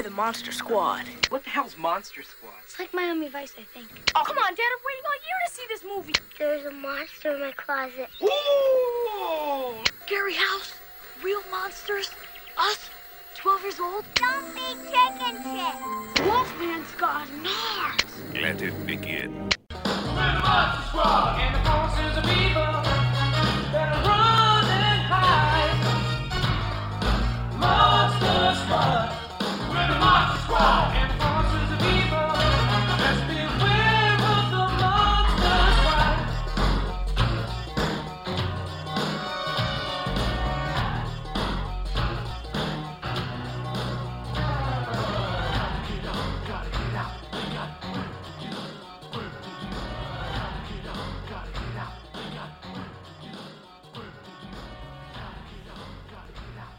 We're the Monster Squad. What the hell's Monster Squad? It's like Miami Vice, I think. Oh, come on, Dad. I'm waiting all year to see this movie. There's a monster in my closet. Ooh! Scary house. Real monsters. Us. 12 years old. Don't be chicken shit. Wolfman's got nards. Let it begin. God!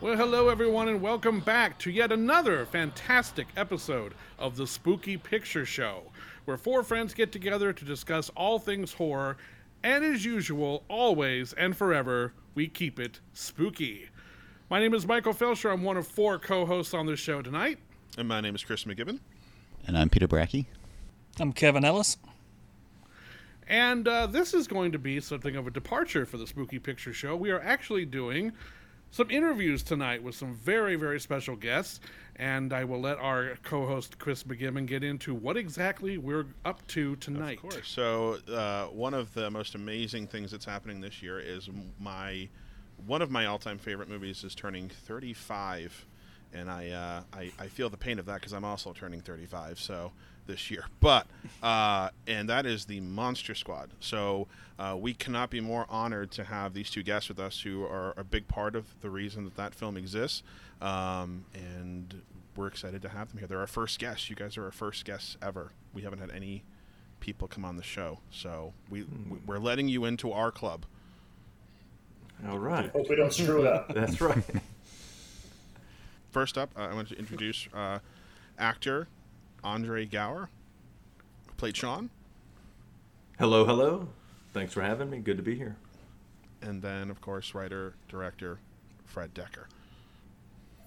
Well, hello everyone, and welcome back to yet another fantastic episode of the Spooky Picture Show, where four friends get together to discuss all things horror, and as usual, always and forever, we keep it spooky. My name is Michael Felsher. I'm one of four co-hosts on this show tonight. And my name is Chris McGibbon. And I'm Peter Brackey. I'm Kevin Ellis. And uh, this is going to be something of a departure for the Spooky Picture Show. We are actually doing some interviews tonight with some very, very special guests. And I will let our co host, Chris McGibbon, get into what exactly we're up to tonight. Of course. So, uh, one of the most amazing things that's happening this year is my one of my all-time favorite movies is turning 35, and I uh, I, I feel the pain of that because I'm also turning 35. So this year, but uh, and that is the Monster Squad. So uh, we cannot be more honored to have these two guests with us, who are a big part of the reason that that film exists, um, and we're excited to have them here. They're our first guests. You guys are our first guests ever. We haven't had any people come on the show, so we we're letting you into our club. All right. Hope we don't screw it up. That's right. First up, uh, I want to introduce uh, actor Andre Gower, who played Sean, hello, hello. Thanks for having me. Good to be here. and then of course writer director Fred Dekker.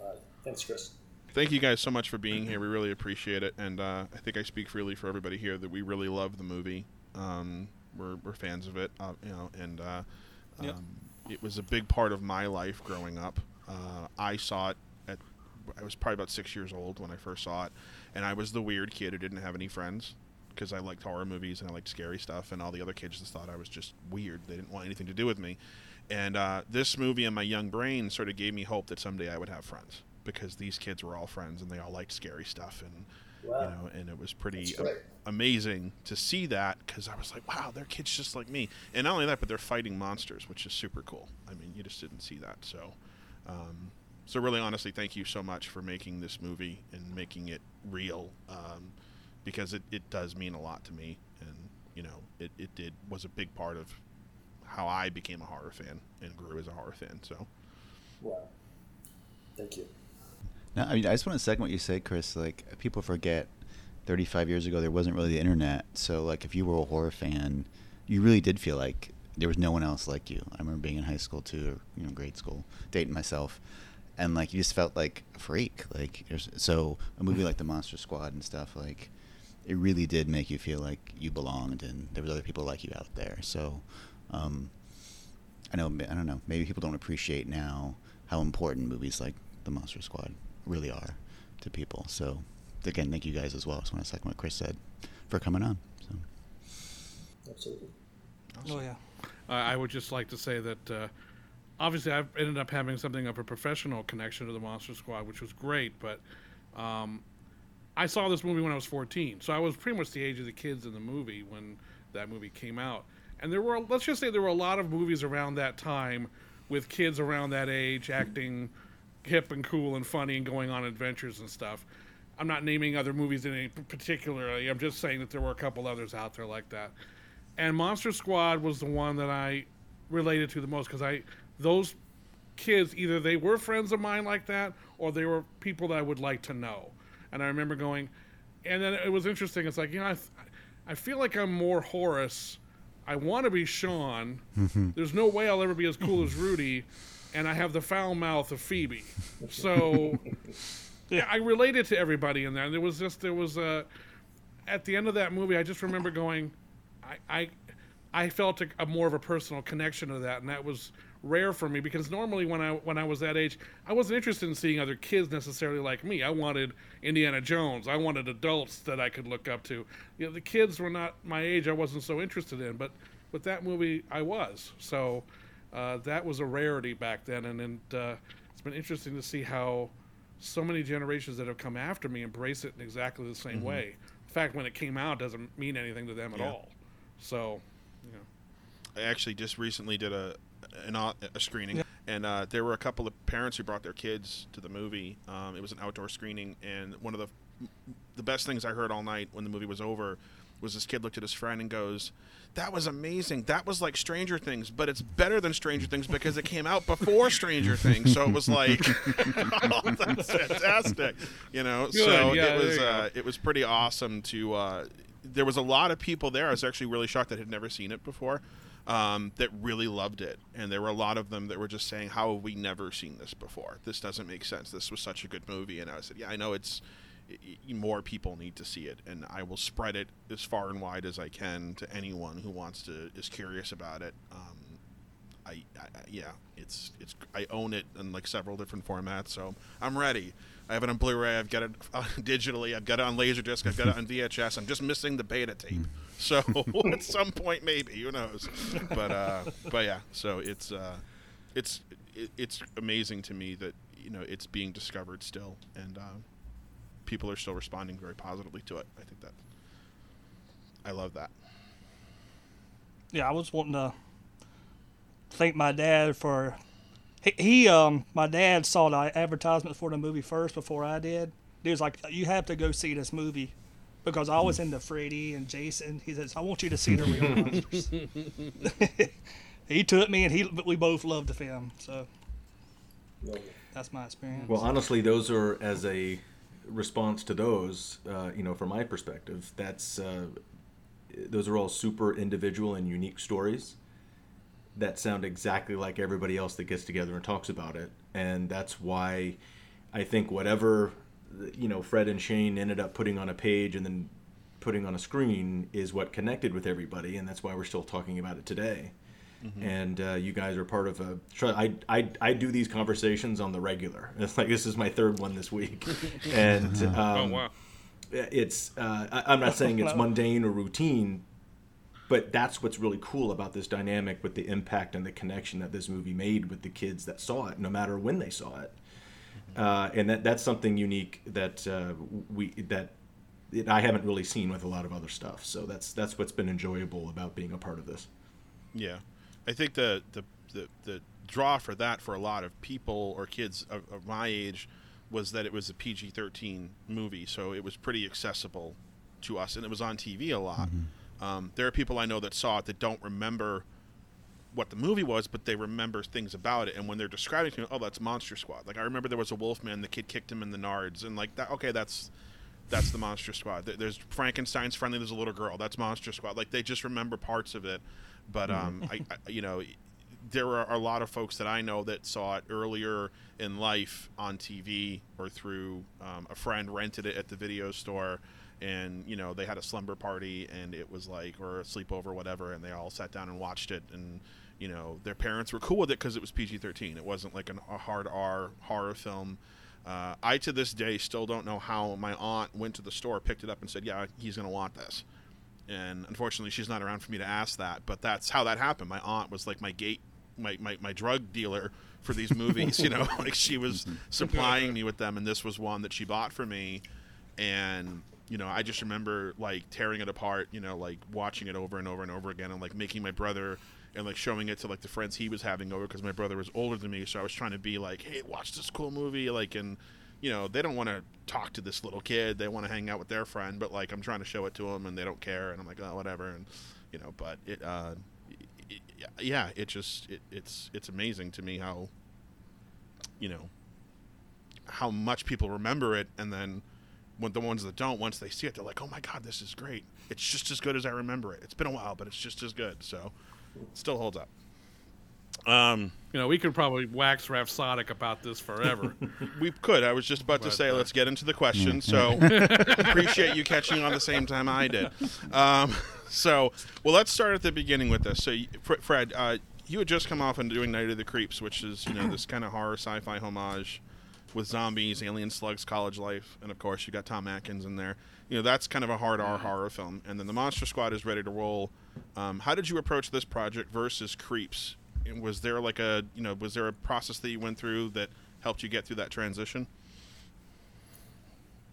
Uh, thanks, Chris. Thank you guys so much for being here. We really appreciate it, and uh, I think I speak freely for everybody here that we really love the movie. Um, we're, we're fans of it, uh, you know, and uh, Yep. um, it was a big part of my life growing up. Uh, I saw it at I was probably about six years old when I first saw it, and I was the weird kid who didn't have any friends because I liked horror movies and I liked scary stuff, and all the other kids just thought I was just weird. They didn't want anything to do with me. And uh, this movie in my young brain sort of gave me hope that someday I would have friends because these kids were all friends and they all liked scary stuff and Wow. you know and it was pretty a- amazing to see that because I was like wow they're kids just like me and not only that but they're fighting monsters which is super cool I mean you just didn't see that so um, so really honestly thank you so much for making this movie and making it real um, because it, it does mean a lot to me and you know it, it did was a big part of how I became a horror fan and grew as a horror fan so Wow. Thank you. No, I mean, I just want to second what you said, Chris. Like, people forget 35 years ago, there wasn't really the internet. So, like, if you were a horror fan, you really did feel like there was no one else like you. I remember being in high school, too, or, you know, grade school, dating myself. And, like, you just felt like a freak. Like, so a movie like The Monster Squad and stuff, like, it really did make you feel like you belonged and there was other people like you out there. So, um, I know, I don't know, maybe people don't appreciate now how important movies like The Monster Squad really are to people. So, again, thank you guys as well. I just want to second what Chris said for coming on. So, Absolutely. Oh yeah. Uh, I would just like to say that uh, obviously I've ended up having something of a professional connection to the Monster Squad, which was great. But um, I saw this movie when I was 14, so I was pretty much the age of the kids in the movie when that movie came out. And there were, let's just say, there were a lot of movies around that time with kids around that age acting hip and cool and funny and going on adventures and stuff. I'm not naming other movies in any particularly. I'm just saying that there were a couple others out there like that. And Monster Squad was the one that I related to the most because I those kids either they were friends of mine like that or they were people that I would like to know. And I remember going, and then it was interesting. It's like you know I, I feel like I'm more Horace. I want to be Sean. Mm-hmm. There's no way I'll ever be as cool as Rudy, and I have the foul mouth of Phoebe. So yeah, I related to everybody in there. And there was just there was a at the end of that movie. I just remember going, I I, I felt a, a more of a personal connection to that, and that was rare for me because normally when I when I was that age, I wasn't interested in seeing other kids necessarily like me. I wanted Indiana Jones. I wanted adults that I could look up to. You know, the kids were not my age. I wasn't so interested in, but with that movie, I was. So uh, that was a rarity back then, and, and uh, it's been interesting to see how so many generations that have come after me embrace it in exactly the same Mhm. way. In fact, when it came out, it doesn't mean anything to them at Yeah. all. So, you know. I actually just recently did a an, a screening, and uh, there were a couple of parents who brought their kids to the movie. Um, it was an outdoor screening, and one of the the best things I heard all night when the movie was over was this kid looked at his friend and goes, "That was amazing. That was like Stranger Things, but it's better than Stranger Things because it came out before Stranger Things." So it was like, "Oh, that's fantastic," you know. Good, so yeah, it was uh, it was pretty awesome to. Uh, there was a lot of people there. I was actually really shocked that had never seen it before. Um, that really loved it, and there were a lot of them that were just saying, "How have we never seen this before? This doesn't make sense. This was such a good movie." And I said, "Yeah, I know it's i i more people need to see it, and I will spread it as far and wide as I can to anyone who wants to is curious about it." Um, I, I, I yeah, it's it's I own it in like several different formats, so I'm ready. I have it on Blu-ray. I've got it uh, digitally. I've got it on Laserdisc. I've got it on VHS. I'm just missing the beta tape. So at some point, maybe who knows? But uh, but yeah. So it's uh, it's it, it's amazing to me that you know it's being discovered still, and uh, people are still responding very positively to it. I think that I love that. Yeah, I was wanting to thank my dad for he, he um my dad saw the advertisement for the movie first before I did. He was like, "You have to go see this movie." Because I was into Freddy and Jason, he says, "I want you to see the real monsters." he took me, and he we both loved the film. So that's my experience. Well, honestly, those are as a response to those. Uh, you know, from my perspective, that's uh, those are all super individual and unique stories that sound exactly like everybody else that gets together and talks about it, and that's why I think whatever you know Fred and Shane ended up putting on a page and then putting on a screen is what connected with everybody, and that's why we're still talking about it today. And uh, you guys are part of a. tr- I, I I do these conversations on the regular. It's like this is my third one this week, and um, Oh, wow. it's. Uh, I, I'm not saying it's mundane or routine, but that's what's really cool about this dynamic with the impact and the connection that this movie made with the kids that saw it, no matter when they saw it. Uh, and that that's something unique that uh, we that it, I haven't really seen with a lot of other stuff. So that's that's what's been enjoyable about being a part of this. Yeah, I think the the the, the draw for that for a lot of people or kids of, of my age was that it was a PG thirteen movie, so it was pretty accessible to us, and it was on TV a lot. Um, there are people I know that saw it that don't remember what the movie was, but they remember things about it. And when they're describing it to me, oh, that's Monster Squad. Like I remember there was a Wolfman, the kid kicked him in the nards, and like that. Okay, that's that's the Monster Squad. There's Frankenstein's friendly. There's a little girl. That's Monster Squad. Like they just remember parts of it, but um, I, I you know, there are a lot of folks that I know that saw it earlier in life on TV or through um, a friend rented it at the video store, and you know they had a slumber party and it was like or a sleepover whatever, and they all sat down and watched it and. You know, their parents were cool with it because it was PG-13. It wasn't like an, a hard R horror film. Uh, I to this day still don't know how my aunt went to the store, picked it up, and said, "Yeah, he's going to want this." And unfortunately, she's not around for me to ask that. But that's how that happened. My aunt was like my gate, my my, my drug dealer for these movies. you know, like she was supplying me with them, and this was one that she bought for me. And you know, I just remember like tearing it apart. You know, like watching it over and over and over again, and like making my brother and like showing it to like the friends he was having over because my brother was older than me. So I was trying to be like, hey, watch this cool movie, like and you know they don't want to talk to this little kid they want to hang out with their friend but like i'm trying to show it to them and they don't care and i'm like oh whatever and you know but it uh it, yeah it just it, it's it's amazing to me how you know how much people remember it and then when the ones that don't once they see it they're like oh my god this is great it's just as good as i remember it it's been a while but it's just as good so still holds up Um, You know, we could probably wax rhapsodic about this forever. we could. I was just about to say, let's get into the question. So appreciate you catching on the same time I did. Um, so, well, let's start at the beginning with this. So, Fr- Fred, uh, you had just come off and doing Night of the Creeps, which is you know this kind of horror sci-fi homage with zombies, alien slugs, college life, and of course you got Tom Atkins in there. You know that's kind of a hard R horror film, and then the Monster Squad is ready to roll. Um, how did you approach this project versus Creeps? And Was there like a you know was there a process that you went through that helped you get through that transition?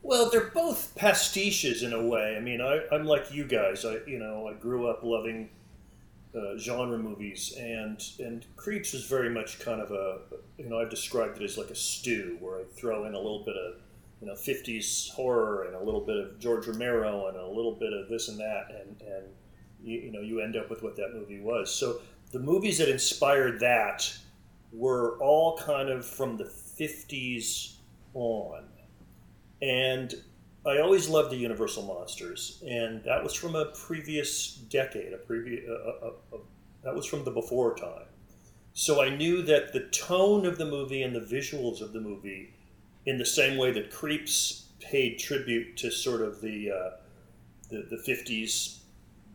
Well, they're both pastiches in a way. I mean, I, I'm like you guys. I, you know, I grew up loving uh, genre movies, and and Creeps is very much kind of a, you know, I've described it as like a stew where I throw in a little bit of, you know, 50s horror and a little bit of George Romero and a little bit of this and that, and and you, you know, you end up with what that movie was. So the movies that inspired that were all kind of from the 50s on and I always loved the Universal monsters, and that was from a previous decade, a previous that was from the before time. So I knew that the tone of the movie and the visuals of the movie, in the same way that Creeps paid tribute to sort of the uh, the, the 50s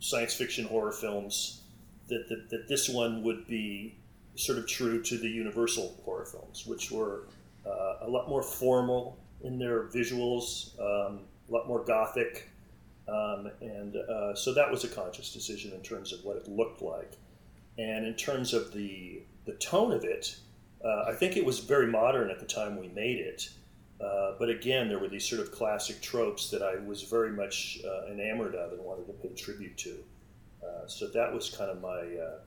science fiction horror films, that, that, that this one would be sort of true to the Universal horror films, which were uh, a lot more formal in their visuals, um, a lot more gothic. Um, and uh, so that was a conscious decision in terms of what it looked like. And in terms of the, the tone of it, uh, I think it was very modern at the time we made it. Uh, but again, there were these sort of classic tropes that I was very much uh, enamored of and wanted to pay tribute to. Uh, so that was kind of my uh,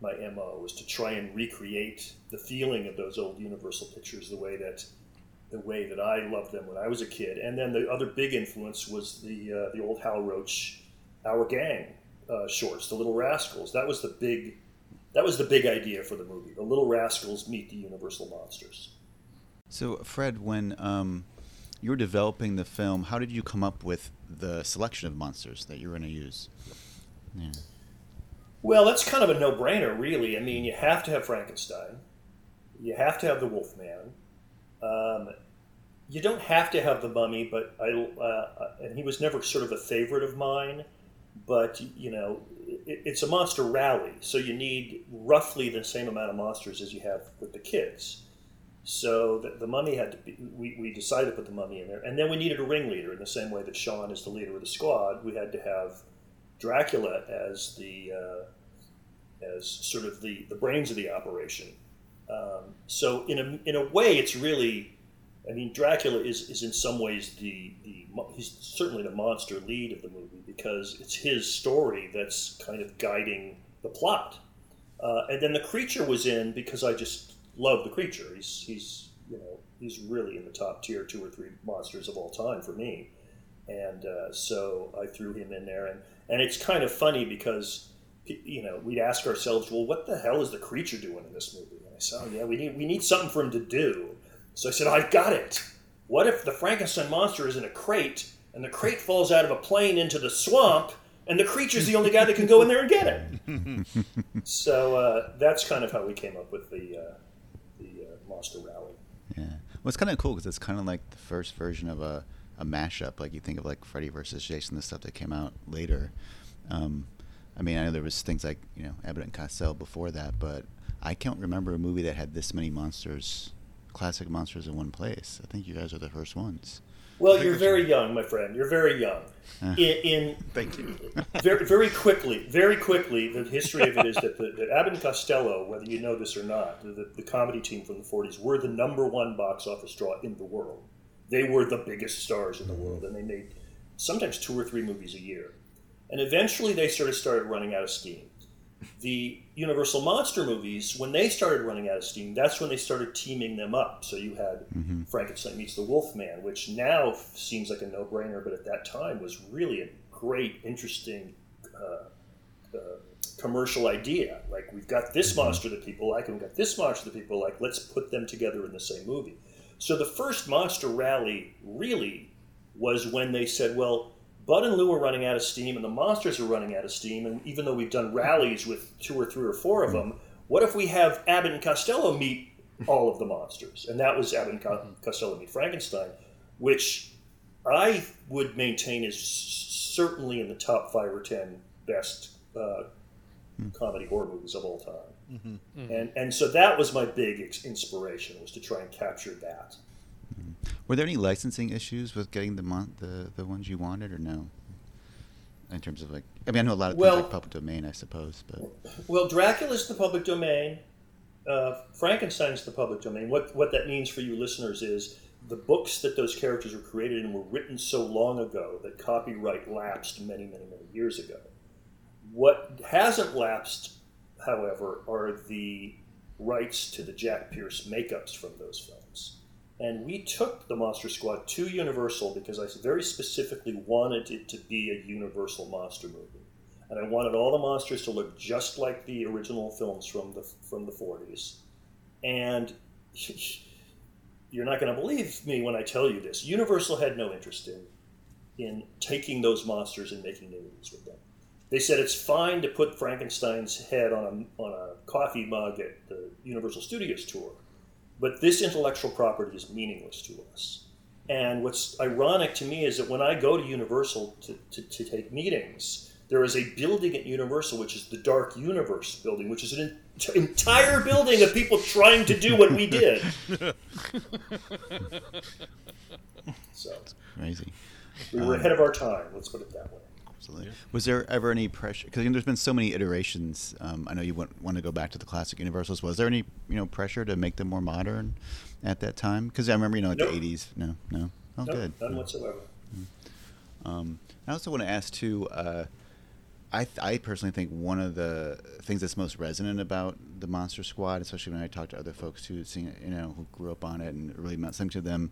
my mo was to try and recreate the feeling of those old Universal pictures the way that the way that I loved them when I was a kid. And then the other big influence was the uh, the old Hal Roach, Our Gang shorts, the Little Rascals. That was the big that was the big idea for the movie. The Little Rascals meet the Universal monsters. So, Fred, when um, you were developing the film, how did you come up with the selection of monsters that you were going to use? Yeah. Well, that's kind of a no-brainer, really. I mean, you have to have Frankenstein. You have to have the Wolfman. Um, you don't have to have the Mummy, but I uh, and he was never sort of a favorite of mine. But you know, it, it's a monster rally, so you need roughly the same amount of monsters as you have with the kids. So the, the Mummy had to be. We, we decided to put the Mummy in there, and then we needed a ringleader in the same way that Sean is the leader of the squad. We had to have Dracula as the uh, as sort of the, the brains of the operation. Um, so in a, in a way, it's really, I mean, Dracula is, is in some ways the, the he's certainly the monster lead of the movie because it's his story that's kind of guiding the plot. Uh, and then the creature was in because I just love the creature. He's he's you know he's really in the top tier two or three monsters of all time for me. And uh, so I threw him in there, and and it's kind of funny because you know we'd ask ourselves, well, what the hell is the creature doing in this movie? And I said, oh, yeah, we need, we need something for him to do. So I said, I've got it. What if the Frankenstein monster is in a crate and the crate falls out of a plane into the swamp and the creature's the only guy that can go in there and get it? so uh, that's kind of how we came up with the, uh, rally. Yeah. Well, it's kind of cool because it's kind of like the first version of a, a mashup. Like you think of like Freddy versus Jason, the stuff that came out later. Um, I mean, I know there was things like you know Abbott and Costello before that, but I can't remember a movie that had this many monsters, classic monsters in one place. I think you guys are the first ones. Well, you're very young, my friend. You're very young. Uh, In, in Thank you. very, very quickly, very quickly, the history of it is that, the, that Abbott and Costello, whether you know this or not, the, the comedy team from the 40s, were the number one box office draw in the world. They were the biggest stars in the world, and they made sometimes two or three movies a year. And eventually, they sort of started running out of steam. The Universal Monster movies, when they started running out of steam, that's when they started teaming them up. So you had Mm-hmm. Frankenstein meets the Wolfman, which now seems like a no-brainer, but at that time was really a great, interesting uh, uh, commercial idea. Like we've got this monster that people like, and we've got this monster that people like. Let's put them together in the same movie. So the first Monster Rally really was when they said, well. Bud and Lou are running out of steam, and the monsters are running out of steam. And even though we've done rallies with two or three or four of them, what if we have Abbott and Costello meet all of the monsters? And that was Abbott and Co- mm-hmm. Costello meet Frankenstein, which I would maintain is certainly in the top five or ten best uh, mm-hmm. comedy horror movies of all time. Mm-hmm. And and so that was my big ex- inspiration was to try and capture that. Were there any licensing issues with getting the mon- the the ones you wanted, or no? In terms of like, I mean, I know a lot of Well- things like public domain, I suppose, but Well, Dracula's the public domain. Uh, Frankenstein's the public domain. What what that means for you listeners is the books that those characters were created in were written so long ago that copyright lapsed many, many, many years ago. What hasn't lapsed, however, are the rights to the Jack Pierce makeups from those films. And we took the Monster Squad to Universal because I very specifically wanted it to be a Universal monster movie and I wanted all the monsters to look just like the original films from the from the 40s. And you're not going to believe me when I tell you this. Universal had no interest in in taking those monsters and making new movies with them. They said it's fine to put Frankenstein's head on a, on a coffee mug at the Universal Studios tour, but this intellectual property is meaningless to us. And what's ironic to me is that when I go to Universal to, to, to take meetings, there is a building at Universal which is the Dark Universe building, which is an ent- entire building of people trying to do what we did. So crazy. we were ahead of our time. Let's put it that way. Absolutely. Was there ever any pressure? Because there's been so many iterations. Um, I know you want, want to go back to the classic Universals. Was there any you know pressure to make them more modern at that time? Because I remember you know like Nope. the '80s. No, no. Oh, No, good. none whatsoever. Um, I also want to ask too. Uh, I th- I personally think one of the things that's most resonant about the Monster Squad, especially when I talk to other folks who seen it, you know, who grew up on it and really meant something to them.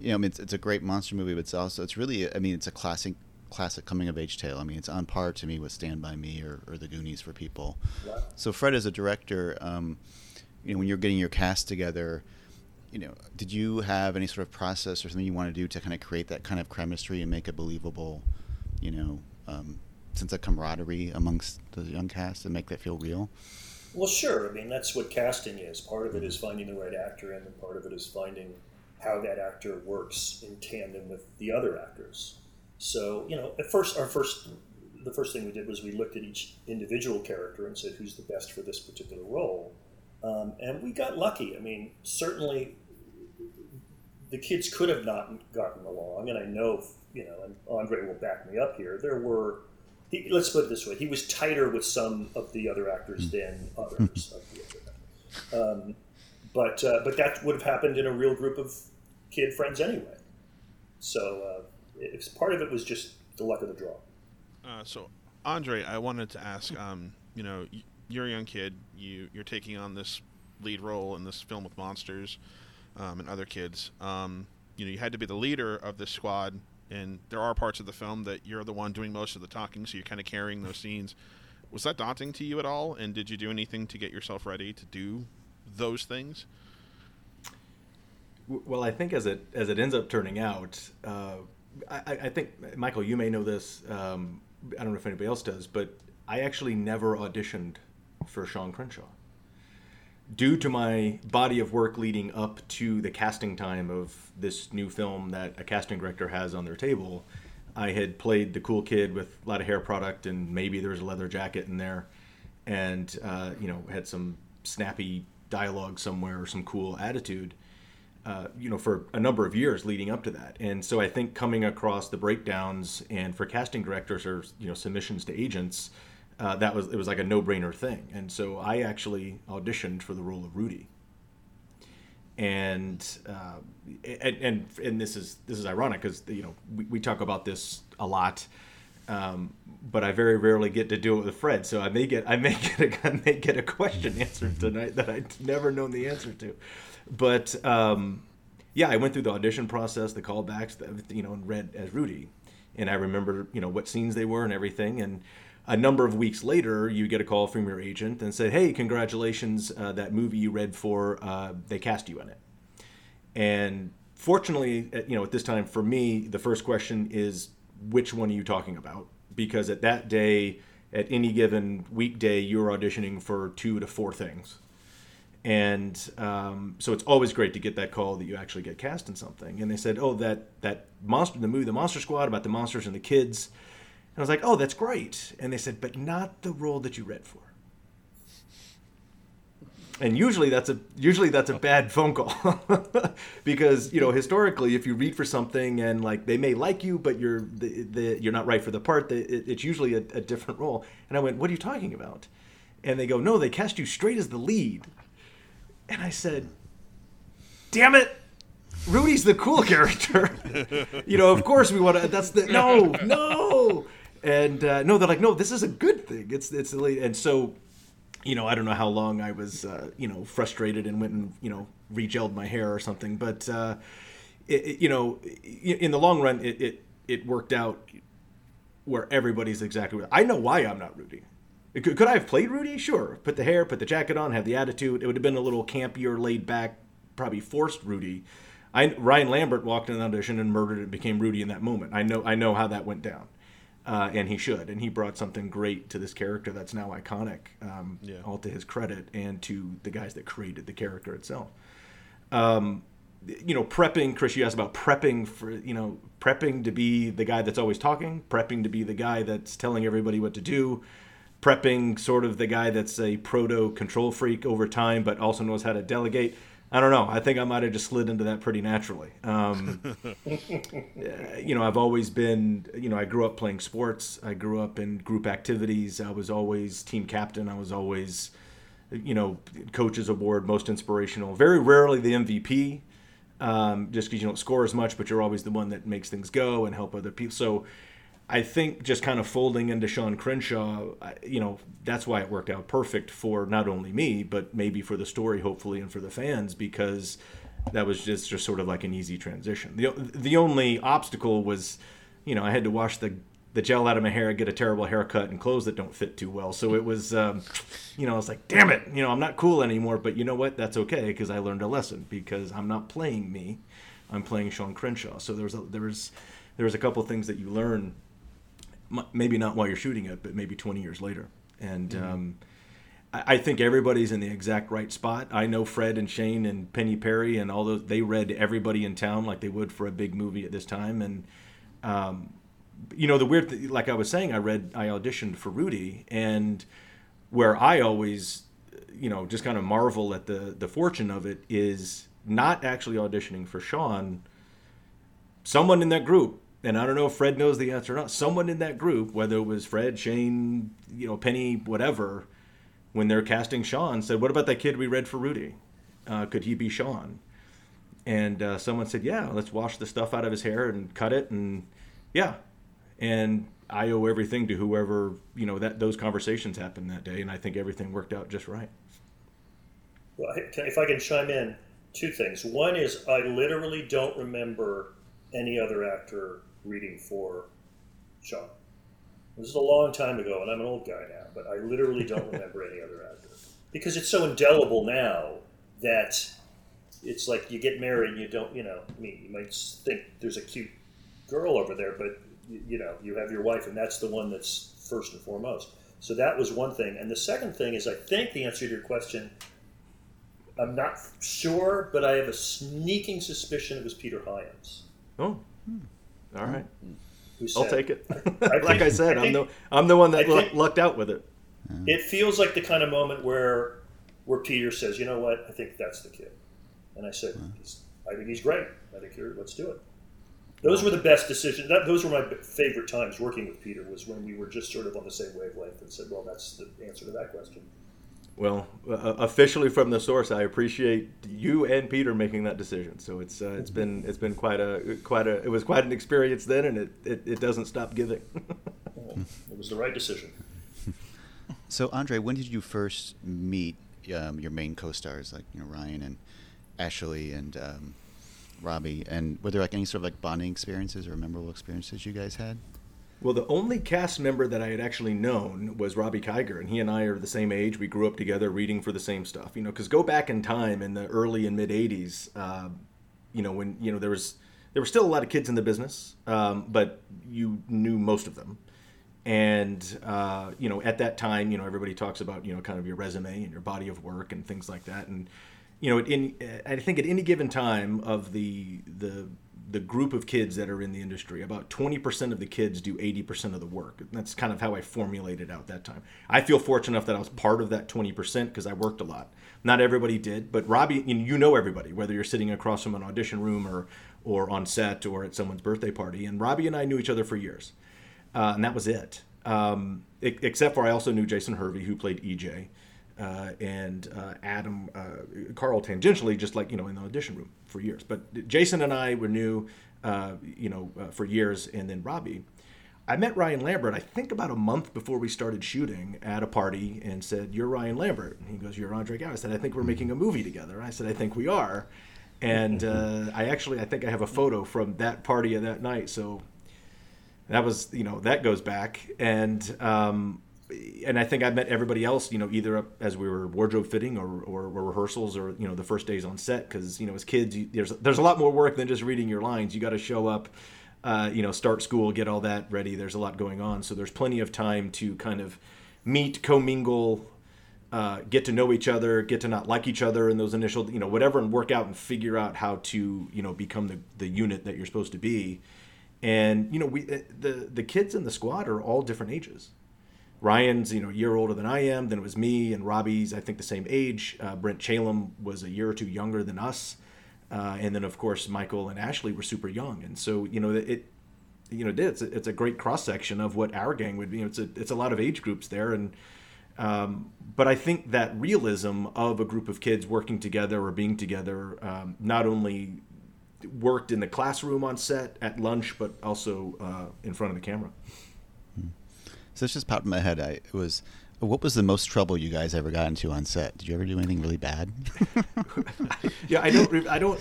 You know, I mean, it's, it's a great monster movie, but it's also it's really I mean, it's a classic classic coming of age tale. I mean, it's on par to me with Stand by Me or, or The Goonies for people. Wow. So Fred, as a director, um, you know, when you're getting your cast together, you know, did you have any sort of process or something you want to do to kind of create that kind of chemistry and make it believable, you know, um, sense of camaraderie amongst the young cast and make that feel real? Well, sure. I mean, that's what casting is. Part of it is finding the right actor, and then part of it is finding how that actor works in tandem with the other actors. So, you know, at first, our first, the first thing we did was we looked at each individual character and said, who's the best for this particular role? Um, and we got lucky. I mean, certainly the kids could have not gotten along, and I know, you know, and Andre will back me up here. There were, he, let's put it this way: he was tighter with some of the other actors than others of the other. Um, but uh, but that would have happened in a real group of kid friends anyway. So uh, it's part of it was just the luck of the draw. Uh, so, Andre, I wanted to ask. Um, you know, you're a young kid. You you're taking on this lead role in this film with monsters um, and other kids. Um, you know, you had to be the leader of this squad, and there are parts of the film that you're the one doing most of the talking, so you're kind of carrying those scenes. Was that daunting to you at all? And did you do anything to get yourself ready to do those things? Well, I think as it as it ends up turning out, uh, I, I think Michael, you may know this. Um, I don't know if anybody else does, but I actually never auditioned for Sean Crenshaw. Due to my body of work leading up to the casting time of this new film that a casting director has on their table, I had played the cool kid with a lot of hair product and maybe there was a leather jacket in there, and uh, you know had some snappy dialogue somewhere or some cool attitude uh, you know, for a number of years leading up to that. And so I think coming across the breakdowns and for casting directors or you know submissions to agents, uh, that was it was like a no-brainer thing. And so I actually auditioned for the role of Rudy. And uh, and, and and this is this is ironic because you know we, we talk about this a lot. Um, but I very rarely get to do it with Fred, so I may get I may get a, I may get a question answered tonight that I'd never known the answer to. But um, yeah, I went through the audition process, the callbacks, the, you know, and read as Rudy, and I remember you know what scenes they were and everything. And a number of weeks later, you get a call from your agent and said, "Hey, congratulations! Uh, that movie you read for, uh, they cast you in it." And fortunately, at- you know, at this time for me, the first question is, "Which one are you talking about?" Because at that day, at any given weekday, you're auditioning for two to four things. And um, so it's always great to get that call that you actually get cast in something. And they said, "Oh, that that monster, the movie, the Monster Squad, about the monsters and the kids." And I was like, "Oh, that's great." And they said, "But not the role that you read for." and usually that's a usually that's a bad phone call because you know historically if you read for something and like they may like you but you're the, the you're not right for the part it, it's usually a, a, different role and i went what are you talking about and they go no they cast you straight as the lead and i said damn it rudy's the cool character you know of course we want to that's the no no and uh, no they're like no this is a good thing it's it's and so you know, I don't know how long I was, uh, you know, frustrated and went and, you know, regelled my hair or something. But, uh, it, it, you know, in the long run, it, it, it worked out where everybody's exactly. I know why I'm not Rudy. Could, could I have played Rudy? Sure. Put the hair, put the jacket on, have the attitude. It would have been a little campier, laid back, probably forced Rudy. I, Ryan Lambert walked in an audition and murdered and became Rudy in that moment. I know I know how that went down uh, and he should. And he brought something great to this character that's now iconic, um, yeah. all to his credit and to the guys that created the character itself. Um, you know, prepping. Chris, you asked about prepping for you know prepping to be the guy that's always talking, prepping to be the guy that's telling everybody what to do, prepping sort of the guy that's a proto control freak over time, but also knows how to delegate. I don't know. I think I might have just slid into that pretty naturally. Um, you know, I've always been, you know, I grew up playing sports. I grew up in group activities. I was always team captain. I was always, you know, coaches award, most inspirational. Very rarely the MVP, um, just because you don't score as much, but you're always the one that makes things go and help other people. So I think just kind of folding into Sean Crenshaw, you know, that's why it worked out perfect for not only me, but maybe for the story, hopefully, and for the fans, because that was just, just sort of like an easy transition. The, the only obstacle was, you know, I had to wash the, the gel out of my hair, get a terrible haircut, and clothes that don't fit too well. So it was, um, you know, I was like, damn it, you know, I'm not cool anymore. But you know what? That's okay because I learned a lesson because I'm not playing me, I'm playing Sean Crenshaw. So there was a, there was there was a couple things that you learn maybe not while you're shooting it, but maybe 20 years later. And mm-hmm. um, I, I, think everybody's in the exact right spot. I know Fred and Shane and Penny Perry and all those. They read everybody in town like they would for a big movie at this time. And um, you know, the weird, th- like I was saying, I read, I auditioned for Rudy, and where I always, you know, just kind of marvel at the the fortune of it is not actually auditioning for Sean. Someone in that group and I don't know if Fred knows the answer or not. Someone in that group, whether it was Fred, Shane, you know, Penny, whatever, when they're casting Sean, said, "What about that kid we read for Rudy? Uh, could he be Sean?" And uh, someone said, "Yeah, let's wash the stuff out of his hair and cut it." And yeah, and I owe everything to whoever you know that those conversations happened that day, and I think everything worked out just right. Well, if I can chime in, two things. One is I literally don't remember any other actor reading for Sean. This is a long time ago, and I'm an old guy now, but I literally don't remember any other actor because it's so indelible now that it's like you get married and you don't, you know, I mean, you might think there's a cute girl over there, but you know, you have your wife, and that's the one that's first and foremost. So that was one thing, and the second thing is, I think the answer to your question. I'm not sure, but I have a sneaking suspicion it was Peter Hyams. Oh, hmm. All right. I'll take it. I like I said, I am the I'm the one that think, lucked out with it. It feels like the kind of moment where where Peter says, "You know what? I think that's the kid," and I said, "I think he's great. I think here, let's do it." Those were the best decisions. That, those were my favorite times working with Peter. Was when we were just sort of on the same wavelength and said, "Well, that's the answer to that question." Well, uh, officially from the source, I appreciate you and Peter making that decision. So it's uh, it's been it's been quite a quite a it was quite an experience then, and it it, it doesn't stop giving. it was the right decision. So Andre, when did you first meet um, your main co-stars like you know Ryan and Ashley and um, Robbie? And were there like any sort of like bonding experiences or memorable experiences you guys had? Well, the only cast member that I had actually known was Robbie Kiger, and he and I are the same age. We grew up together reading for the same stuff, you know. Because go back in time in the early and mid '80s, uh, you know, when you know there was there were still a lot of kids in the business, um, but you knew most of them. And uh, you know, at that time, you know, everybody talks about you know kind of your resume and your body of work and things like that. And you know, I think at any given time of the the the group of kids that are in the industry, about 20% of the kids do 80% of the work. That's kind of how I formulated out that time. I feel fortunate enough that I was part of that 20% because I worked a lot. Not everybody did, but Robbie, you know everybody, whether you're sitting across from an audition room or or on set or at someone's birthday party. And Robbie and I knew each other for years, uh, and that was it. Um, except for I also knew Jason Hervey, who played EJ, uh, and uh, Adam uh, Carl tangentially, just like you know in the audition room for years. But Jason and I were new, uh, you know, uh, for years, and then Robbie. I met Ryan Lambert, I think about a month before we started shooting at a party and said, You're Ryan Lambert. And he goes, You're Andre Gower. I said, I think we're making a movie together. I said, I think we are. And uh, I actually, I think I have a photo from that party of that night. So that was, you know, that goes back. And, um, and I think I met everybody else, you know, either as we were wardrobe fitting or, or, or rehearsals or, you know, the first days on set. Cause, you know, as kids, you, there's, there's a lot more work than just reading your lines. You got to show up, uh, you know, start school, get all that ready. There's a lot going on. So there's plenty of time to kind of meet, commingle, uh, get to know each other, get to not like each other in those initial, you know, whatever, and work out and figure out how to, you know, become the, the unit that you're supposed to be. And you know, we uh, the the kids in the squad are all different ages. Ryan's, you know, a year older than I am. Then it was me and Robbie's, I think, the same age. Uh, Brent Chalem was a year or two younger than us, uh, and then of course Michael and Ashley were super young. And so you know, it, you know, it's a, it's a great cross section of what our gang would be. You know, it's a it's a lot of age groups there, and um, but I think that realism of a group of kids working together or being together um, not only worked in the classroom on set at lunch, but also uh, in front of the camera. So it's just popped in my head. I it was what was the most trouble you guys ever got into on set? Did you ever do anything really bad? yeah, I don't. I don't.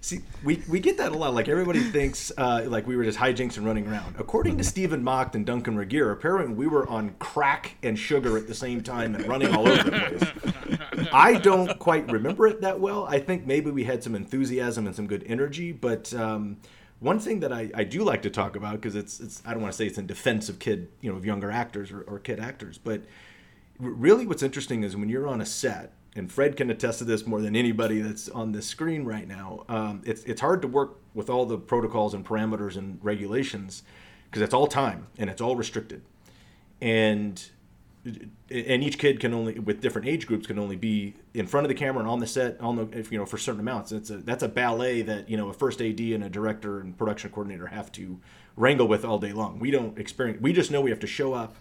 See, we, we get that a lot. Like everybody thinks, uh, like we were just hijinks and running around. According to Stephen Macht and Duncan Regehr, apparently we were on crack and sugar at the same time and running all over the place. I don't quite remember it that well. I think maybe we had some enthusiasm and some good energy, but um, one thing that I, I do like to talk about because it's it's I don't want to say it's in defense of kid you know of younger actors or, or kid actors, but really what's interesting is when you're on a set and Fred can attest to this more than anybody that's on the screen right now. Um, it's it's hard to work with all the protocols and parameters and regulations because it's all time and it's all restricted, and and each kid can only with different age groups can only be in front of the camera and on the set on the if you know for certain amounts. It's a that's a ballet that you know a first AD and a director and production coordinator have to wrangle with all day long. We don't experience. We just know we have to show up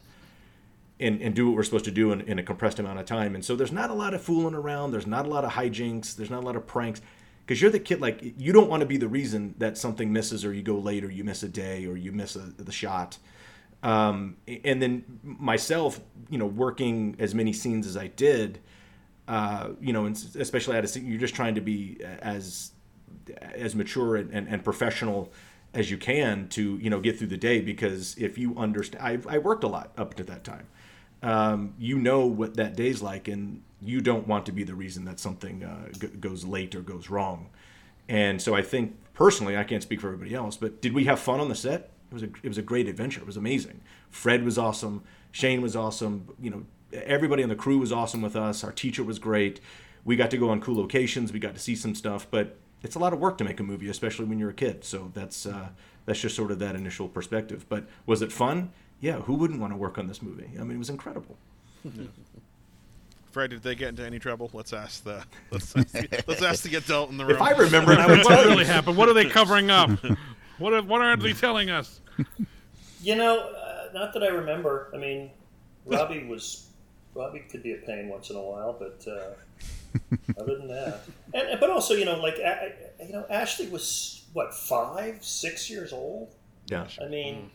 and, and do what we're supposed to do in, in a compressed amount of time. And so there's not a lot of fooling around. There's not a lot of hijinks. There's not a lot of pranks because you're the kid. Like you don't want to be the reason that something misses or you go late or you miss a day or you miss a, the shot. Um, and then myself, you know, working as many scenes as I did, uh, you know, especially at a scene, you're just trying to be as as mature and, and, and professional as you can to you know get through the day because if you understand I, I worked a lot up to that time um, you know what that day's like, and you don't want to be the reason that something uh, g- goes late or goes wrong. And so I think personally, I can't speak for everybody else, but did we have fun on the set? It was a it was a great adventure. It was amazing. Fred was awesome. Shane was awesome. You know, everybody on the crew was awesome with us. Our teacher was great. We got to go on cool locations. We got to see some stuff, but it's a lot of work to make a movie, especially when you're a kid. So that's uh, that's just sort of that initial perspective. But was it fun? yeah, who wouldn't want to work on this movie? I mean, it was incredible. Fred, did they get into any trouble? Let's ask the let's ask the, let's ask the adult in the room. If I remember, I would what really happened? What are they covering up? what are, what aren't they telling us? You know, uh, not that I remember. I mean, Robbie was Robbie could be a pain once in a while, but uh, other than that, and but also you know, like you know, Ashley was what five, six years old. Yeah. I mean. Mm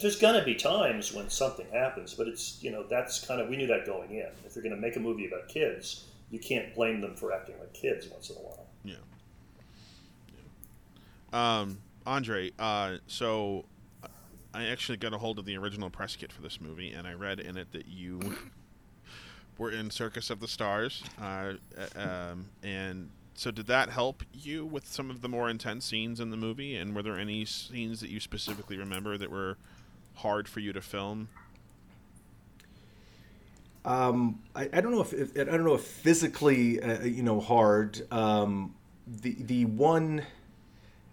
there's going to be times when something happens, but it's you know that's kind of we knew that going in. If you're going to make a movie about kids, you can't blame them for acting like kids once in a while. Yeah. yeah. Um, Andre, uh, so I actually got a hold of the original press kit for this movie, and I read in it that you were in Circus of the Stars, uh, um, and so did that help you with some of the more intense scenes in the movie? And were there any scenes that you specifically remember that were hard for you to film? Um, I, I don't know if, if I don't know if physically, uh, you know, hard. Um, the the one,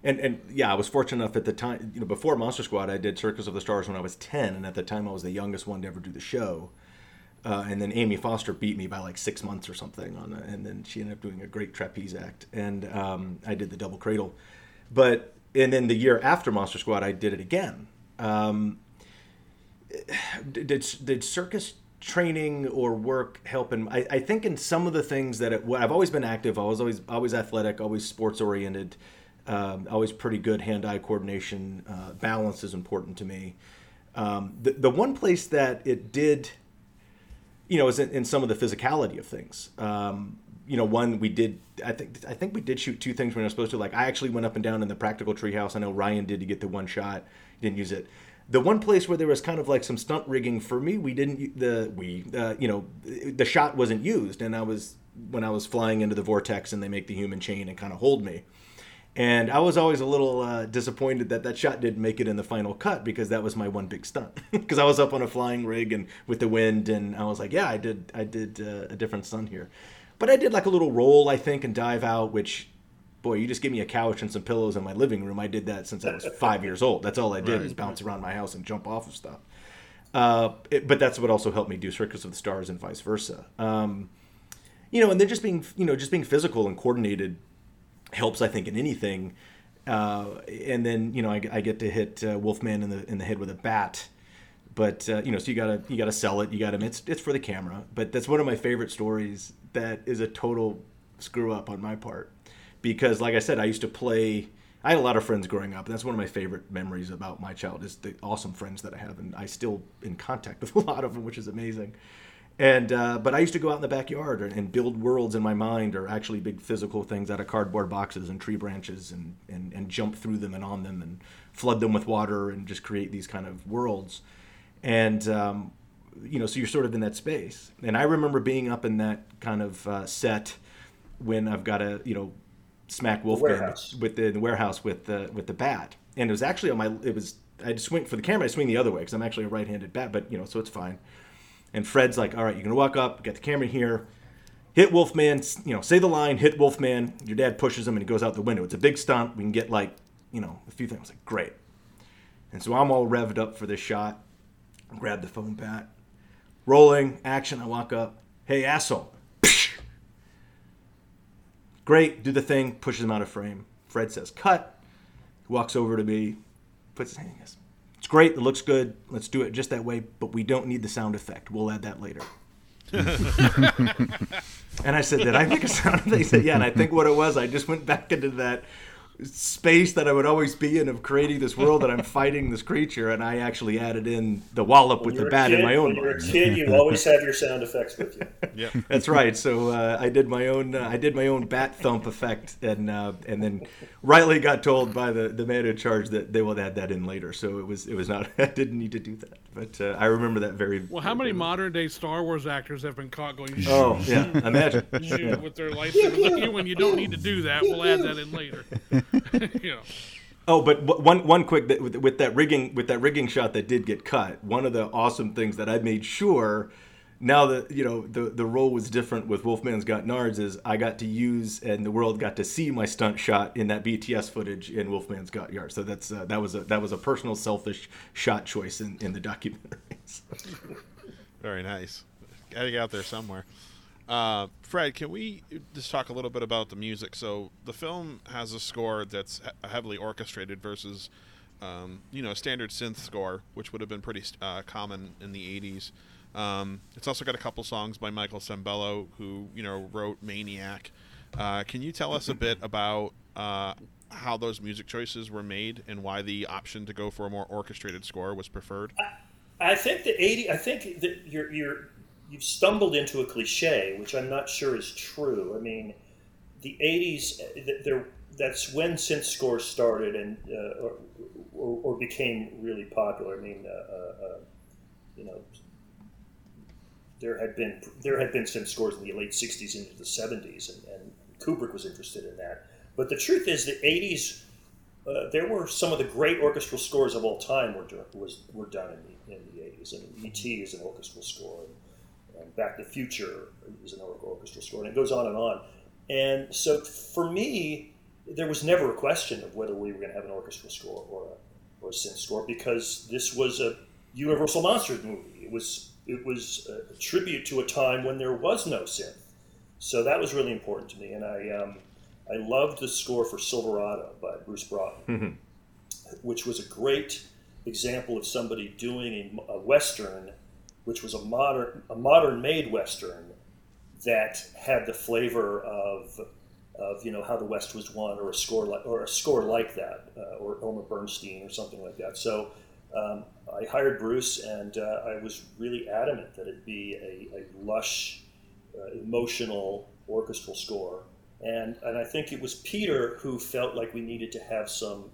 and and yeah, I was fortunate enough at the time. You know, before Monster Squad, I did Circus of the Stars when I was ten, and at the time I was the youngest one to ever do the show. Uh, and then Amy Foster beat me by like six months or something on, and then she ended up doing a great trapeze act, and um, I did the double cradle. But and then the year after Monster Squad, I did it again. Um, did did circus training or work help in I, I think in some of the things that it, I've always been active I was always always athletic always sports oriented um, always pretty good hand-eye coordination uh, balance is important to me. Um, the, the one place that it did you know is in, in some of the physicality of things. Um, you know one we did I think I think we did shoot two things I was supposed to. Like I actually went up and down in the practical treehouse. I know Ryan did to get the one shot. He didn't use it. The one place where there was kind of like some stunt rigging for me, we didn't the we uh, you know the shot wasn't used, and I was when I was flying into the vortex and they make the human chain and kind of hold me. And I was always a little uh, disappointed that that shot didn't make it in the final cut because that was my one big stunt. Because I was up on a flying rig and with the wind, and I was like, yeah, I did, I did uh, a different stunt here. But I did like a little roll, I think, and dive out, which boy, you just give me a couch and some pillows in my living room. I did that since I was five years old. That's all I did right. is bounce around my house and jump off of stuff. Uh, it, but that's what also helped me do Circus of the Stars and vice versa. Um, you know, and then just being, you know, just being physical and coordinated helps, I think, in anything. Uh, and then, you know, I, I get to hit uh, Wolfman in the in the head with a bat. But uh, you know, so you gotta you gotta sell it. You gotta it's it's for the camera. But that's one of my favorite stories. That is a total screw up on my part because like I said, I used to play. I had a lot of friends growing up, and that's one of my favorite memories about my child is the awesome friends that I have, and I still in contact with a lot of them, which is amazing. And uh, but I used to go out in the backyard and build worlds in my mind, or actually big physical things out of cardboard boxes and tree branches, and and and jump through them and on them, and flood them with water, and just create these kind of worlds. And um, you know, so you're sort of in that space. And I remember being up in that kind of uh, set when I've got a you know smack Wolfman with the, the, warehouse with the with the bat, and it was actually on my it was I swing for the camera I swing the other way because I'm actually a right-handed bat, but you know so it's fine. And Fred's like, all right, you're gonna walk up, get the camera here, hit Wolfman, you know, say the line, hit Wolfman. Your dad pushes him and he goes out the window. It's a big stunt. We can get like you know a few things. Like, great. And so I'm all revved up for this shot. Grab the foam bat, rolling action. I walk up, hey asshole Great, do the thing, pushes him out of frame. Fred says, cut. He walks over to me, puts his hand. It's great, it looks good. Let's do it just that way, but we don't need the sound effect. We'll add that later. and I said, Did I make a sound effect? He said, Yeah, and I think what it was, I just went back into that space that I would always be in of creating this world that I'm fighting this creature, and I actually added in the wallop when with the bat kid, in my own. When you're a kid, you always have your sound effects with you. Yeah, that's right. So uh, I did my own. Uh, I did my own bat thump effect, and uh, and then rightly got told by the the man in charge that they will add that in later. So it was it was not. I didn't need to do that, but uh, I remember that very. Well, how many modern day Star Wars actors have been caught going? Oh yeah, imagine with their lightsabers when you don't need to do that. We'll add that in later. you know. Oh, but one one quick with, with that rigging with that rigging shot that did get cut. One of the awesome things that I made sure now that you know the the role was different with Wolfman's Got Nards is I got to use and the world got to see my stunt shot in that BTS footage in Wolfman's Got Nards. So that's uh, that was a that was a personal selfish shot choice in, in the documentaries. Very nice. Got to get out there somewhere. Uh, Fred, can we just talk a little bit about the music? So the film has a score that's heavily orchestrated versus, um, you know, a standard synth score, which would have been pretty uh, common in the '80s. Um, it's also got a couple songs by Michael Sembello, who you know wrote Maniac. Uh, can you tell us a bit about uh, how those music choices were made and why the option to go for a more orchestrated score was preferred? I, think the '80. I think that you're you're you've stumbled into a cliche, which I'm not sure is true. I mean, the '80s, there that's when synth scores started and uh, or, or, or, became really popular. I mean, uh, uh, uh, you know, there had been there had been synth scores in the late '60s into the '70s, and, and Kubrick was interested in that. But the truth is, the '80s. Uh, there were some of the great orchestral scores of all time were, was, were done in the, in the 80s. I mean, E.T. is an orchestral score. And, and Back to the Future is an orchestral score, and it goes on and on. And so for me, there was never a question of whether we were going to have an orchestral score or a, or a synth score because this was a Universal Monsters movie. It was it was a tribute to a time when there was no synth. So that was really important to me, and I um, I loved the score for Silverado by Bruce Broughton, which was a great example of somebody doing a, a western, which was a modern a modern made western that had the flavor of of you know how the West was won, or a score like or a score like that, uh, or Elmer Bernstein or something like that. So um, I hired Bruce, and uh, I was really adamant that it be a, a lush, uh, emotional orchestral score. And and I think it was Peter who felt like we needed to have some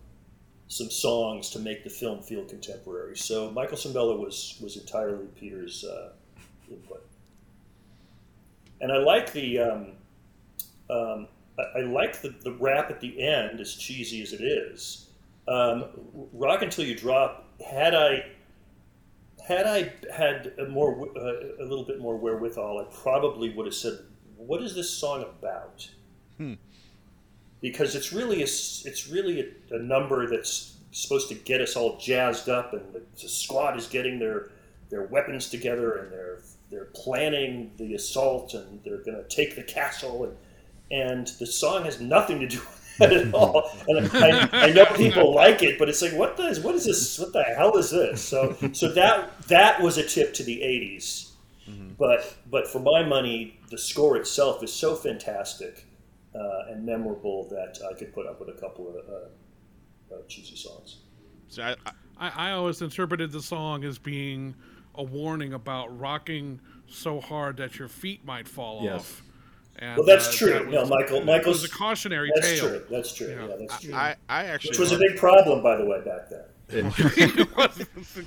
some songs to make the film feel contemporary. So Michael Sembello was was entirely Peter's uh, input. And I like the um, um, I, I like the, the rap at the end, as cheesy as it is. Um, Rock until you drop. Had I had I had a more uh, a little bit more wherewithal, I probably would have said, "What is this song about?" Hmm. Because it's really a, it's really a, a number that's supposed to get us all jazzed up, and the, the squad is getting their their weapons together, and they're they're planning the assault, and they're going to take the castle, and and the song has nothing to do with that at all. And I, I know people like it, but it's like, what the what is this? What the hell is this? So so that that was a tip to the '80s. Mm-hmm. But but for my money, the score itself is so fantastic uh, and memorable that I could put up with a couple of uh, uh, cheesy songs. So I, I, I, I always interpreted the song as being a warning about rocking so hard that your feet might fall Yes. off. And, Well, that's uh, true. that No, was- Michael- Michael's- was a cautionary That's tale. true. That's true. Yeah. Yeah, that's true. I, I actually Which was a big problem, by the way, back then.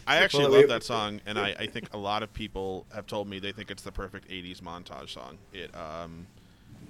I actually Well, love that song, and I, I think a lot of people have told me they think it's the perfect '80s montage song. It um,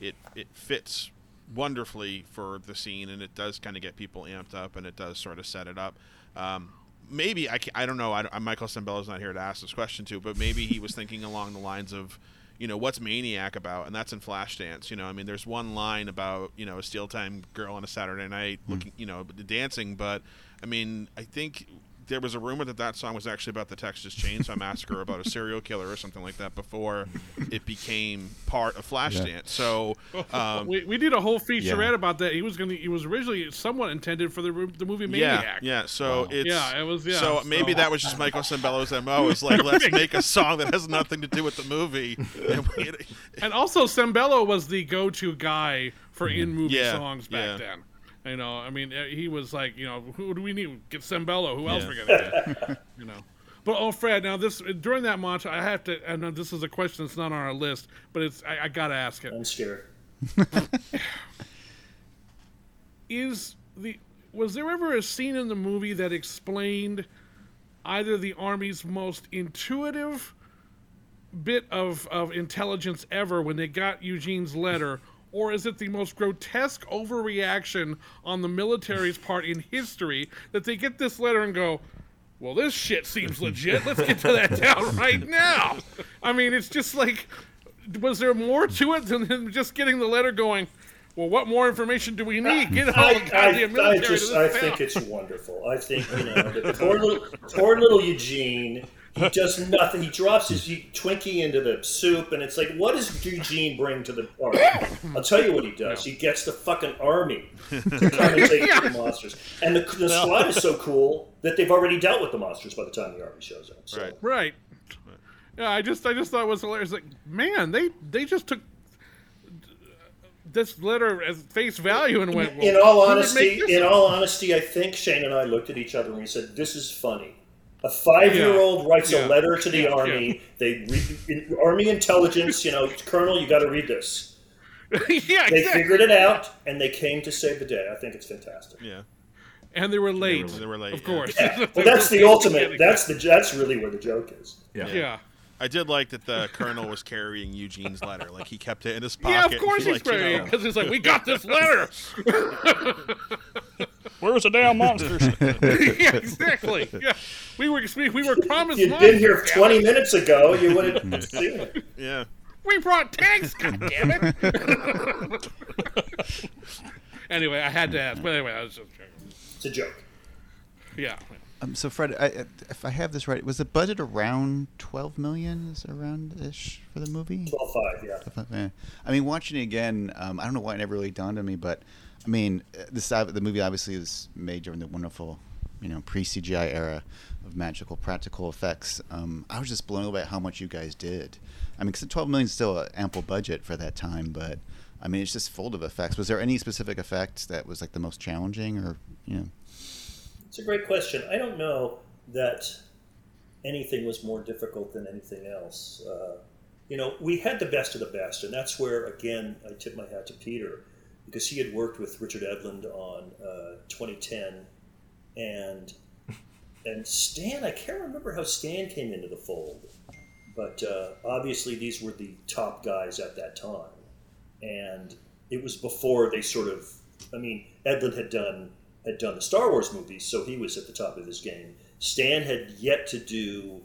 it it fits wonderfully for the scene, and it does kind of get people amped up, and it does sort of set it up. Um, maybe I, I don't know. I, don't- Michael Sembello's not here to ask this question to, but maybe he was thinking along the lines of, you know, what's Maniac about? And that's in Flashdance. You know, I mean, there's one line about you know a steel time girl on a Saturday night looking, you know, dancing, but I mean, I think there was a rumor that that song was actually about the Texas Chainsaw Massacre, about a serial killer or something like that, before it became part of Flashdance. So, um, we, we did a whole featurette Yeah. about that. He was gonna. He was originally somewhat intended for the the movie yeah, Maniac. yeah. yeah. So Wow. it's Yeah, it was- yeah, so so- maybe that was just Michael Sembello's mo. Is like let's make a song that has nothing to do with the movie. And we- And also, Sembello was the go-to guy for in-movie Yeah, songs back yeah. then. You know, I mean, uh, he was like, you know, who do we need? Get Sembello. Who else Yeah. we gonna get? you know. But oh, Fred, now this during that montage, I have to. I know this is a question that's not on our list, but it's I, I gotta ask it. I'm scared. is the was there ever a scene in the movie that explained either the army's most intuitive bit of, of intelligence ever when they got Eugene's letter, or is it the most grotesque overreaction on the military's part in history that they get this letter and go, well, this shit seems legit. Let's get to that town right now. I mean, it's just like, was there more to it than just getting the letter going? Well, what more information do we need? Get all I, the goddamn I, I military just I this think it's wonderful. I think you know the poor little poor little Eugene. He does nothing. He drops his Twinkie into the soup, and it's like, what does Eugene bring to the party? I'll tell you what he does. He gets the fucking army to come and take the monsters, and the, the squad is so cool that they've already dealt with the monsters by the time the army shows up. So. Right. Right. Yeah, I just I just thought it was hilarious. Like, man, they they just took this letter as face value and went. Well, in all honesty, in all honesty, I think Shane and I looked at each other and we said, "This is funny." A five-year-old writes Yeah. a letter to the Yeah, army. They read, in- army intelligence. You know, Colonel, you got to read this. yeah, They exactly. figured it out and they came to save the day. I think it's fantastic. yeah. and they were late. They were late, of course. Yeah. Well, that's the ultimate. That's the. That's really where the joke is. Yeah. yeah. I did like that the colonel was carrying Eugene's letter. Like he kept it in his pocket. Yeah, of course he's like, you know, because he's like, we got this letter. Where's the damn monsters? yeah, exactly. Yeah, we were we, we were promised. You'd been here monsters, 20 minutes ago, you would have seen it. Yeah. We brought tanks. God damn it. anyway, I had to ask, but anyway, I was just joking. It's a joke. Yeah. Um, so Fred, I, if I have this right, was the budget around twelve million? Is around ish for the movie? 12 5, yeah. Yeah. I mean, watching it again, um, I don't know why it never really dawned on me, but I mean, uh, this ob- the movie obviously was made during the wonderful, you know, pre CGI era of magical practical effects. Um, I was just blown away at how much you guys did. I mean, because twelve million is still an ample budget for that time, but I mean, it's just full of effects. Was there any specific effect that was like the most challenging, or you know? It's a great question. I don't know that anything was more difficult than anything else. Uh, you know, we had the best of the best, and that's where, again, I tip my hat to Peter because he had worked with Richard Edlund on uh, 2010, and and Stan. I can't remember how Stan came into the fold, but uh, obviously these were the top guys at that time, and it was before they sort of. I mean, Edlund had done had done the Star Wars movies, so he was at the top of his game. Stan had yet to do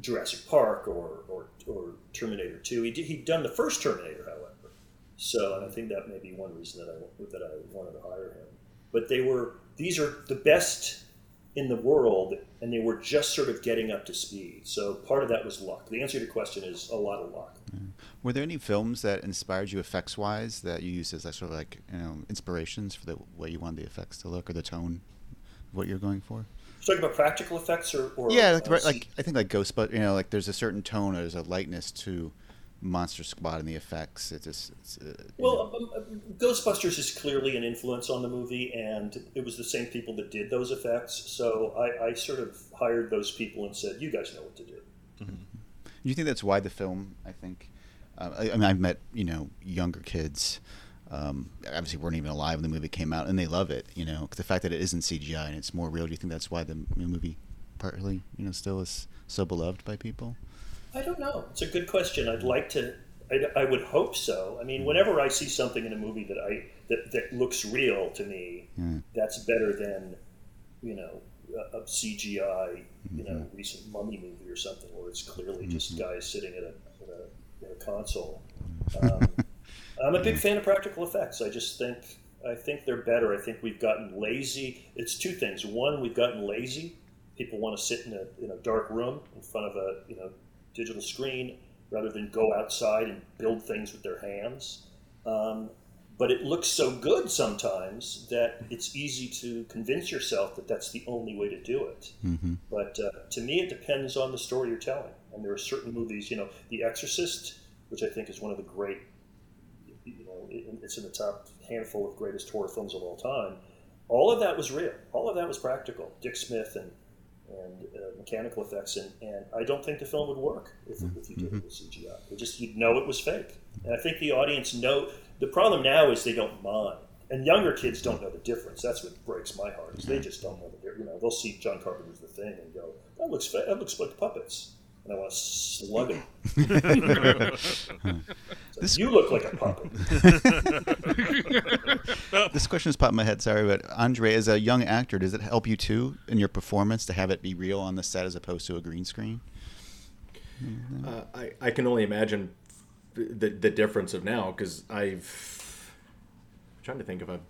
Jurassic Park or, or, or Terminator 2. He did, he'd done the first Terminator, however. So, and I think that may be one reason that I, that I wanted to hire him. But they were, these are the best in the world, and they were just sort of getting up to speed. So part of that was luck. The answer to your question is a lot of luck. Were there any films that inspired you effects wise that you used as like sort of like you know inspirations for the way you wanted the effects to look or the tone of what you're going for? Talking about practical effects or, or yeah, like, uh, like I think like Ghostbusters. You know, like there's a certain tone, or there's a lightness to Monster Squad and the effects. It just it's, uh, Well, um, um, Ghostbusters is clearly an influence on the movie, and it was the same people that did those effects. So I, I sort of hired those people and said, "You guys know what to do." Do you think that's why the film? I think. Uh, I, I mean, I've met you know younger kids. Um, obviously, weren't even alive when the movie came out, and they love it. You know, the fact that it isn't CGI and it's more real. Do you think that's why the movie, partly, you know, still is so beloved by people? I don't know. It's a good question. I'd like to. I, I would hope so. I mean, hmm. whenever I see something in a movie that I that, that looks real to me, Yeah. that's better than you know a, a CGI you know hmm. recent mummy movie or something where it's clearly just guys sitting at a, at a, at a console. Um, I'm a big fan of practical effects. I just think I think they're better. I think we've gotten lazy. It's two things. One, we've gotten lazy. People want to sit in a in a dark room in front of a you know digital screen rather than go outside and build things with their hands. Um, but it looks so good sometimes that it's easy to convince yourself that that's the only way to do it. Mm-hmm. But uh, to me, it depends on the story you're telling. And there are certain movies, you know, The Exorcist, which I think is one of the great, you know, it's in the top handful of greatest horror films of all time. All of that was real. All of that was practical. Dick Smith and and uh, mechanical effects, and, and I don't think the film would work if, mm-hmm. if you mm-hmm. did it with CGI. It just you'd know it was fake, and I think the audience know. The problem now is they don't mind, and younger kids don't know the difference. That's what breaks my heart. Is they mm-hmm. just don't know the difference. You know, they'll see John Carpenter's The Thing and go, "That looks fa- that looks like puppets," and I want to slug him. This- you look like a puppet. This question has popped in my head. Sorry, but Andre, as a young actor, does it help you too in your performance to have it be real on the set as opposed to a green screen? Uh, I, I can only imagine the, the difference of now because I've I'm trying to think if I've,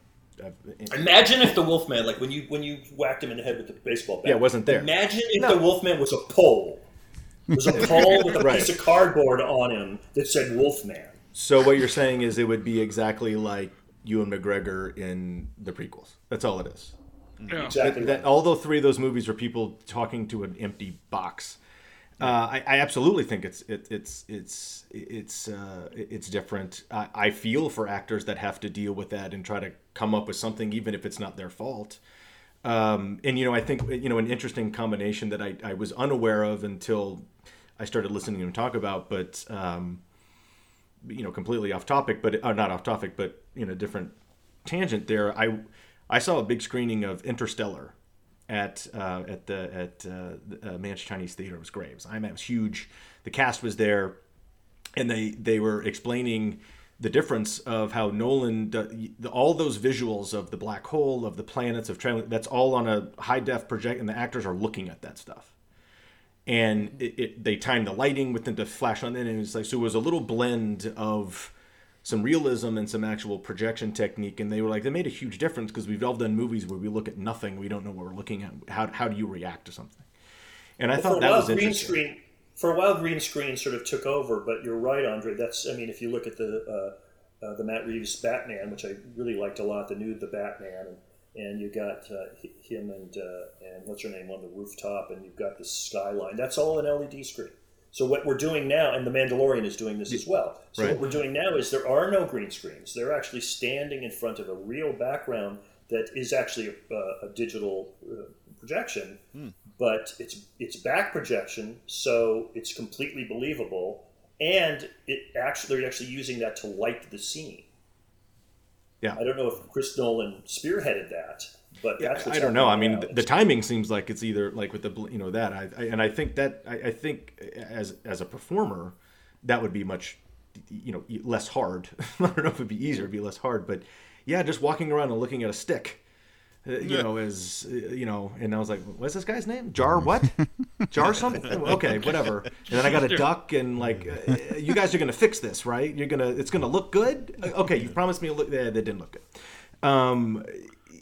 I've Imagine if the Wolfman, like when you when you whacked him in the head with the baseball bat, Yeah, it wasn't there. Imagine if No. the Wolfman was a pole. It was a pole with a Right. piece of cardboard on him that said Wolfman. So what you're saying is it would be exactly like Ewan McGregor in the prequels. That's all it is. Yeah. Exactly. That, although three of those movies are people talking to an empty box, uh, I, I absolutely think it's it, it's it's it's uh, it's different. I, I feel for actors that have to deal with that and try to come up with something, even if it's not their fault. Um, and you know, I think you know an interesting combination that I, I was unaware of until I started listening to him talk about, but um, you know, completely off topic, but uh, not off topic, but you know, different tangent there. I I saw a big screening of Interstellar at uh, at the at uh, the, uh, Mann's Chinese Theater. It was Graves. IMAX was huge. The cast was there, and they they were explaining the difference of how Nolan all those visuals of the black hole, of the planets, of traveling. That's all on a high def project, and the actors are looking at that stuff. And it, it, they timed the lighting with them to flash on it, and it's like so. It was a little blend of some realism and some actual projection technique, and they were like they made a huge difference because we've all done movies where we look at nothing, we don't know what we're looking at. How how do you react to something? And I Well, thought that was green interesting. screen for a while green screen sort of took over but you're right andre that's i mean if you look at the uh, uh, the matt reeves batman which i really liked a lot the new the batman and, and you got uh, him and uh, and what's her name on the rooftop and you've got the skyline. That's all an led screen. So what we're doing now and the mandalorian is doing this as well. So Right. what we're doing now is there are no green screens. They're actually standing in front of a real background that is actually a, a digital uh, projection but it's it's back projection, so it's completely believable, and it actually they're actually using that to light the scene. Yeah. I don't know if Chris Nolan spearheaded that, but that's I don't know. I mean, the, the timing seems like it's either like with the you know that I, I and I think that I, I think as as a performer, that would be much you know less hard. I don't know if it'd be easier, it'd be less hard, but yeah, just walking around and looking at a stick. Uh, You Yeah. know, is uh, you know, and I was like, "What's this guy's name? Jar what? Jar something? Okay, whatever." And then I got a duck, and like, uh, you guys are gonna fix this, right? You're gonna, it's gonna look good. Uh, Okay, you promised me. a Look, yeah, that didn't look good. Um,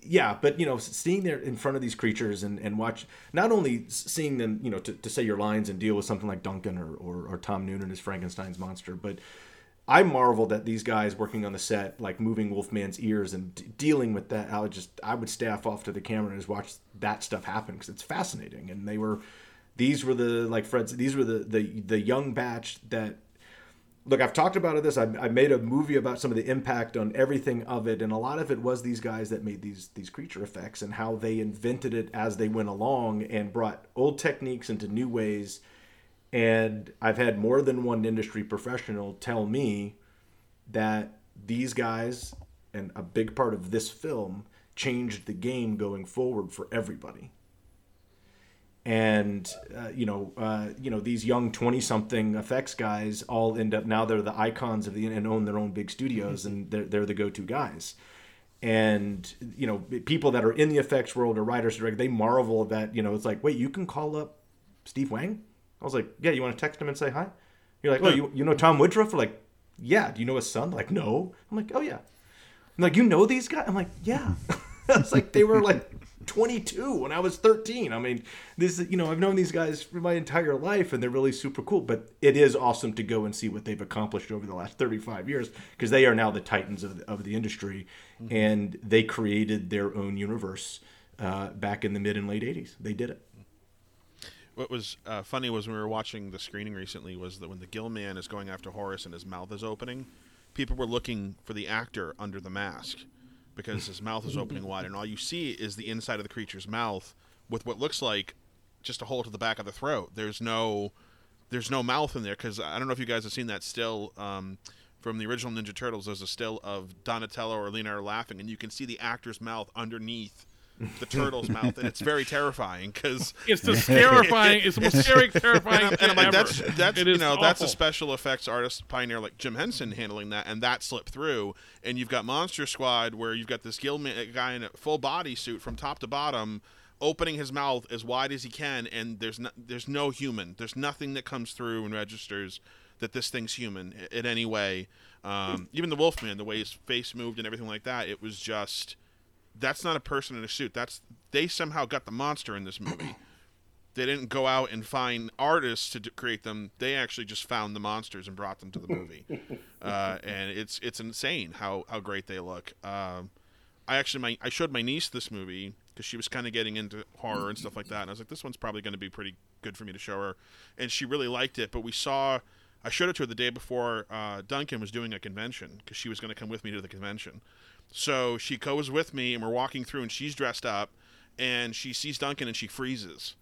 yeah, but you know, seeing there in front of these creatures and, and watch not only seeing them, you know, to, to say your lines and deal with something like Duncan or, or, or Tom Noonan as Frankenstein's monster, but I marveled that these guys working on the set, like moving Wolfman's ears and d- dealing with that. I would just, I would staff off to the camera and just watch that stuff happen because it's fascinating. And they were, these were the like Fred's, these were the the the young batch that look, I've talked about this. I, I made a movie about some of the impact on everything of it, and a lot of it was these guys that made these these creature effects and how they invented it as they went along and brought old techniques into new ways. And I've had more than one industry professional tell me that these guys and a big part of this film changed the game going forward for everybody and uh, you know, uh, you know these young twenty-something effects guys all end up now they're the icons of the and own their own big studios, and they're they're the go-to guys. And you know, people that are in the effects world or writers, direct, they marvel that you know it's like, wait, you can call up Steve Wang? I was like, yeah, you want to text him and say hi? You're like, oh, you you know Tom Woodruff? like, yeah. Do you know his son? like, no. I'm like, oh yeah. I'm like, you know these guys? I'm like, yeah. it's like they were like 22 when I was 13. I mean, this you know I've known these guys for my entire life, and they're really super cool. But it is awesome to go and see what they've accomplished over the last 35 years because they are now the titans of the, of the industry, and they created their own universe uh, back in the mid and late 80s. They did it. What was uh, funny was when we were watching the screening recently was that when the Gill Man is going after Horace and his mouth is opening, people were looking for the actor under the mask because his mouth is opening wide, and all you see is the inside of the creature's mouth with what looks like just a hole to the back of the throat. There's no, there's no mouth in there because I don't know if you guys have seen that still um, from the original Ninja Turtles. There's a still of Donatello or Leonardo laughing, and you can see the actor's mouth underneath the turtle's mouth, and it's very terrifying because It's the terrifying. It's the most scary, terrifying. and I'm, and I'm like, that's that's It you know that's a special effects artist pioneer like Jim Henson handling that, and that slipped through. And you've got Monster Squad where you've got this Gill Man guy in a full body suit from top to bottom, opening his mouth as wide as he can, and there's no, there's no human, there's nothing that comes through and registers that this thing's human in any way. Um, even the Wolfman, the way his face moved and everything like that, it was just that's not a person in a suit. That's they somehow got the monster in this movie. they didn't go out and find artists to d- create them. They actually just found the monsters and brought them to the movie. uh, and it's it's insane how how great they look. Um, I actually my I showed my niece this movie because she was kind of getting into horror and stuff like that, and I was like, this one's probably going to be pretty good for me to show her, and she really liked it. But we saw. I showed it to her the day before uh, Duncan was doing a convention because she was going to come with me to the convention. So she goes with me, and we're walking through, and she's dressed up, and she sees Duncan, and she freezes,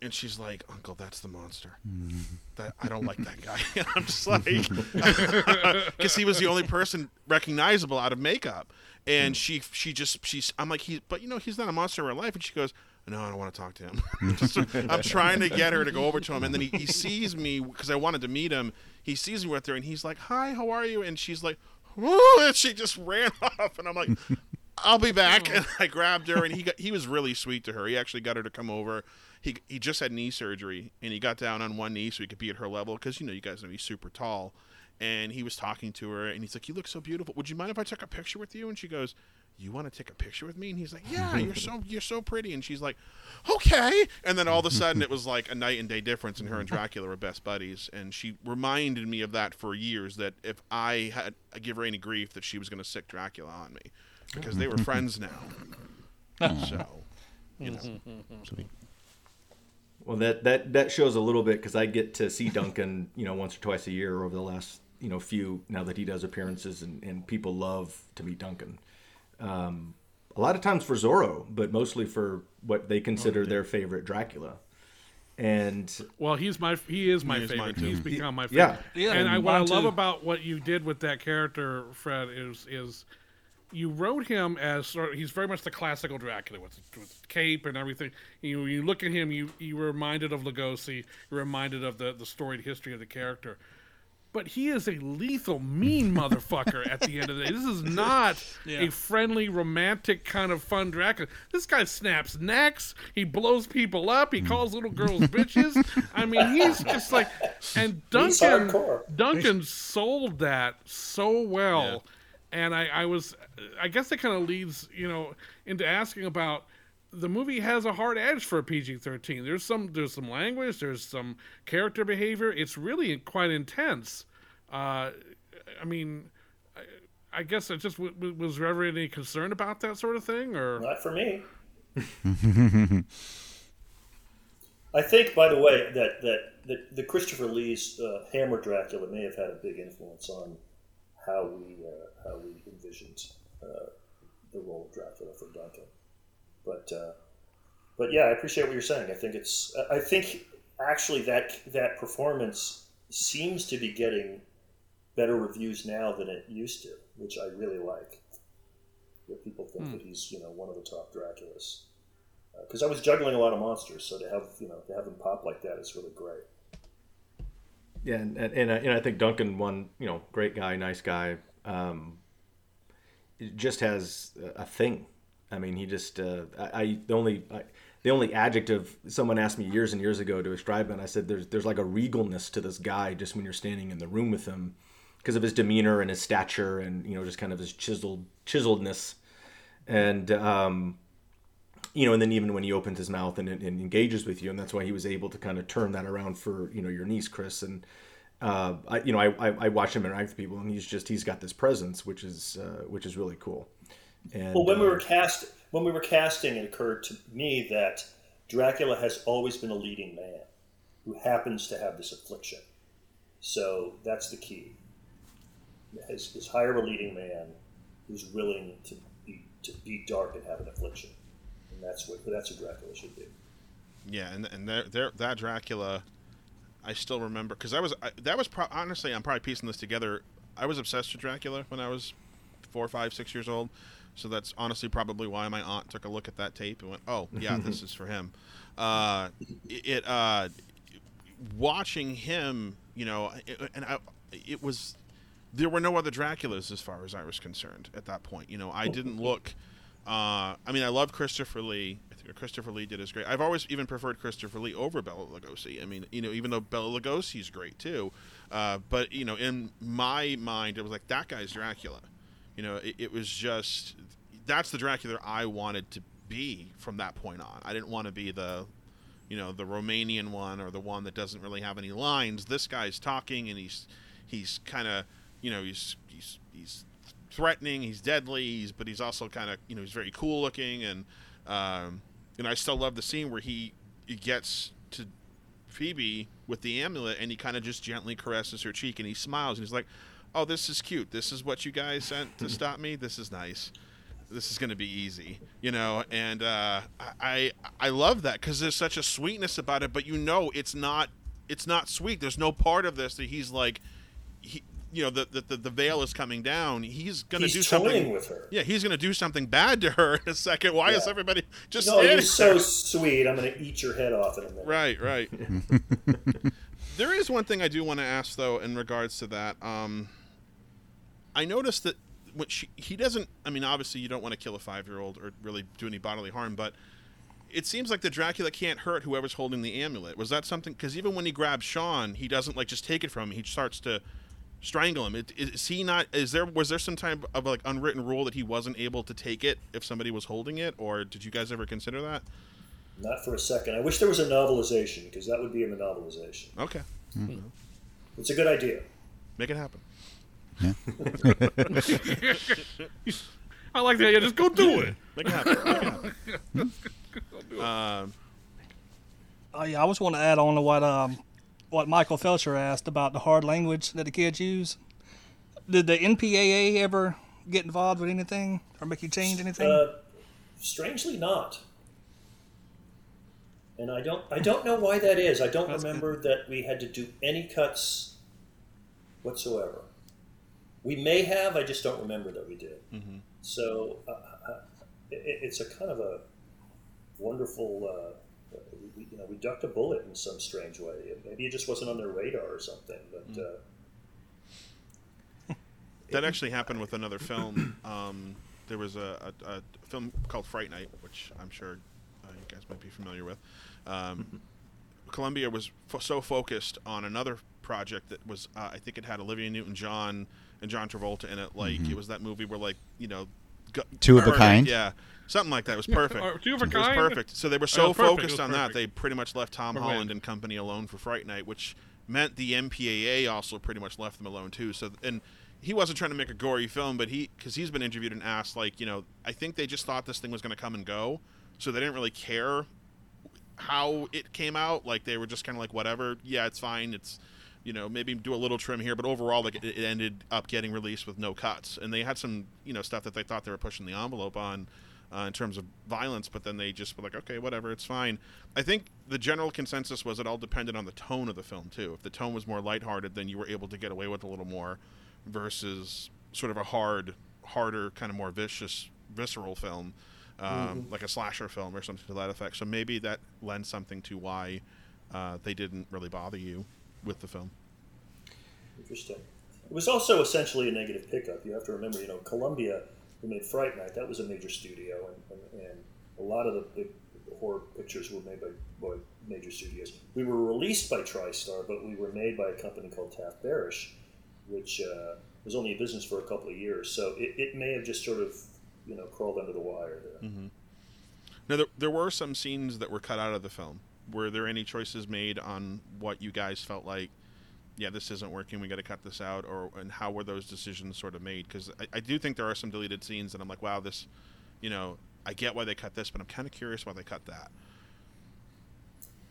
and she's like, "Uncle, that's the monster. That I don't like that guy." And I'm just like, because he was the only person recognizable out of makeup, and hmm. she she just she's I'm like, he, but you know, he's not a monster in real life, and she goes. no, I don't want to talk to him. I'm trying to get her to go over to him, and then he, he sees me because I wanted to meet him. He sees me with her, and he's like, "Hi, how are you?" And she's like! And she just ran off, and I'm like, "I'll be back." Oh. And I grabbed her, and he got he was really sweet to her. He actually got her to come over. He he just had knee surgery, and he got down on one knee so he could be at her level because you know you guys know he's super tall. And he was talking to her, and he's like, "You look so beautiful. Would you mind if I took a picture with you?" And she goes, "You want to take a picture with me?" And he's like, "Yeah, you're so you're so pretty." And she's like, "Okay." And then all of a sudden, it was like a night and day difference, and her and Dracula were best buddies. And she reminded me of that for years. That if I had I give her any grief, that she was going to sic Dracula on me, because they were friends now. Uh-huh. So, you know, Sweet. Well, that that that shows a little bit because I get to see Duncan, you know, once or twice a year over the last, you know, few now that he does appearances, and, and people love to meet Duncan. Um, a lot of times for Zorro, but mostly for what they consider their favorite Dracula. And Well, he's my he is my He is favorite. too. He's become my Yeah. favorite. Yeah, yeah. and I, what I love too. about what you did with that character, Fred, is is you wrote him as sort of, he's very much the classical Dracula with, with cape and everything. You you look at him, you you were reminded of Lugosi, you're reminded of the the storied history of the character. But he is a lethal, mean motherfucker at the end of the day. This is not Yeah. a friendly, romantic kind of fun Dracula. This guy snaps necks. He blows people up. He hmm. calls little girls bitches. I mean, he's just like, and Duncan. Duncan sold that so well. And I, I was, I guess that kind of leads, you know, into asking about the movie has a hard edge for a PG-13. There's some, there's some language, there's some character behavior. It's really quite intense. Uh, I mean, I, I guess it just w- w- was there ever any concern about that sort of thing, or Not for me. I think, by the way, that that, that the Christopher Lee's uh, Hammer Dracula may have had a big influence on how we uh, how we envisioned uh, the role of Dracula for Duncan. But uh, but yeah, I appreciate what you're saying. I think it's I- think actually that that performance seems to be getting better reviews now than it used to, which I really like. That people think that he's you know one of the top Draculas. Because I was juggling a lot of monsters, so to have you know to have him pop like that is really great. Yeah, and and, and, I, and I think Duncan, one you know, great guy, nice guy, um, just has a thing. I mean, he just uh, I, I the only I, the only adjective someone asked me years and years ago to describe him, I said there's there's like a regalness to this guy just when you're standing in the room with him because of his demeanor and his stature and you know just kind of his chiseled chiseledness and um, you know, and then even when he opens his mouth and, and engages with you, and that's why he was able to kind of turn that around for you know your niece Chris, and uh, I, you know, I, I, I watch him interact with people, and he's just he's got this presence, which is uh, which is really cool. And Well, when we uh, were cast, when we were casting, it occurred to me that Dracula has always been a leading man who happens to have this affliction. So that's the key. Is, is hire a leading man who's willing to be to be dark and have an affliction, and that's what that's what Dracula should be. Yeah, and and there, there that Dracula, I still remember because I was I, that was pro- honestly I'm probably piecing this together. I was obsessed with Dracula when I was four, five, six years old. So that's honestly probably why my aunt took a look at that tape and went, "Oh, yeah, this is for him." Uh, it, uh, watching him, you know, it, and I, it was there were no other Draculas as far as I was concerned at that point. You know, I didn't look. Uh, I mean, I love Christopher Lee. I think Christopher Lee did is great. I've always even preferred Christopher Lee over Bela Lugosi. I mean, you know, even though Bela Lugosi's great too, uh, but you know, in my mind, it was like that guy's Dracula. You know, it, it was just that's the Dracula I wanted to be from that point on. I didn't want to be the you know the Romanian one or the one that doesn't really have any lines. This guy's talking and he's he's kind of you know he's he's he's threatening. He's deadly. He's but he's also kind of you know he's very cool looking and um, and I still love the scene where he he gets to Phoebe with the amulet and he kind of just gently caresses her cheek and he smiles and he's like, "Oh, this is cute. This is what you guys sent to stop me. This is nice." this is going to be easy, you know, and uh, I I love that because there's such a sweetness about it, but you know it's not it's not sweet. There's no part of this that he's like he you know the the, the, the veil is coming down, he's gonna He's do something. with her. Yeah, he's gonna do something bad to her in a second. Why is everybody just No, you're so sweet. I'm going to eat your head off in a minute. Right, right. there is one thing I do want to ask though in regards to that. Um, I noticed that what she, he doesn't. I mean, obviously you don't want to kill a five-year-old or really do any bodily harm, but it seems like the Dracula can't hurt whoever's holding the amulet. Was that something? Because even when he grabs Sean, he doesn't like just take it from him. He starts to strangle him. It, is he not? Is there was there some type of like unwritten rule that he wasn't able to take it if somebody was holding it, or did you guys ever consider that? Not for a second. I wish there was a novelization because that would be in the novelization. Okay, hmm. It's a good idea. make it happen. I like the idea. Just go do it. Make it happen. Make it happen. Um, Oh yeah, I just want to add on to what um, what Michael Felcher asked about the hard language that the kids use. Did the MPAA ever get involved with anything or make you change anything? Uh, strangely not. And I don't I don't know why that is. I don't That's remember that we had to do any cuts whatsoever. We may have, I just don't remember that we did. So uh, uh, it, it's a kind of a wonderful. Uh, we, you know, we ducked a bullet in some strange way. Maybe it just wasn't on their radar or something. But uh, that actually happened with another film. Um, there was a, a, a film called Fright Night, which I'm sure uh, you guys might be familiar with. Um, Columbia was fo- so focused on another project that was, uh, I think it had Olivia Newton-John and John Travolta in it. Like it was that movie where, like, you know, gu- Two of a kind? Yeah, something like that. It was perfect. Or Two of a It was perfect. So they were Oh, so was focused was on that they pretty much left Tom For Holland when? and company alone for Fright Night, which meant the MPAA also pretty much left them alone too. So and he wasn't trying to make a gory film, but he because he's been interviewed and asked like you know I think they just thought this thing was going to come and go, so they didn't really care how it came out. Like they were just kind of like whatever, yeah, it's fine. It's you know maybe do a little trim here, but overall like it, ended up getting released with no cuts, and they had some you know stuff that they thought they were pushing the envelope on. Uh, in terms of violence, but then they just were like, okay, whatever, it's fine. I think the general consensus was it all depended on the tone of the film too. If the tone was more lighthearted, then you were able to get away with a little more, versus sort of a hard, harder, kind of more vicious, visceral film, um, like a slasher film or something to that effect. So maybe that lends something to why uh, they didn't really bother you with the film. Interesting. It was also essentially a negative pickup. You have to remember, you know, Columbia, who made Fright Night, that was a major studio, and, and, and a lot of the big horror pictures were made by, by major studios. We were released by TriStar, but we were made by a company called Taft Barish, which uh, was only in business for a couple of years. So it, it may have just sort of, you know, crawled under the wire there. Now, there, there were some scenes that were cut out of the film. Were there any choices made on what you guys felt like, yeah, this isn't working, we got to cut this out, or and how were those decisions sort of made? Because I, I do think there are some deleted scenes and I'm like, wow, this, you know, I get why they cut this, but I'm kind of curious why they cut that.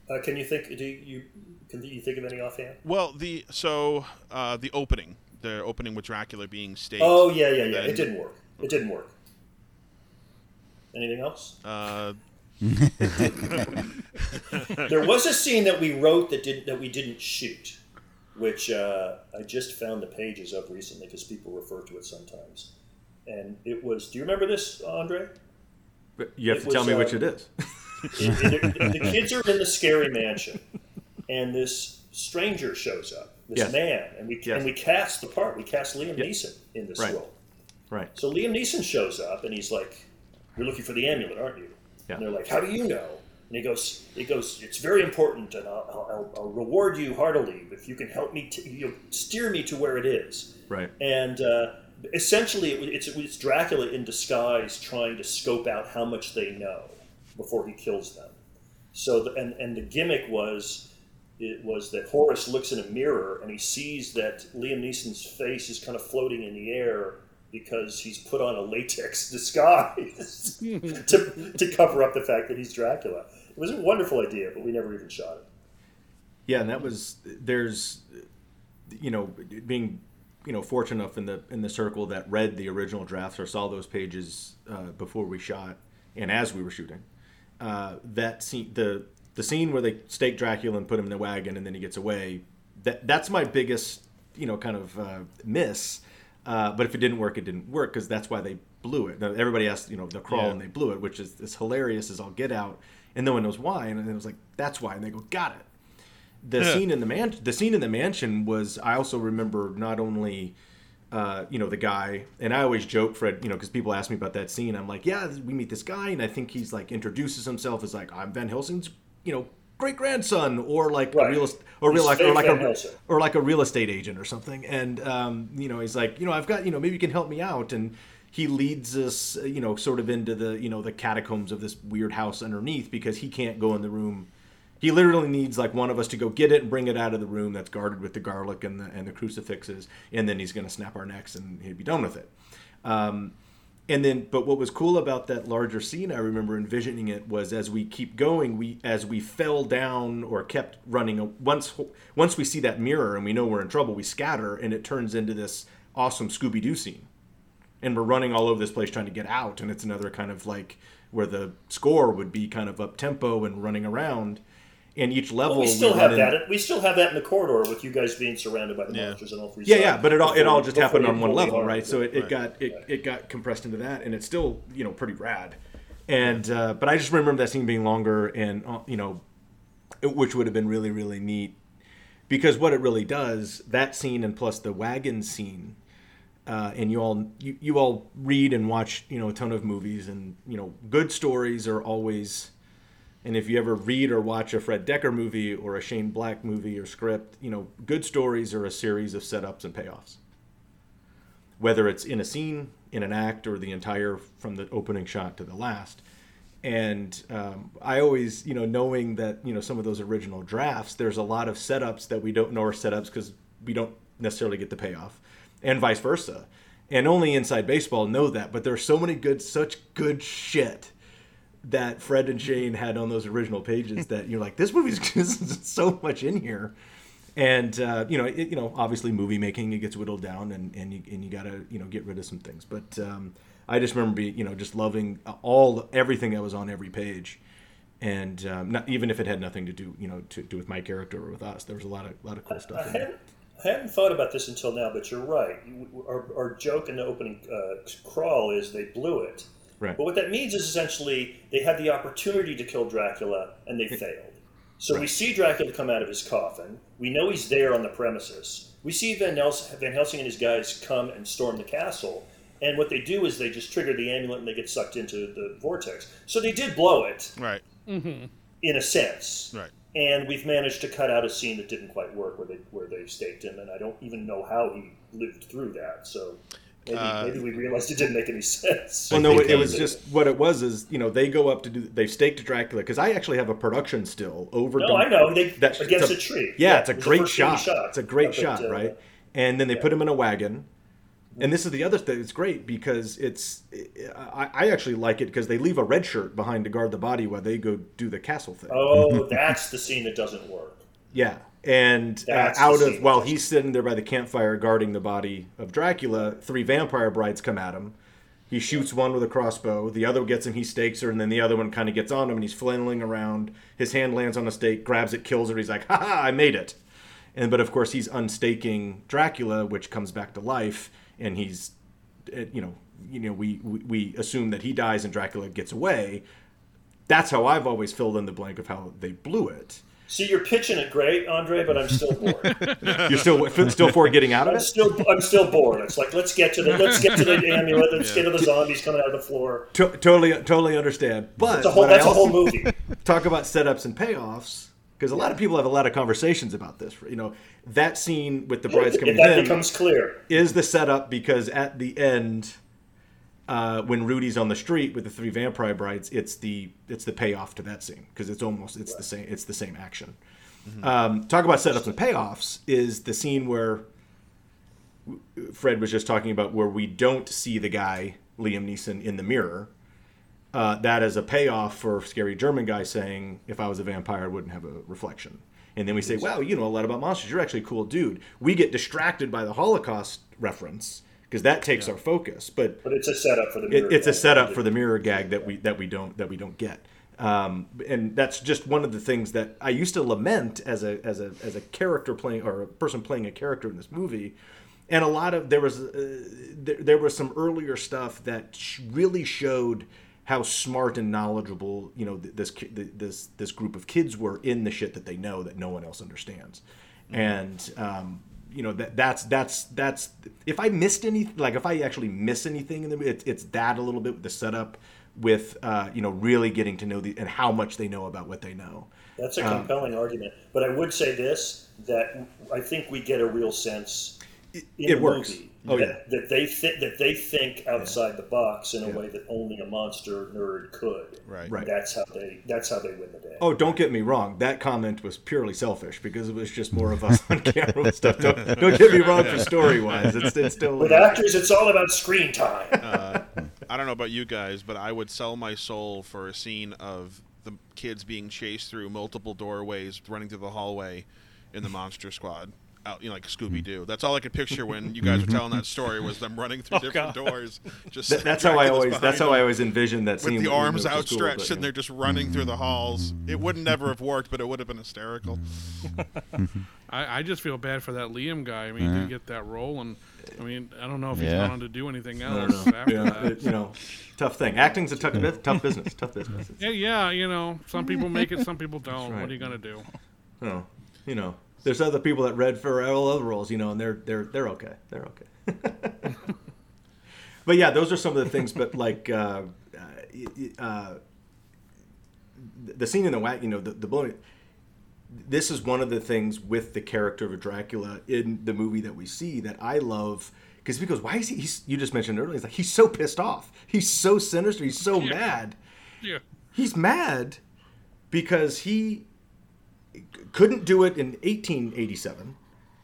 Uh, can you think? Do you can you think of any offhand? Well, the so uh, the opening, the opening with Dracula being staked. Oh yeah, yeah, yeah. then- It didn't work. It didn't work. Anything else? Uh, there was a scene that we wrote that did that we didn't shoot, which uh, I just found the pages of recently because people refer to it sometimes. And it was. Do you remember this, Andre? But you have It to tell was, me uh, which it is. It- it- the kids are in the scary mansion, and this stranger shows up, this Yes. man, and we Yes. and we cast the part. We cast Liam. Neeson in this Right. role. right. So Liam Neeson shows up, and he's like, "You're looking for the amulet, aren't you?" Yeah. And they're like, "How do you know?" And he goes, "He goes, it's very important, and I'll, I'll, I'll reward you heartily if you can help me. To, you steer me to where it is." Right. And uh, essentially, it, it's, it's Dracula in disguise trying to scope out how much they know before he kills them. So, the, and and the gimmick was. It was that Horace looks in a mirror and he sees that Liam Neeson's face is kind of floating in the air because he's put on a latex disguise to, to cover up the fact that he's Dracula. It was a wonderful idea, but we never even shot it. Yeah, and that was there's, you know, being, you know, fortunate enough in the in the circle that read the original drafts or saw those pages uh, before we shot and as we were shooting. Uh, that scene, the the scene where they stake Dracula and put him in the wagon and then he gets away. That that's my biggest you know kind of uh, miss. Uh, but if it didn't work, it didn't work because that's why they blew it. Now, everybody asked, you know, the crawl Yeah. and they blew it, which is as hilarious as I'll get out, and no one knows why. And it was like, that's why, and they go, got it. The Yeah. scene in the man, the scene in the mansion was. I also remember not only, uh, you know, the guy, and I always joke, Fred, you know, because people ask me about that scene. I'm like, yeah, we meet this guy, and I think he's like introduces himself as like, I'm Van Helsing's, you know, great grandson, or like a real, or real, like, or like a, or like a real estate agent or something. And um, you know, he's like, you know, I've got, you know, maybe you can help me out. And he leads us, uh, you know, sort of into the, you know, the catacombs of this weird house underneath because he can't go in the room. He literally needs like one of us to go get it and bring it out of the room that's guarded with the garlic and the and the crucifixes, and then he's going to snap our necks and he'd be done with it. Um, and then, but what was cool about that larger scene, I remember envisioning it was as we keep going, we as we fell down or kept running. Once once we see that mirror and we know we're in trouble, we scatter, and it turns into this awesome Scooby Doo scene, and we're running all over this place trying to get out. And it's another kind of like where the score would be kind of up tempo and running around. And each level, Well, we still run have in- that. We still have that in the corridor with you guys being surrounded by the Yeah. monsters on all three Yeah, sides. yeah, but it all it all just happened on one level, harm right? So it, it Right. got it, it got compressed into that, and it's still you know pretty rad. And uh, but I just remember that scene being longer, and uh, you know, it- which would have been really really neat because what it really does that scene and plus the wagon scene. Uh, and you all you, you all read and watch you know a ton of movies and you know good stories are always and if you ever read or watch a Fred Dekker movie or a Shane Black movie or script, you know, good stories are a series of setups and payoffs. Whether it's in a scene, in an act, or the entire from the opening shot to the last. And um, I always, you know, knowing that, you know, some of those original drafts, there's a lot of setups that we don't know are setups because we don't necessarily get the payoff, and vice versa. And only inside baseball know that. But there's so many good, such good shit that Fred and Shane had on those original pages that you're like, this movie's so much in here. And uh, you know, it, you know, obviously movie making it gets whittled down, and and you and you gotta you know get rid of some things. But um, I just remember being you know just loving all everything that was on every page, and um, not even if it had nothing to do you know to do with my character or with us, there was a lot of lot of cool I stuff hadn't, I hadn't thought about this until now, but you're right. Our, our joke in the opening uh, crawl is they blew it. Right. But what that means is essentially they had the opportunity to kill Dracula and they failed. So we see Dracula come out of his coffin. We know he's there on the premises. We see Van, Hels- Van Helsing and his guys come and storm the castle. And what they do is they just trigger the amulet and they get sucked into the vortex. So they did blow it Right. Mm-hmm. in a sense. Right. And we've managed to cut out a scene that didn't quite work, where they where they staked him, and I don't even know how he lived through that. So maybe, Uh, maybe we realized it didn't make any sense. Well, no, it, it was that- just what it was is you know they go up to do they staked Dracula because I actually have a production still over. No, I know. They That's- against it's a, tree. Yeah, it's a it great shot. shot. It's a great Up at, shot, uh, right? And then they yeah. put him in a wagon. And this is the other thing. It's great because it's. I, I actually like it because they leave a red shirt behind to guard the body while they go do the castle thing. Oh, that's the scene that doesn't work. Yeah, and uh, out of while he's sitting there by the campfire guarding the body of Dracula, three vampire brides come at him. He shoots one with a crossbow. The other gets him. He stakes her, and then the other one kind of gets on him, and he's flailing around. His hand lands on a stake, grabs it, kills her. He's like, "Ha ha! I made it!" And but of course he's unstaking Dracula, which comes back to life, and he's, uh, you know, you know, we, we we assume that he dies and Dracula gets away. That's how I've always filled in the blank of how they blew it. See, you're pitching it great, Andre, but I'm still bored. You're still still for getting out of I'm it. still I'm still bored. It's like let's get to the let's get to the amulet. Let's get to the zombies coming out of the floor. To- totally, totally understand. But It's a whole that's a whole movie. talk about setups and payoffs, because a lot of people have a lot of conversations about this. You know, that scene with the brides If coming that in becomes clear. is the setup because at the end, uh, when Rudy's on the street with the three vampire brides, it's the it's the payoff to that scene because it's almost it's the same it's the same action. Um, talk about setups and payoffs is the scene where Fred was just talking about where we don't see the guy Liam Neeson in the mirror. Uh, that is a payoff for scary German guy saying, "If I was a vampire, I wouldn't have a reflection." And then we say, "Wow, you know a lot about monsters. You're actually a cool dude." We get distracted by the Holocaust reference because that takes our focus, but But it's a setup for the it, mirror. it's a setup for the mirror gag that we that we don't that we don't get. Um, and that's just one of the things that I used to lament as a as a as a character playing or a person playing a character in this movie. And a lot of there was uh, there, there was some earlier stuff that really showed how smart and knowledgeable you know this this this group of kids were in the shit that they know that no one else understands. And um, you know that that's that's that's if I missed any like if I actually miss anything in the movie, it's, it's that a little bit with the setup with uh, you know really getting to know the and how much they know about what they know. That's a Um, compelling argument. But I would say this that I think we get a real sense in it the works. movie Oh, that, yeah. that they think that they think outside the box in a way that only a monster nerd could. Right. Right. That's how they that's how they win the day. Oh, don't get me wrong. That comment was purely selfish because it was just more of us on camera and stuff. Don't, don't get me wrong for story wise. It's, it's still With actors, it's all about screen time. Uh, I don't know about you guys, but I would sell my soul for a scene of the kids being chased through multiple doorways, running through the hallway in the Monster Squad. Out, you know, like Scooby hmm. Doo. That's all I could picture when you guys were mm-hmm. telling that story was them running through Oh, different God. doors. Just That- that's how I always that's how I always envisioned that scene. with the arms moved to school, outstretched but, and they're just running through the mm-hmm. halls. It would never have worked, but it would have been hysterical. Mm-hmm. I, I just feel bad for that Liam guy. I mean, Yeah. to get that role, and I mean, I don't know if he's Yeah. gone on to do anything I else after Yeah, that. it- you know, tough thing. Acting's a tough, bus- tough business. Tough business. It's, Yeah, yeah, you know, some people make it, some people don't. right. What are you gonna do? you know, you know, there's other people that read for all other roles, you know, and they're they're they're okay. They're okay. but yeah, those are some of the things. But like, uh, uh, uh, the scene in the whack, you know, the the blowing. This is one of the things with the character of Dracula in the movie that we see that I love because because why is he? He's, you just mentioned earlier. He's like he's so pissed off. He's so sinister. He's so Yeah. mad. Yeah, He's mad because he couldn't do it in 1887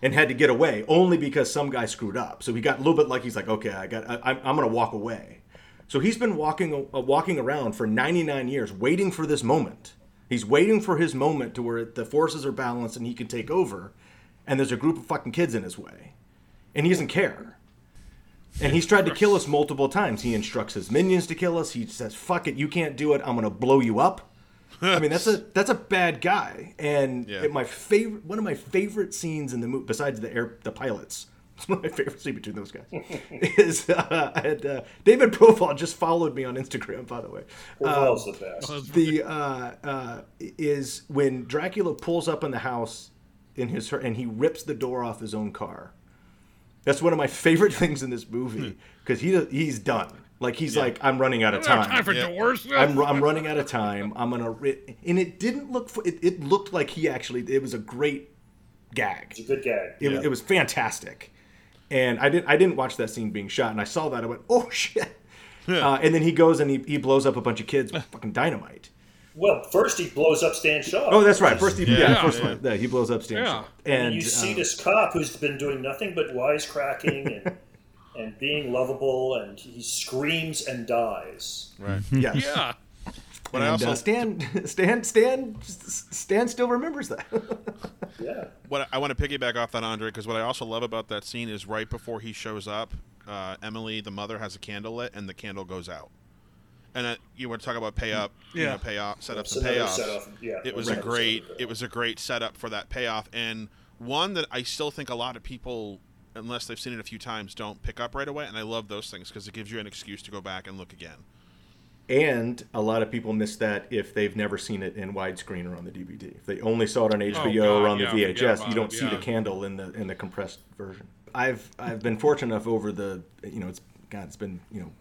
and had to get away only because some guy screwed up. So he got a little bit like he's like, okay, I got, I, I'm, I'm going to walk away. So he's been walking, uh, walking around for 99 years, waiting for this moment. He's waiting for his moment to where the forces are balanced and he can take over. And there's a group of fucking kids in his way, and he doesn't care. And he's tried to kill us multiple times. He instructs his minions to kill us. He says, "Fuck it, you can't do it. I'm gonna blow you up." I mean, that's a that's a bad guy. And Yeah. it- my favorite, one of my favorite scenes in the movie, besides the air, the pilots, it's one of my favorite scenes between those guys, is uh, I had, uh, David Proval just followed me on Instagram, by the way. Proval's the best. The uh, uh, is when Dracula pulls up in the house in his and he rips the door off his own car. That's one of my favorite things in this movie because he he's done. Like he's like, I'm running out of I don't have time. time for Yeah. doors. I'm, I'm running out of time. I'm gonna ri-. and it didn't look. For, It, it looked like he actually. It was a great gag. It's a good gag. It, was it was fantastic, and I didn't I didn't watch that scene being shot, and I saw that I went, oh shit. Uh, and then he goes and he, he blows up a bunch of kids with fucking dynamite. Well, first he blows up Stan Shaw. Oh, that's right. First he yeah, Yeah. first Yeah. one. Yeah, he blows up Stan Yeah. Shaw. and And you see uh, this cop who's been doing nothing but wisecracking and and being lovable, and he screams and dies. Right. yes. Yeah, But I and also uh, Stan, Stan, Stan, Stan still remembers that. Yeah. what I want to piggyback off that, Andre, because what I also love about that scene is right before he shows up, uh, Emily, the mother, has a candle lit, and the candle goes out. And uh, you want to talk about pay up, you Yeah. know, pay off, setups That's and another payoffs. setup, yeah, it was a great, it was a great setup for that payoff, and one that I still think a lot of people, unless they've seen it a few times, don't pick up right away. And I love those things because it gives you an excuse to go back and look again. and a lot of people miss that if they've never seen it in widescreen or on the DVD. If they only saw it on HBO Oh, God, or on the yeah, forget VHS, you don't it, see the candle in the in the compressed version. I've I've been fortunate enough over the you know it's God it's been you know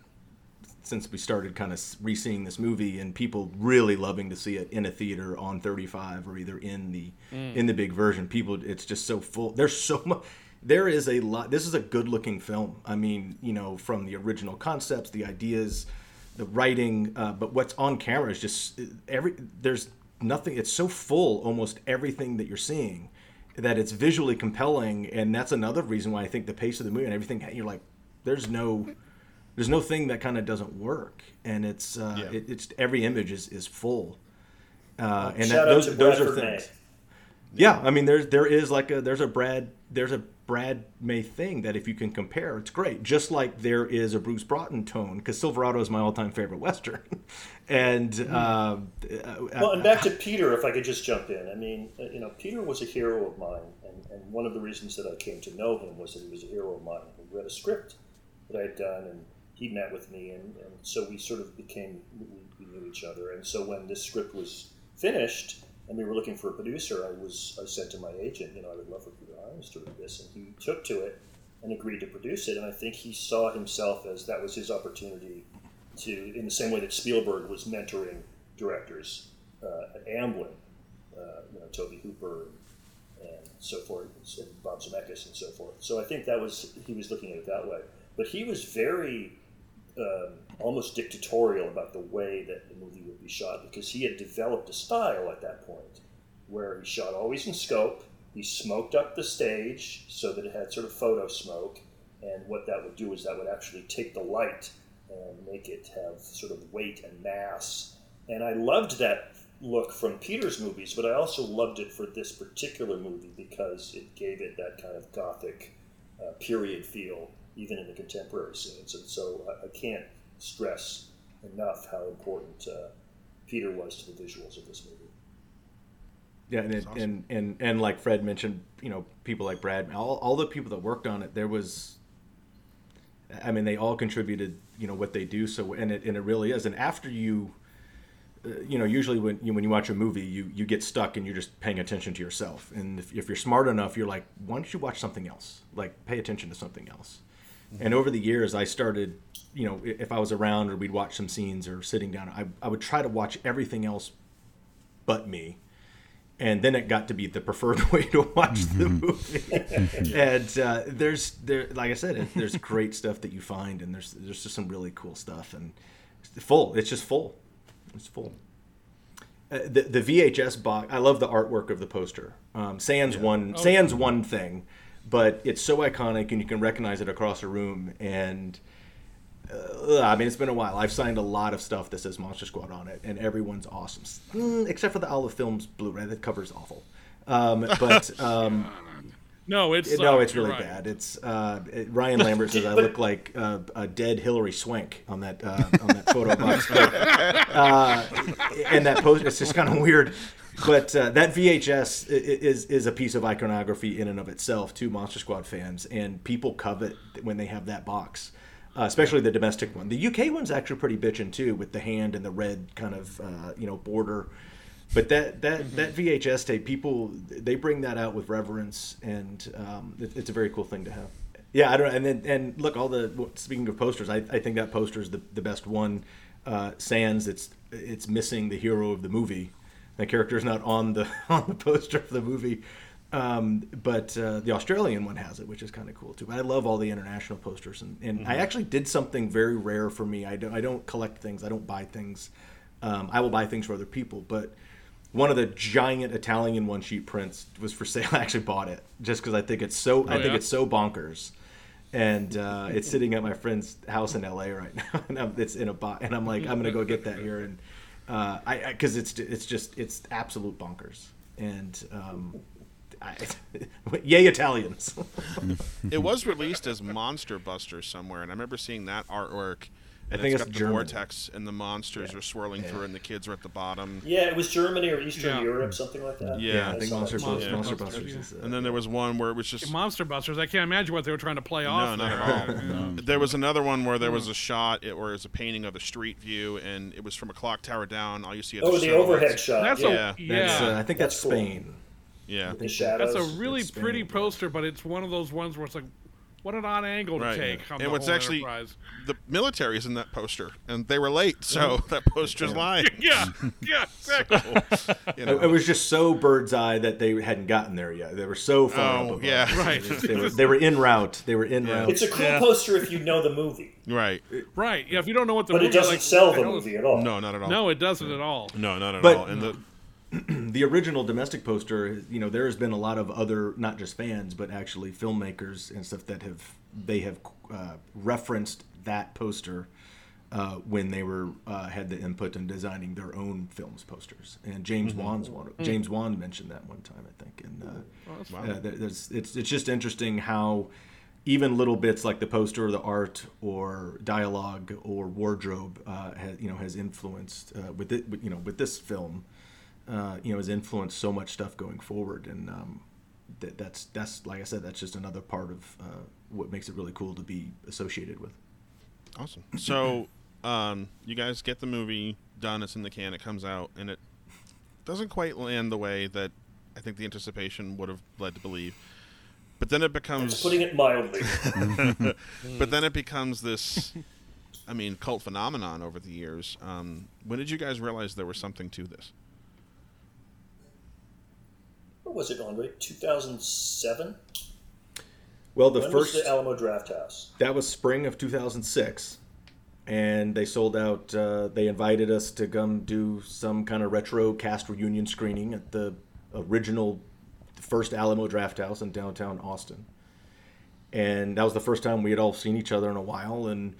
since we started kind of re-seeing this movie and people really loving to see it in a theater on 35 or either in the Mm. in the big version people it's just so full there's so much there is a lot this is a good looking film. I mean you know from the original concepts the ideas the writing uh, but what's on camera is just every there's nothing it's so full almost everything that you're seeing that it's visually compelling. And that's another reason why i think the pace of the movie and everything you're like there's no there's no thing that kind of doesn't work. And it's uh, Yeah. it, it's every image is, is full. Uh, and that, those those are things. May. yeah i mean there's there is like a there's a brad there's a Brad May thing that if you can compare, it's great. Just like there is a Bruce Broughton tone, because Silverado is my all-time favorite western. and Hmm. uh, Well, and back to Peter, if I could just jump in. I mean, uh, you know, Peter was a hero of mine, and, and one of the reasons that I came to know him was that he was a hero of mine. He read a script that I had done, and he met with me, and, and so we sort of became, we, we knew each other. And so when this script was finished, and we were looking for a producer, I was, I said to my agent, you know, I would love for Peter Hyams to read this, and he took to it and agreed to produce it. And I think he saw himself as that was his opportunity to, in the same way that Spielberg was mentoring directors uh, at Amblin, uh, you know, Tobe Hooper and, and so forth, and Bob Zemeckis and so forth. So I think that was he was looking at it that way. But he was very um, almost dictatorial about the way that the movie would be shot because he had developed a style at that point where he shot always in scope. He smoked up the stage so that it had sort of photo smoke, and what that would do is that would actually take the light and make it have sort of weight and mass. And I loved that look from Peter's movies, but I also loved it for this particular movie because it gave it that kind of gothic uh, period feel, even in the contemporary scenes. And so I, I can't stress enough how important uh, Peter was to the visuals of this movie. Yeah, and, it, and and and like Fred mentioned, you know, people like Brad, all, all the people that worked on it, there was. I mean, they all contributed, you know, what they do. So, and it and it really is. And after you, uh, you know, usually when you when you watch a movie, you you get stuck and you're just paying attention to yourself. And if, if you're smart enough, you're like, why don't you watch something else? Like, pay attention to something else. And over the years, I started, you know, if I was around or we'd watch some scenes or sitting down, I, I would try to watch everything else but me. And then it got to be the preferred way to watch the movie. and uh, there's there, like I said, it, there's great stuff that you find, and there's there's just some really cool stuff, and it's full. It's just full. It's full. Uh, the the VHS box. I love the artwork of the poster. Um, Sans one Oh, Sans one thing, but it's so iconic, and you can recognize it across a room. And uh, I mean, it's been a while. I've signed a lot of stuff that says Monster Squad on it, and everyone's awesome, Mm, except for the Olive Films Blu-ray. The cover's awful. Um, but um, No, it's no, uh, it's really right. bad. It's uh, it- Ryan Lambert says I look like uh, a dead Hilary Swank on that uh, on that photo box, but, uh, and that post. It's just kind of weird. But uh, that VHS is is a piece of iconography in and of itself to Monster Squad fans, and people covet when they have that box, uh, especially the domestic one. The UK one's actually pretty bitchin' too, with the hand and the red kind of uh, you know border. But that that that VHS tape, people they bring that out with reverence, and um, it, it's a very cool thing to have. Yeah, I don't. Know. And then and look, all the speaking of posters, I, I think that poster is the, the best one. Uh, Sans, it's it's missing the hero of the movie. The character is not on the on the poster of the movie, um, but uh, the Australian one has it, which is kind of cool too. But I love all the international posters, and, and I actually did something very rare for me. I don't I don't collect things. I don't buy things. Um, I will buy things for other people, but one of the giant Italian one sheet prints was for sale. I actually bought it just because I think it's so I think yeah? it's so bonkers, and uh, it's sitting at my friend's house in L.A. right now, and I'm, it's in a box, and I'm like I'm gonna go get that here, and uh, I because it's it's just it's absolute bonkers, and um, I, yay Italians. It was released as Monster Buster somewhere, and I remember seeing that artwork. And think it's it's got the vortex, and the monsters are swirling Yeah. through, and the kids are at the bottom. Yeah, it was Germany or Eastern Yeah. Europe, something like that. Yeah, I think Monster, that. Busters, Yeah. Monster Monster, Busters yeah. is. Uh, And then there was one where it was just Monster Busters. I can't imagine what they were trying to play off. not there. at all. Yeah. There was another one where there was a shot, it, where it was a painting of a street view, and it was from a clock tower down. All you see are Oh, the silhouettes. overhead shot. That's yeah. a yeah. that's, uh, I think that's, That's cool. Spain. Yeah, the shadows. That's a really pretty poster, but it's one of those ones where it's like, what an odd angle to Right. take on And the what's whole actually- enterprise. the military is in that poster, and they were late, so mm-hmm. that poster's lying. Yeah, yeah, exactly. You It, know? it was just so bird's eye that they hadn't gotten there yet. They were so far Oh, up above. yeah. Right. They were, they were in route. They were in Yeah. route. It's a cool Yeah. poster if you know the movie, right? right. Yeah. If you don't know what the but movie it doesn't like, sell the movie at all. No, not at all. No, it doesn't at all. no, not at But- all. And the the original domestic poster, you know, there has been a lot of other, not just fans, but actually filmmakers and stuff that have they have uh, referenced that poster uh, when they were uh, had the input in designing their own films posters. And James Wan's one. James Wan mentioned that one time, I think. And uh, uh, there's, it's it's just interesting how even little bits like the poster, or the art, or dialogue, or wardrobe, uh, has, you know, has influenced uh, with it. You know, with this film, uh, you know, has influenced so much stuff going forward. And um, that, that's that's like I said, that's just another part of uh, what makes it really cool to be associated with. Awesome. So, um, you guys get the movie done. It's in the can. It comes out, and it doesn't quite land the way that I think the anticipation would have led to believe. But then it becomes. Putting it mildly. but then it becomes this. I mean, cult phenomenon over the years. Um, when did you guys realize there was something to this? What was it, Andre? 2007? Well, the when first the Alamo Drafthouse? that was spring of 2006 and they sold out uh, they invited us to come do some kind of retro cast reunion screening at the original first alamo draft house in downtown austin and that was the first time we had all seen each other in a while and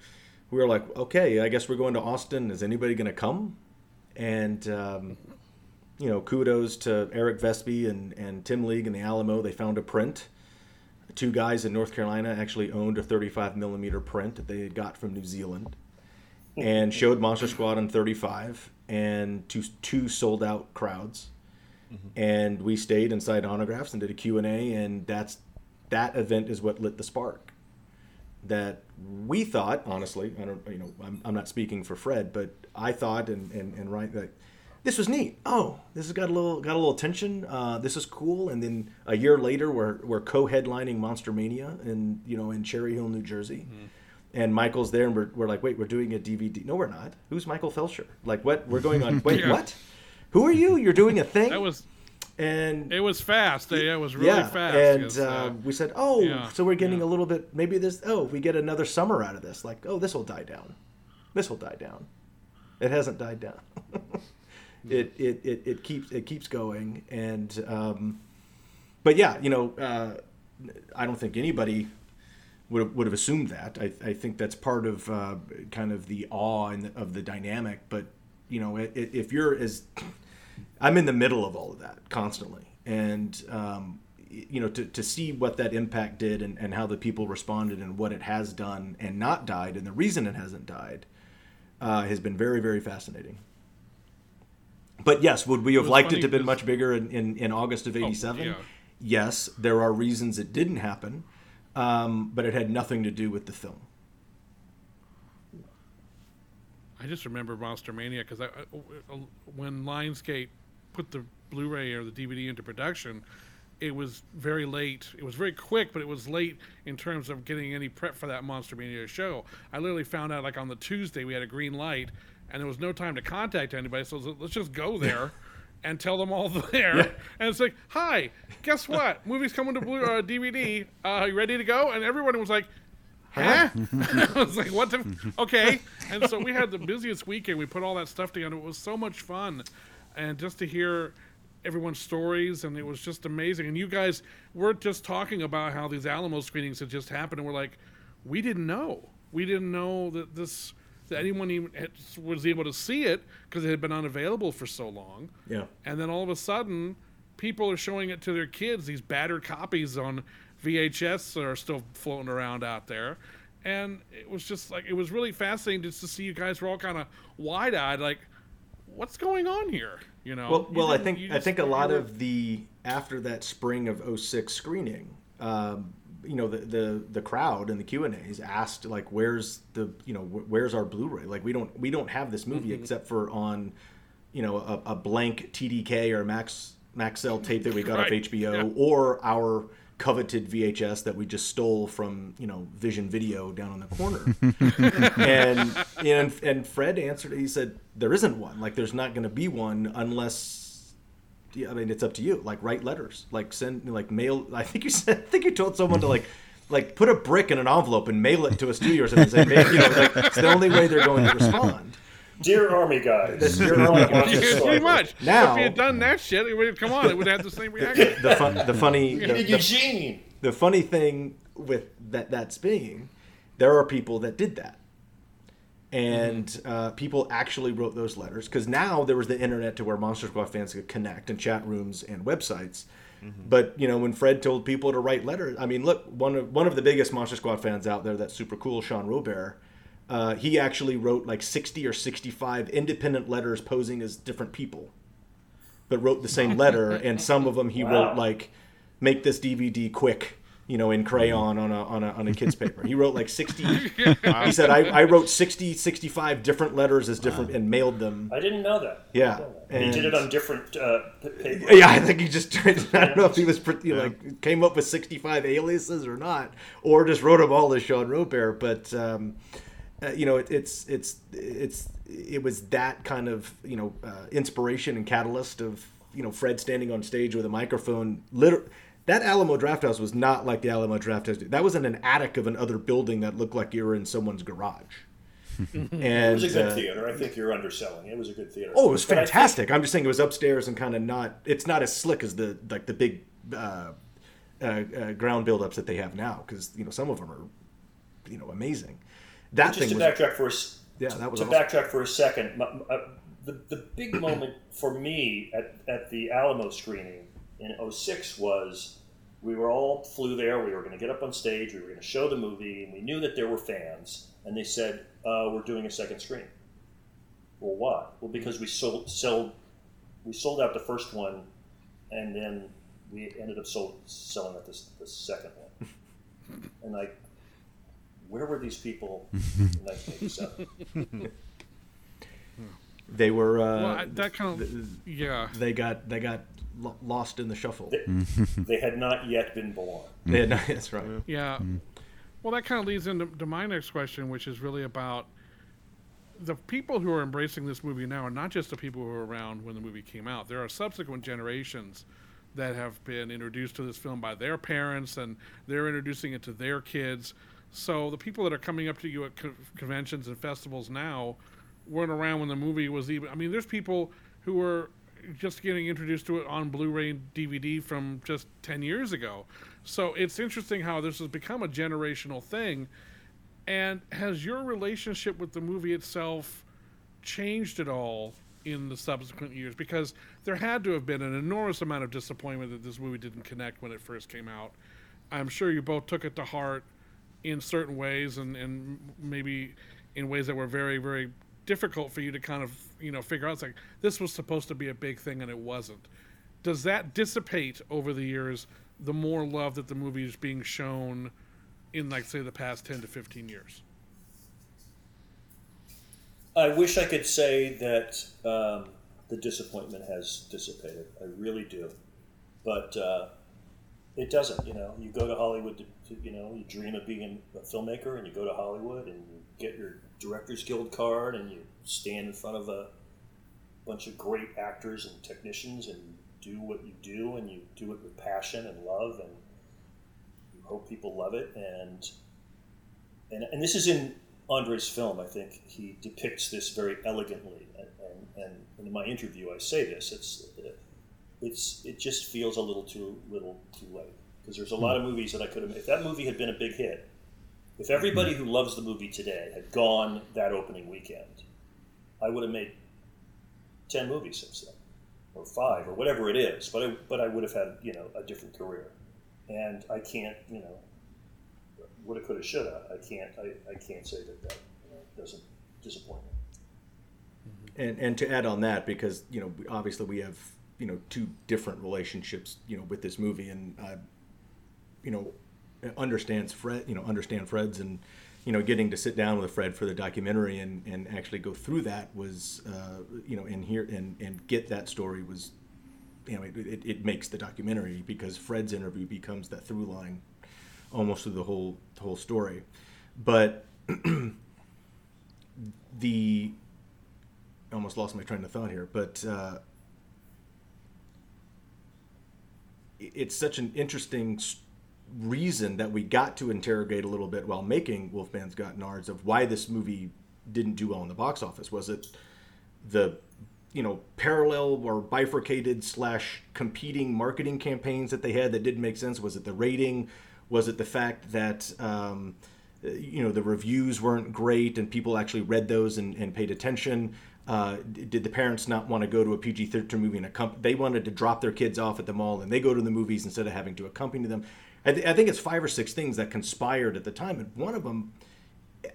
we were like okay i guess we're going to austin is anybody going to come and um, you know kudos to eric vespe and, and tim league and the alamo. They found a print. Two guys in North Carolina actually owned a 35 millimeter print that they had got from New Zealand, and mm-hmm. showed Monster Squad on 35 and two two sold out crowds, mm-hmm. and we stayed inside autographs and did a Q and A, and that's that event is what lit the spark. That we thought, honestly, I don't, you know, I'm, I'm not speaking for Fred, but I thought, and and and right, that this was neat. Oh, this has got a little got a little attention. Uh, this is cool. And then a year later, we're we're co-headlining Monster Mania in you know in Cherry Hill, New Jersey. And Michael's there, and we're, we're like, wait, we're doing a DVD. No, we're not. Who's Michael Felsher? Like, what? We're going on. Wait, Yeah. what? Who are you? You're doing a thing. That was and it was fast. It was really yeah, fast. and uh, uh, we said, oh, yeah, so we're getting yeah. a little bit. Maybe this. Oh, we get another summer out of this. Like, oh, this will die down. This will die down. It hasn't died down. it, it it it keeps it keeps going, and um, but yeah, you know, uh, I don't think anybody would have, would have assumed that. I, I think that's part of uh, kind of the awe and of the dynamic. But you know, if you're as I'm in the middle of all of that constantly, and um, you know, to, to see what that impact did and, and how the people responded and what it has done and not died and the reason it hasn't died uh, has been very very fascinating. But yes, would we have liked it to have been much bigger in, in, in August of '87? yeah. Yes, there are reasons it didn't happen, um, but it had nothing to do with the film. I just remember Monster Mania because I, I- when Lionsgate put the Blu-ray or the DVD into production, it was very late. It was very quick, but it was late in terms of getting any prep for that Monster Mania show. I literally found out like on the Tuesday we had a green light, and there was no time to contact anybody. So let's just go there. And tell them all there, and it's like, "Hi, guess what? Movie's coming to Blue uh, DVD. Uh, you ready to go?" And everyone was like, Huh? I was like, what the? Okay. And so we had the busiest weekend. We put all that stuff together. It was so much fun. And just to hear everyone's stories, and it was just amazing. And you guys were just talking about how these Alamo screenings had just happened, and we're like, we didn't know. We didn't know that this, that anyone even had, was able to see it because it had been unavailable for so long. Yeah. And then all of a sudden, people are showing it to their kids. These battered copies on VHS are still floating around out there. And it was just like, it was really fascinating just to see you guys were all kind of wide eyed, like, what's going on here? You know? Well, You well, I think I think a lot of the after that spring of 06 screening, um, you know, the, the the crowd and the Q and A's asked like, "Where's the you know where's our Blu-ray? Like, we don't we don't have this movie Mm-hmm. except for on, you know, a, a blank TDK or Max Maxell tape that we got off HBO yeah. or our coveted VHS that we just stole from you know Vision Video down on the corner." and and and Fred answered. He said, "There isn't one. Like, there's not going to be one unless." Yeah, I mean, it's up to you. Like, write letters. Like, send like mail. I think you said. I think you told someone to like. Like put a brick in an envelope and mail it to a studio or something. and Say, you know, like it's the only way they're going to respond. Dear Army guys, That's you're your on Army guys. Squad. Pretty much. Now- if you had done that shit, it would come on. It would have the same reaction. The fun, the funny, the, the, Eugene. the funny thing with that that's being, there are people that did that, and uh, people actually wrote those letters because now there was the internet to where Monster Squad fans could connect and chat rooms and websites. But you know, when Fred told people to write letters, I mean, look, one of one of the biggest Monster Squad fans out there, that's super cool, Sean Robert. Uh, he actually wrote like sixty or sixty-five independent letters posing as different people, but wrote the same letter. And some of them he Wow. wrote like, "Make this DVD quick," you know, in crayon on a on a on a kid's paper. He wrote like sixty. He said, I, "I wrote 60, 65 different letters as different and mailed them." I didn't know that. Yeah, And he did it on different uh, p- paper. Yeah, I think he just tried. I don't know if he was pretty, like came up with sixty five aliases or not, or just wrote them all as Sean Robert. But um, uh, you know, it, it's it's it's it was that kind of you know uh, inspiration and catalyst of you know Fred standing on stage with a microphone. Liter- that Alamo Drafthouse was not like the Alamo Drafthouse. That was in an attic of another building that looked like you were in someone's garage. and It was a good uh, theater. I think you're underselling. It was a good theater. Oh, it was But I think- fantastic. I'm just saying it was upstairs and kind of not. It's not as slick as the like the big uh, uh, uh, ground buildups that they have now because you know some of them are you know amazing. That just thing to was backtrack for a, s- Yeah, that was to awesome. backtrack for a second. My, uh, the, the big moment for me at, at the Alamo screening in 06 was we were all flew there. We were going to get up on stage. We were going to show the movie, and we knew that there were fans. And they said, uh, "We're doing a second screen." Well, why? Well, because we sold sold we sold out the first one, and then we ended up sold, selling out this the second one. And like, where were these people in 1987? they were uh, well, that kind of yeah. they got they got lo- lost in the shuffle. they mm-hmm. had not yet been born. They had- that's right. Yeah. Mm-hmm. Well, that kind of leads into to my next question, which is really about the people who are embracing this movie now are not just the people who were around when the movie came out. There are subsequent generations that have been introduced to this film by their parents, and they're introducing it to their kids. So the people that are coming up to you at co- conventions and festivals now weren't around when the movie was even. I mean, there's people who were just getting introduced to it on Blu-ray DVD from just 10 years ago. So it's interesting how this has become a generational thing. And has your relationship with the movie itself changed at all in the subsequent years? Because there had to have been an enormous amount of disappointment that this movie didn't connect when it first came out. I'm sure you both took it to heart in certain ways and, and maybe in ways that were very, very difficult for you to kind of, you know, figure out. It's like, this was supposed to be a big thing and it wasn't. Does that dissipate over the years the more love that the movie is being shown in, like, say, the past 10 to 15 years? I wish I could say that um, the disappointment has dissipated. I really do, but uh, it doesn't. You know, you go to Hollywood to, you know you dream of being a filmmaker, and you go to Hollywood and you get your Directors Guild card, and you stand in front of a bunch of great actors and technicians, and do what you do, and you do it with passion and love, and you hope people love it, and and, and this is in Andre's film. I think he depicts this very elegantly, and, and, and in my interview, I say this. It's it's it just feels a little too little too late because there's a hmm. lot of movies that I could have. Made if that movie had been a big hit, if everybody hmm. who loves the movie today had gone that opening weekend, I would have made ten movies since then, or five, or whatever it is. But I, but I would have had you know a different career, and I can't you know woulda, coulda, shoulda. I can't. I, I can't say that that you know, doesn't disappoint me. and and to add on that because you know obviously we have you know two different relationships you know with this movie and uh, you know understands Fred you know understand Fred's and you know getting to sit down with Fred for the documentary and and actually go through that was uh, you know and hear and and get that story was you know it, it, it makes the documentary because Fred's interview becomes that through line almost through the whole the whole story. But the I almost lost my train of thought here, but uh, it- it's such an interesting reason that we got to interrogate a little bit while making Wolfman's Got Nards of why this movie didn't do well in the box office. Was it the you know parallel or bifurcated slash competing marketing campaigns that they had that didn't make sense? Was it the rating? Was it the fact that um, you know the reviews weren't great and people actually read those and, and paid attention uh, did the parents not want to go to a PG-13 movie and accompany? They wanted to drop their kids off at the mall and they go to the movies instead of having to accompany them. I, th- I think it's five or six things that conspired at the time, and one of them,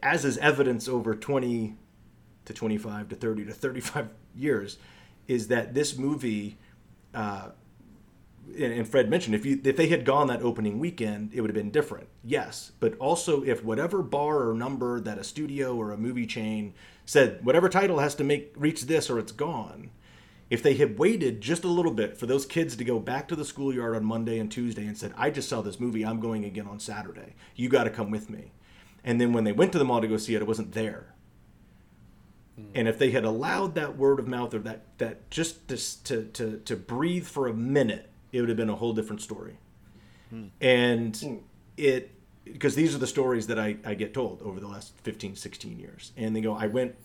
as is evidence over 20 to 25 to 30 to 35 years, is that this movie. Uh, and and Fred mentioned if you if they had gone that opening weekend, it would have been different. Yes, but also if whatever bar or number that a studio or a movie chain said whatever title has to make reach this or it's gone. If they had waited just a little bit for those kids to go back to the schoolyard on Monday and Tuesday and said, "I just saw this movie. I'm going again on Saturday. You got to come with me." And then when they went to the mall to go see it, it wasn't there. Hmm. And if they had allowed that word of mouth or that that just to to to, to breathe for a minute, it would have been a whole different story. Hmm. And hmm. it because these are the stories that I, I get told over the last 15 16 years. And they go i went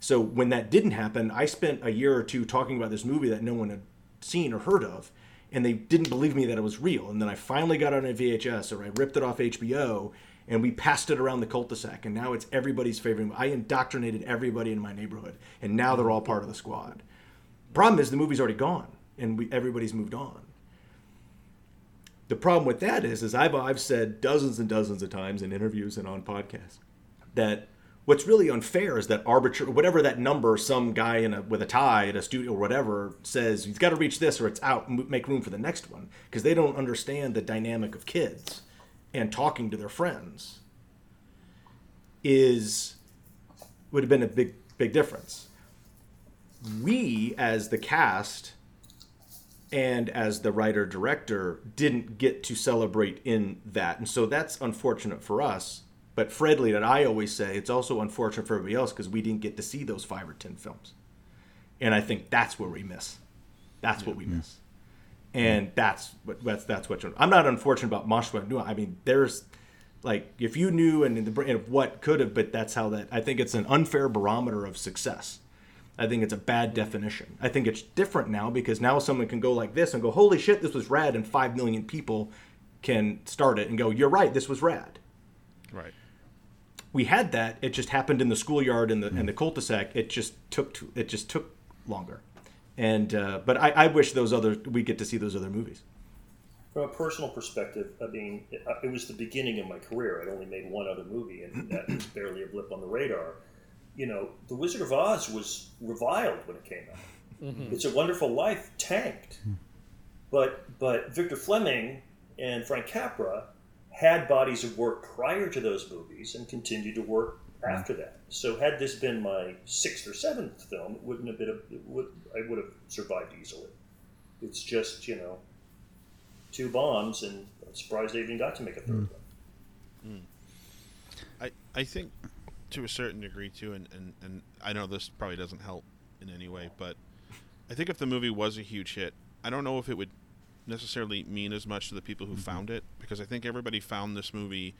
so when that didn't happen i spent a year or two talking about this movie that no one had seen or heard of and they didn't believe me that it was real. And then i finally got on a vhs or i ripped it off hbo and we passed it around the cul-de-sac and now it's everybody's favorite i indoctrinated everybody in my neighborhood and now they're all part of the squad. Problem is the movie's already gone and we, everybody's moved on the problem with that is, is I've, I've said dozens and dozens of times in interviews and on podcasts that what's really unfair is that arbitrary, whatever that number, some guy in a, with a tie at a studio or whatever says, you've got to reach this or it's out make room for the next one because they don't understand the dynamic of kids and talking to their friends is would have been a big big difference. We as the cast and as the writer director didn't get to celebrate in that. And so that's unfortunate for us. But fredly that i always say it's also unfortunate for everybody else because we didn't get to see those five or ten films. And i think that's where we miss. That's what we miss. And that's what that's that's what i'm not unfortunate about Moshwa no i mean there's like if you knew and, in the, brain of what could have but that's how that i think it's an unfair barometer of success I think it's a bad definition. I think it's different now because now someone can go like this and go, "Holy shit, this was rad," and five million people can start it and go, "You're right, this was rad." Right. We had that. It just happened in the schoolyard and the and the cul-de-sac. It just took to, it just took longer. And uh, but I, I wish those other we get to see those other movies. From a personal perspective, I mean, it, it was the beginning of my career. I'd only made one other movie, and that was barely a blip on the radar. You know, The Wizard of Oz was reviled when it came out. Mm-hmm. It's a Wonderful Life tanked, hmm. but but Victor Fleming and Frank Capra had bodies of work prior to those movies and continued to work hmm. after that. So had this been my sixth or seventh film, it wouldn't have been. A, it would, I would have survived easily. It's just you know two bombs, and I'm surprised they even got to make a third hmm. one. I, I think to a certain degree too, and, and, and I know this probably doesn't help in any way, but I think if the movie was a huge hit, I don't know if it would necessarily mean as much to the people who mm-hmm. found it because I think everybody found this movie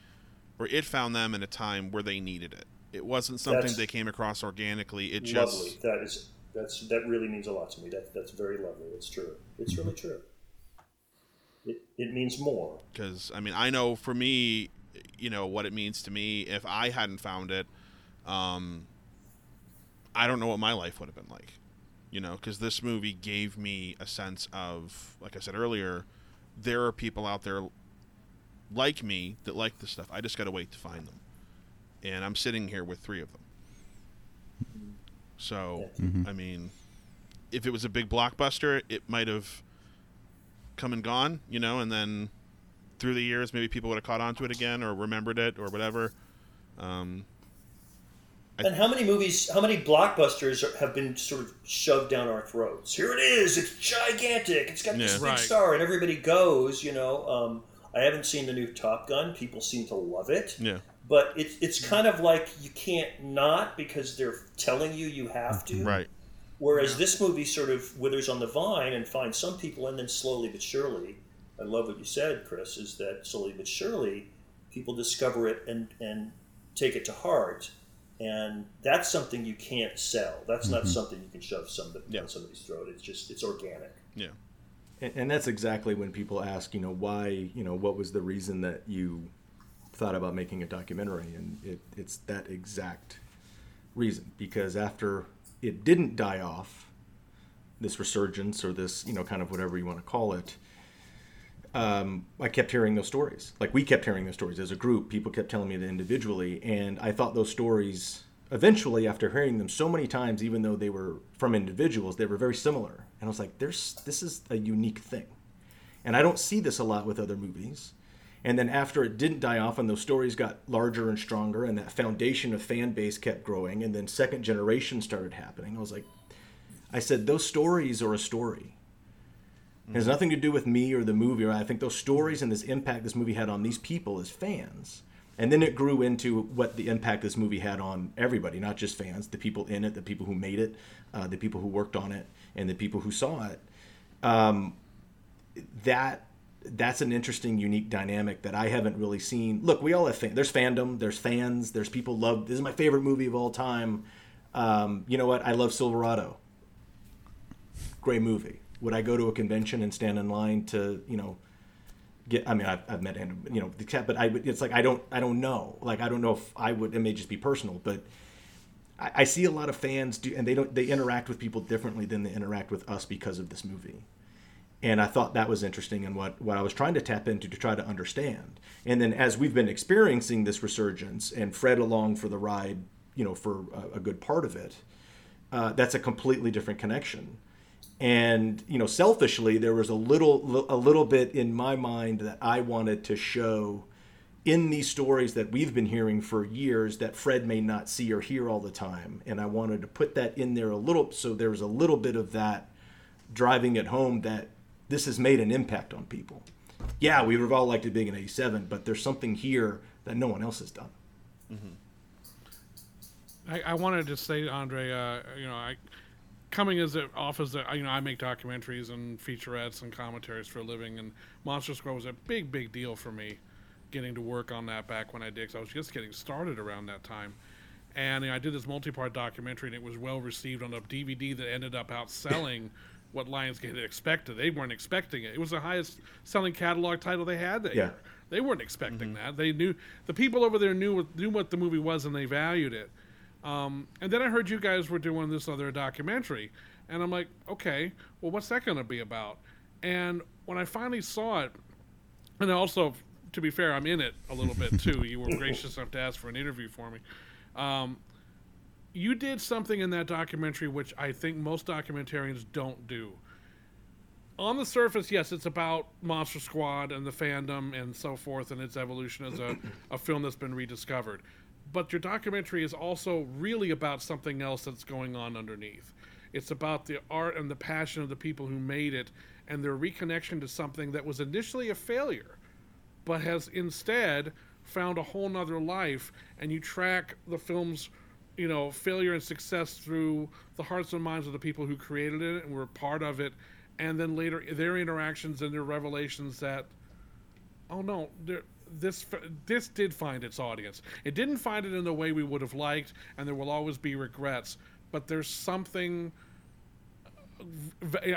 or it found them in a time where they needed it. It wasn't something That's they came across organically. It just. That is that's that really means a lot to me. That that's very lovely. It's true. It's really mm-hmm. true. It, it means more. because I mean I know for me, you know what it means to me. If I hadn't found it, um, I don't know what my life would have been like. You know, because this movie gave me a sense of, like I said earlier, there are people out there like me that like this stuff. I just got to wait to find them, and I'm sitting here with three of them. So, Mhm. I mean, if it was a big blockbuster, it might have come and gone, you know, and then through the years, maybe people would have caught on to it again or remembered it or whatever. Um, And how many movies, how many blockbusters are, have been sort of shoved down our throats? Here it is. It's gigantic. It's got this Yeah. big Right. star, and everybody goes. You know, um, I haven't seen the new Top Gun. People seem to love it. yeah, But it's it's kind of like you can't not because they're telling you you have to. right. Whereas this movie sort of withers on the vine and finds some people, and then slowly but surely, I love what you said, Chris, is that slowly but surely, people discover it and, and take it to heart. And that's something you can't sell. That's not mm-hmm. something you can shove somebody Yeah. down somebody's throat. It's just it's organic. Yeah. And, and that's exactly when people ask, you know, why, you know, what was the reason that you thought about making a documentary, and it, it's that exact reason. Because after it didn't die off, this resurgence or this, you know, kind of whatever you want to call it, um, I kept hearing those stories. Like we kept hearing those stories as a group. People kept telling me that individually, and I thought those stories eventually, after hearing them so many times, even though they were from individuals, they were very similar. And I was like, "There's this is a unique thing," and I don't see this a lot with other movies. And then after it didn't die off, and those stories got larger and stronger, and that foundation of fan base kept growing, and then second generation started happening, I was like, I said, those stories are a story. It has nothing to do with me or the movie. Or I think those stories and this impact this movie had on these people as fans. And then it grew into what the impact this movie had on everybody, not just fans, the people in it, the people who made it, uh, the people who worked on it, and the people who saw it. Um, that that's an interesting, unique dynamic that I haven't really seen. Look, we all have fan- there's fandom, there's fans, there's people love. This is my favorite movie of all time. Um, you know what? I love Silverado. Great movie. Would I go to a convention and stand in line to you know get? I mean, I've, I've met you know, the cat, but I it's like I don't I don't know. Like I don't know if I would. It may just be personal, but. I, I see a lot of fans do, and they don't. They interact with people differently than they interact with us because of this movie and I thought that was interesting and what, what I was trying to tap into to try to understand. And then as we've been experiencing this resurgence and Fred along for the ride, you know, for a, a good part of it, uh, that's a completely different connection. And you know, selfishly, there was a little a little bit in my mind that I wanted to show in these stories that we've been hearing for years that Fred may not see or hear all the time, and I wanted to put that in there a little so there was a little bit of that driving it home that this has made an impact on people. Yeah, we would have all liked it being in 87, but there's something here that no one else has done. I, I wanted to say, Andre, uh, you know, I coming as a, off as a, you know, I make documentaries and featurettes and commentaries for a living, and Monster Squad was a big, big deal for me, getting to work on that back when I did, because I was just getting started around that time. And you know, I did this multi-part documentary, and it was well received on a DVD that ended up outselling what Lionsgate had expected. They weren't expecting it. It was the highest selling catalog title they had that Yeah. year. They weren't expecting mm-hmm. that. They knew the people over there knew what, knew what the movie was and they valued it. Um, and then I heard you guys were doing this other documentary, and I'm like, okay, well, what's that going to be about? And when I finally saw it, and also, to be fair, I'm in it a little bit too. You were gracious enough to ask for an interview for me. Um, you did something in that documentary which I think most documentarians don't do. On the surface, yes, it's about Monster Squad and the fandom and so forth and its evolution as a, a film that's been rediscovered. But your documentary is also really about something else that's going on underneath. It's about the art and the passion of the people who made it and their reconnection to something that was initially a failure but has instead found a whole nother life and you track the film's you know failure and success through the hearts and minds of the people who created it and were part of it and then later their interactions and their revelations that oh no there- this this did find its audience. It didn't find it in the way we would have liked and there will always be regrets but there's something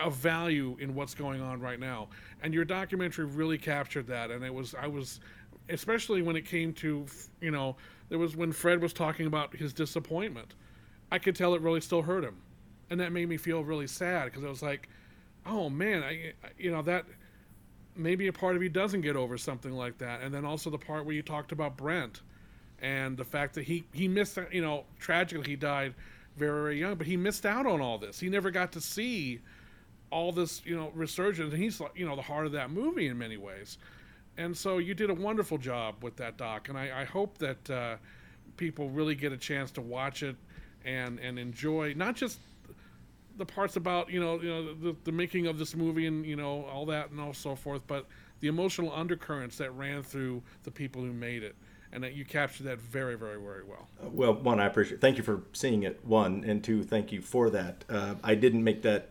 of value in what's going on right now. And your documentary really captured that and it was i was especially when it came to you know there was when fred was talking about his disappointment. I could tell it really still hurt him and that made me feel really sad because i was like oh man i you know that maybe a part of you doesn't get over something like that. And then also the part where you talked about brent and the fact that he he missed you know tragically he died very very young but he missed out on all this. He never got to see all this you know resurgence. And he's you know the heart of that movie in many ways. And so you did a wonderful job with that doc. And i, I hope that uh, people really get a chance to watch it and and enjoy not just the parts about you know you know the, the making of this movie and you know all that and all so forth but the emotional undercurrents that ran through the people who made it and that you captured that very very very well Well, one, I appreciate. Thank you for seeing it. One, and two, thank you for that. Uh, I didn't make that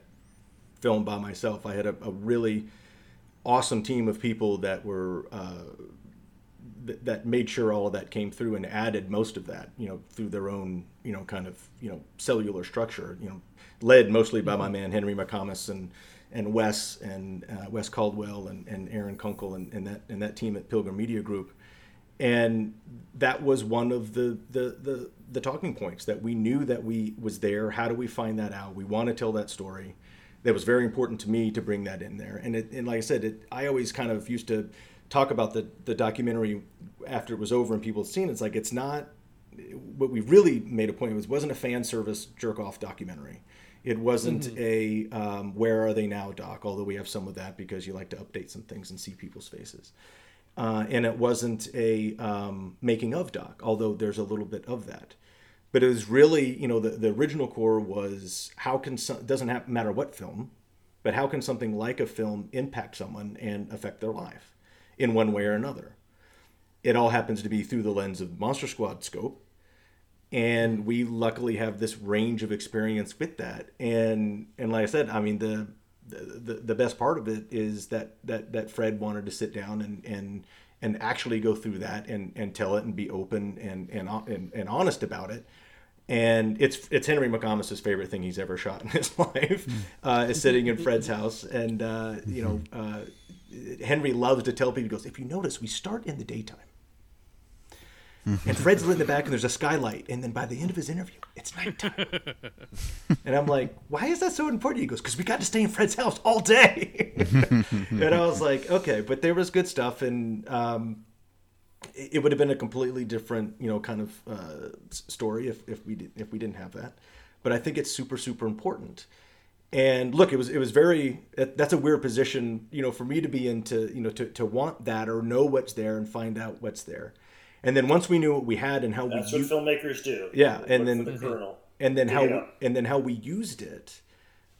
film by myself. I had a, a really awesome team of people that were uh, th- that made sure all of that came through and added most of that. You know, through their own you know kind of you know cellular structure. You know, led mostly by my man Henry McComas and and Wes and uh, Wes Caldwell and, and Aaron Kunkel and, and that and that team at Pilgrim Media Group and that was one of the, the the the talking points that we knew that we was there. How do we find that out? We want to tell that story. That was very important to me to bring that in there. And it, and like I said, it, I always kind of used to talk about the the documentary after it was over and people had seen it. It's like it's not what we really made a point of was wasn't a fan service jerk off documentary. It wasn't a um, where are they now doc, although we have some of that because you like to update some things and see people's faces. Uh, and it wasn't a um, making of doc, although there's a little bit of that. But it was really, you know, the, the original core was how can some, doesn't have, matter what film, but how can something like a film impact someone and affect their life in one way or another? It all happens to be through the lens of Monster Squad scope, and we luckily have this range of experience with that. And and like I said, I mean the the, the best part of it is that, that that Fred wanted to sit down and and and actually go through that and, and tell it and be open and, and and and honest about it. And it's it's Henry McComas's favorite thing he's ever shot in his life, uh, is sitting in Fred's house. And uh, you know, uh, Henry loves to tell people, he goes, if you notice, we start in the daytime. And Fred's lit in the back, and there's a skylight. And then by the end of his interview, it's nighttime. and I'm like, why is that so important? He goes, because we got to stay in Fred's house all day. and I was like, okay, but there was good stuff, and um, it, it would have been a completely different, you know, kind of uh, story if, if we did, if we didn't have that. But I think it's super super important. And look, it was it was very that's a weird position, you know, for me to be in to you know, to, to want that or know what's there and find out what's there. And then once we knew what we had and how we. That's we what u- filmmakers do. yeah, and then the kernel. and then Dig how it and then how we used it,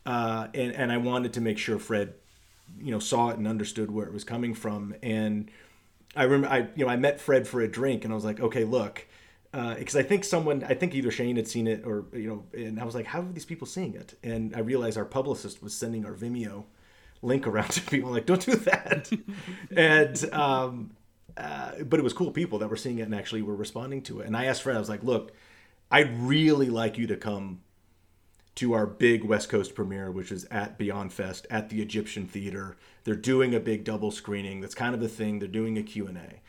uh, and and I wanted to make sure Fred, you know, saw it and understood where it was coming from. And I remember I you know I met Fred for a drink, and I was like, okay, look, because I think someone I think either Shane had seen it or you know, and I was like, how are these people seeing it? And I realized our publicist was sending our Vimeo link around to people like, don't do that, and. um uh, but it was cool people that were seeing it and actually were responding to it. And I asked Fred, I was like, look, I'd really like you to come to our big West Coast premiere, which is at Beyond Fest at the Egyptian Theater. They're doing a big double screening. That's kind of the thing. They're doing a Q&A.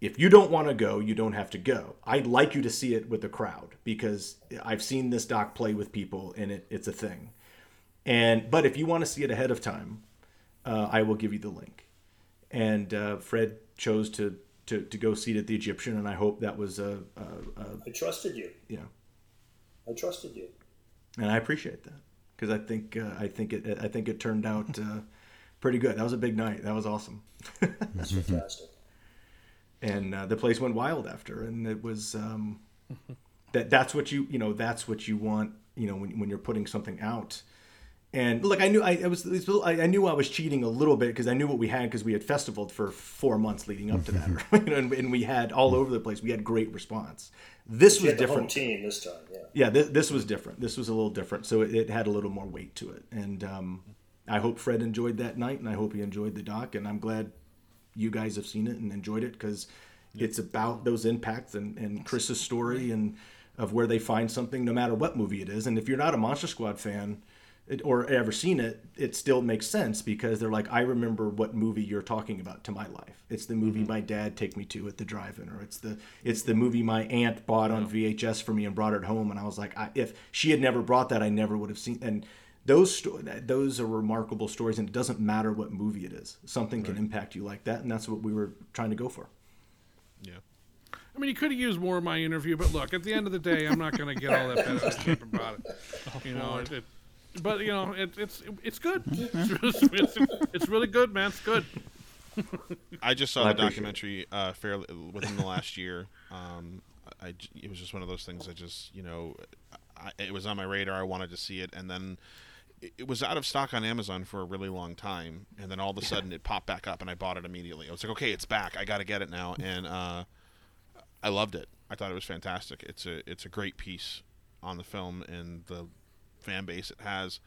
If you don't want to go, you don't have to go. I'd like you to see it with a crowd because I've seen this doc play with people and it, it's a thing. And but if you want to see it ahead of time, uh, I will give you the link. And uh, Fred chose to, to to go see it at the Egyptian, and I hope that was a, a, a I trusted you. you know I trusted you. and I appreciate that because I think uh, I think it I think it turned out uh, pretty good. That was a big night. That was awesome, That's fantastic. and uh, the place went wild after. And it was um, that that's what you you know that's what you want you know when when you're putting something out. And look, I knew I, I was it was- I I knew I was cheating a little bit because I knew what we had because we had festivaled for four months leading up to that, you and, and we had all over the place. We had great response. This was had the home different. team this time, yeah. yeah this, this was different this was a little different so it, it had a little more weight to it and um, i hope fred enjoyed that night and i hope he enjoyed the doc and i'm glad you guys have seen it and enjoyed it because it's about those impacts and, and chris's story and of where they find something no matter what movie it is and if you're not a monster squad fan it, or ever seen it, it still makes sense because they're like, I remember what movie you're talking about to my life. It's the movie mm-hmm. my dad take me to at the drive-in, or it's the it's the movie my aunt bought on VHS for me and brought it home, and I was like, I, if she had never brought that, I never would have seen. And those sto- those are remarkable stories, and it doesn't matter what movie it is, something can impact you like that, and that's what we were trying to go for. Yeah. I mean, you could have used more of my interview, but look, at the end of the day, I'm not going to get all that out about it. You know, it, it, but you know, it, it's it's good. It's, it's, it's really good, man. It's good. I just saw Well, I the documentary uh, fairly within the last year. Um, I, j- it was just one of those things. I just you know, I, it was on my radar. I wanted to see it, and then it, it was out of stock on Amazon for a really long time, and then all of a sudden it popped back up, and I bought it immediately. I was like, okay, it's back. I got to get it now, and uh, I loved it. I thought it was fantastic. It's a it's a great piece on the film and the fan base it has,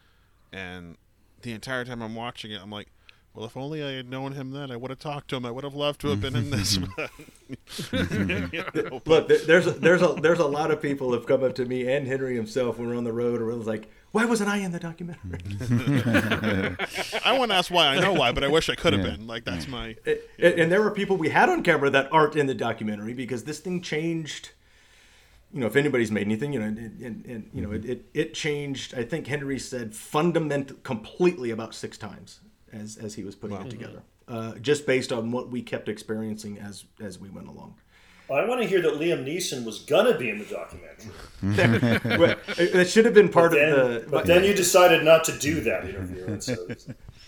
and the entire time I'm watching it, I'm like. Well, if only I had known him then, I would have talked to him. I would have loved to have been in this. You know, Look, there's a, there's a there's a lot of people have come up to me and Henry himself when we're on the road, or it was like, Why wasn't I in the documentary? I want to ask why. I know why, but I wish I could have been. Like that's my. and, and there were people we had on camera that aren't in the documentary because this thing changed. You know, if anybody's made anything, you know, and, and, and you know, it, it, it changed. I think Henry said fundament completely about six times as as he was putting it together, uh, just based on what we kept experiencing as as we went along. I want to hear that Liam Neeson was gonna be in the documentary, Well, it, it should have been part then, of the. but then you decided not to do that interview. And so,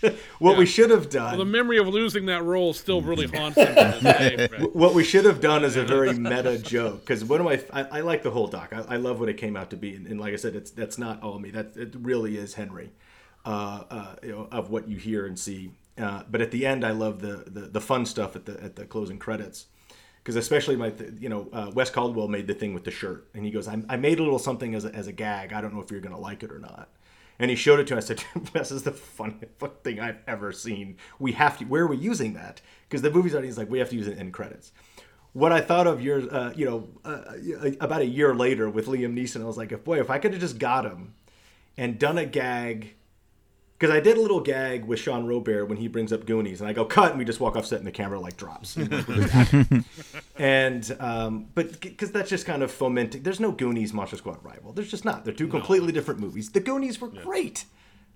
what we should have done. Well, the memory of losing that role still really haunts him to this day. What we should have done is a very meta joke because one of my I, I like the whole doc. I, I love what it came out to be, and, and like I said, it's that's not all me. That it really is Henry, uh, uh, you know, of what you hear and see. Uh, but at the end, I love the, the the fun stuff at the at the closing credits because especially my you know uh, Wes Caldwell made the thing with the shirt, and he goes, I, "I made a little something as a, as a gag. I don't know if you're gonna like it or not." And he showed it to me. I said, "This is the funniest thing I've ever seen. We have to. Where are we using that? Because the movie's already like we have to use it in credits." What I thought of years, uh, you know, uh, about a year later with Liam Neeson, I was like, "If boy, if I could have just got him and done a gag." Because I did a little gag with Sean Robert when he brings up Goonies, and I go cut, and we just walk off set, and the camera like drops. You know, we're just acting. and um, but because that's just kind of fomenting. There's no Goonies Monster Squad rival. There's just not. They're two completely different movies. The Goonies were great.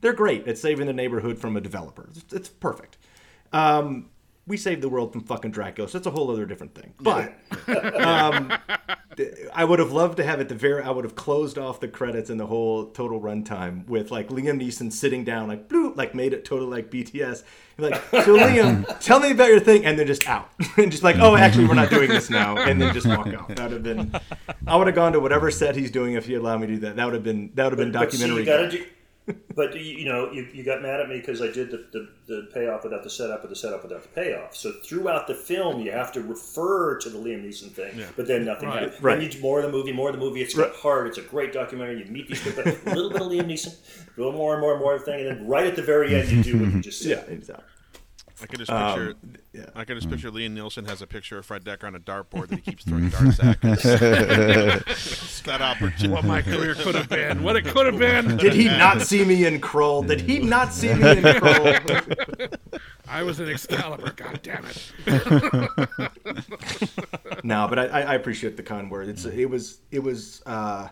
They're great at saving the neighborhood from a developer. It's, it's perfect. Um, we saved the world from fucking Dracula, so it's a whole other different thing. But um, th- I would have loved to have at the very. I would have closed off the credits and the whole total runtime with like Liam Neeson sitting down, like bloop, like made it totally like BTS. Like, so Liam, tell me about your thing, and then just out, and just like, oh, mm-hmm. actually, we're not doing this now, and then just walk out. That would have been. I would have gone to whatever set he's doing if he allowed me to do that. That would have been. That would have been but see, documentary. you gotta do, but you you know, you, you got mad at me because I did the, the, the payoff without the setup, or the setup without the payoff. So throughout the film, you have to refer to the Liam Neeson thing, but then nothing. Right. happens. Right. Then you more of the movie, more of the movie. It's got hard. It's a great documentary. You meet these people, a little bit of Liam Neeson, a little more and more and more of the thing, and then right at the very end, you do what you just said. yeah, exactly. I could just picture. yeah. I could just picture Liam Neeson has a picture of Fred Dekker on a dartboard that he keeps throwing darts at. that opportunity. What my career could have been. What it could have been. Did he not see me in Krull? Did he not see me in Krull? I was an Excalibur. God damn it. no, but I, I I appreciate the kind word. It's it was it was uh,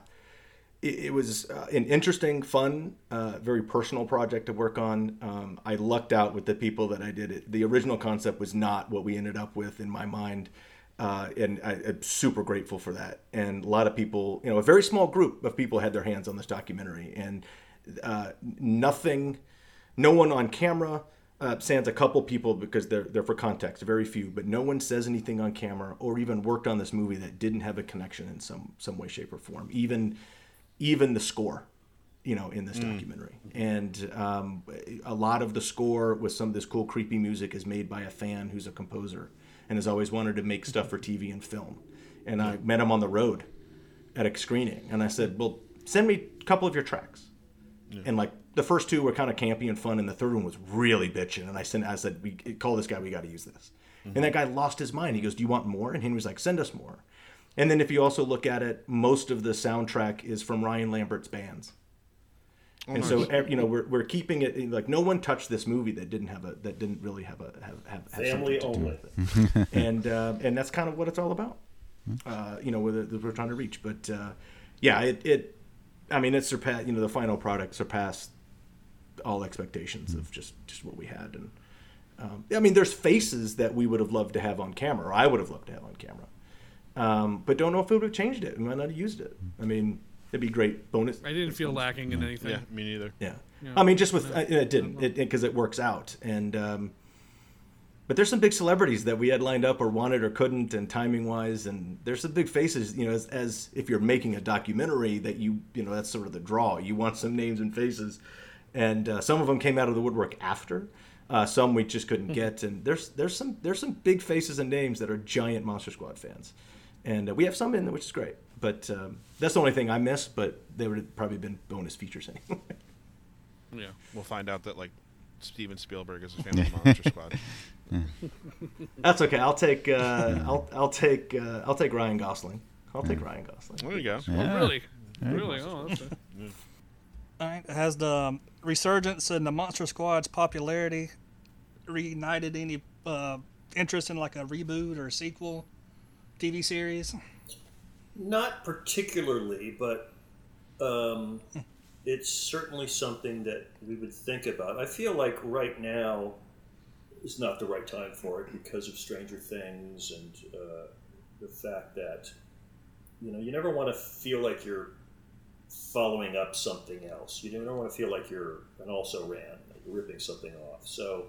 it, was uh, an interesting, fun, uh, very personal project to work on. Um, I lucked out with the people that I did it. The original concept was not what we ended up with in my mind. Uh, and I, I'm super grateful for that. And a lot of people, you know, a very small group of people had their hands on this documentary, and uh, nothing, no one on camera. Uh, sans a couple people because they're they're for context, very few, but no one says anything on camera or even worked on this movie that didn't have a connection in some some way, shape, or form. Even even the score, you know, in this documentary, and um, a lot of the score with some of this cool, creepy music is made by a fan who's a composer and has always wanted to make stuff for TV and film. And I met him on the road at a screening, and I said, "Well, send me a couple of your tracks." And like the first two were kind of campy and fun, and the third one was really bitching. And I sent, I said, "We call this guy. We got to use this." And that guy lost his mind. He goes, "Do you want more?" And henry's like, "Send us more." And then if you also look at it, most of the soundtrack is from Ryan Lambert's bands. and so you know we're, we're keeping it like no one touched this movie that didn't have a that didn't really have a have, have, have Family something to do only. with it. and uh, and that's kind of what it's all about. Uh, you know, with it, that we're trying to reach. But uh, yeah, it, it I mean it surpassed you know the final product surpassed all expectations of just just what we had and um, I mean there's faces that we would have loved to have on camera or I would have loved to have on camera. Um, but don't know if it would have changed it. We might not have used it. I mean, it'd be great bonus. I didn't feel lacking in anything. Yeah, me neither. Yeah. I mean, just with uh, it didn't it because it, works out and. Um, but there's some big celebrities that we had lined up or wanted or couldn't, and timing wise, and there's some big faces. You know, as, as if you're making a documentary, that you you know that's sort of the draw. You want some names and faces, and uh, some of them came out of the woodwork after. Uh, some we just couldn't get, and there's there's some there's some big faces and names that are giant Monster Squad fans, and uh, we have some in there, which is great. But um, that's the only thing I miss. But they would have probably been bonus features anyway. Yeah. We'll find out that like Steven Spielberg is a fan of the Monster Squad. That's okay. I'll take uh, I'll I'll take uh, I'll take Ryan Gosling. I'll take Ryan Gosling. There you go. Oh, really? Really? Oh, that's a, Right. Has the um, resurgence in the Monster Squad's popularity reignited any uh, interest in like a reboot or a sequel TV series? Not particularly, but um, it's certainly something that we would think about. I feel like right now is not the right time for it because of Stranger Things and uh, the fact that you know you never want to feel like you're following up something else. You never want to feel like you're an also ran, like ripping something off. So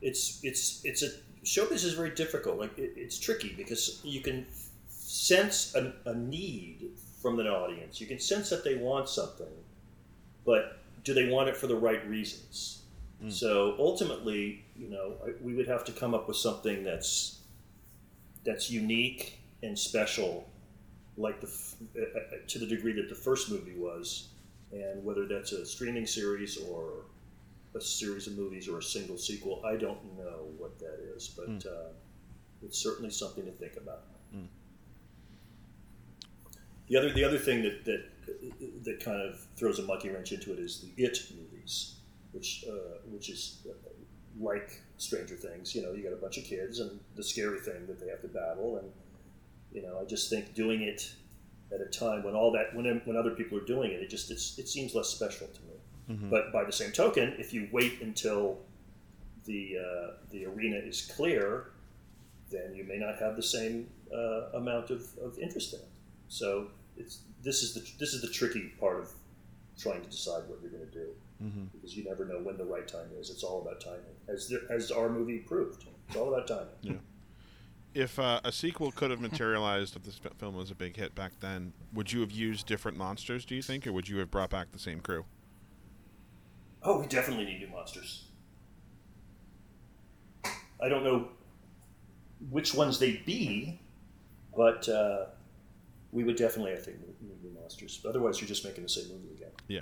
it's it's it's a showbiz is very difficult. Like it, it's tricky because you can sense a, a need from the audience. You can sense that they want something, but do they want it for the right reasons? So ultimately, you know, I- we would have to come up with something that's that's unique and special, like the uh, uh, to the degree that the first movie was, and whether that's a streaming series or a series of movies or a single sequel, I don't know what that is, but uh, it's certainly something to think about. The other the other thing that that that kind of throws a monkey wrench into it is the It movies, which uh, which is uh, like Stranger Things. You know, you got a bunch of kids and the scary thing that they have to battle, and you know, I just think doing it at a time when all that when when other people are doing it, it just it's, it seems less special to me. But by the same token, if you wait until the uh, the arena is clear, then you may not have the same uh, amount of, of interest in it. So it's this is the this is the tricky part of trying to decide what you're going to do because you never know when the right time is. It's all about timing, as the, as our movie proved. It's all about timing. If uh, a sequel could have materialized if this film was a big hit back then, would you have used different monsters? Do you think, or would you have brought back the same crew? Oh, we definitely need new monsters. I don't know which ones they'd be, but uh, we would definitely, I think, need new monsters. Otherwise, you're just making the same movie again. Yeah.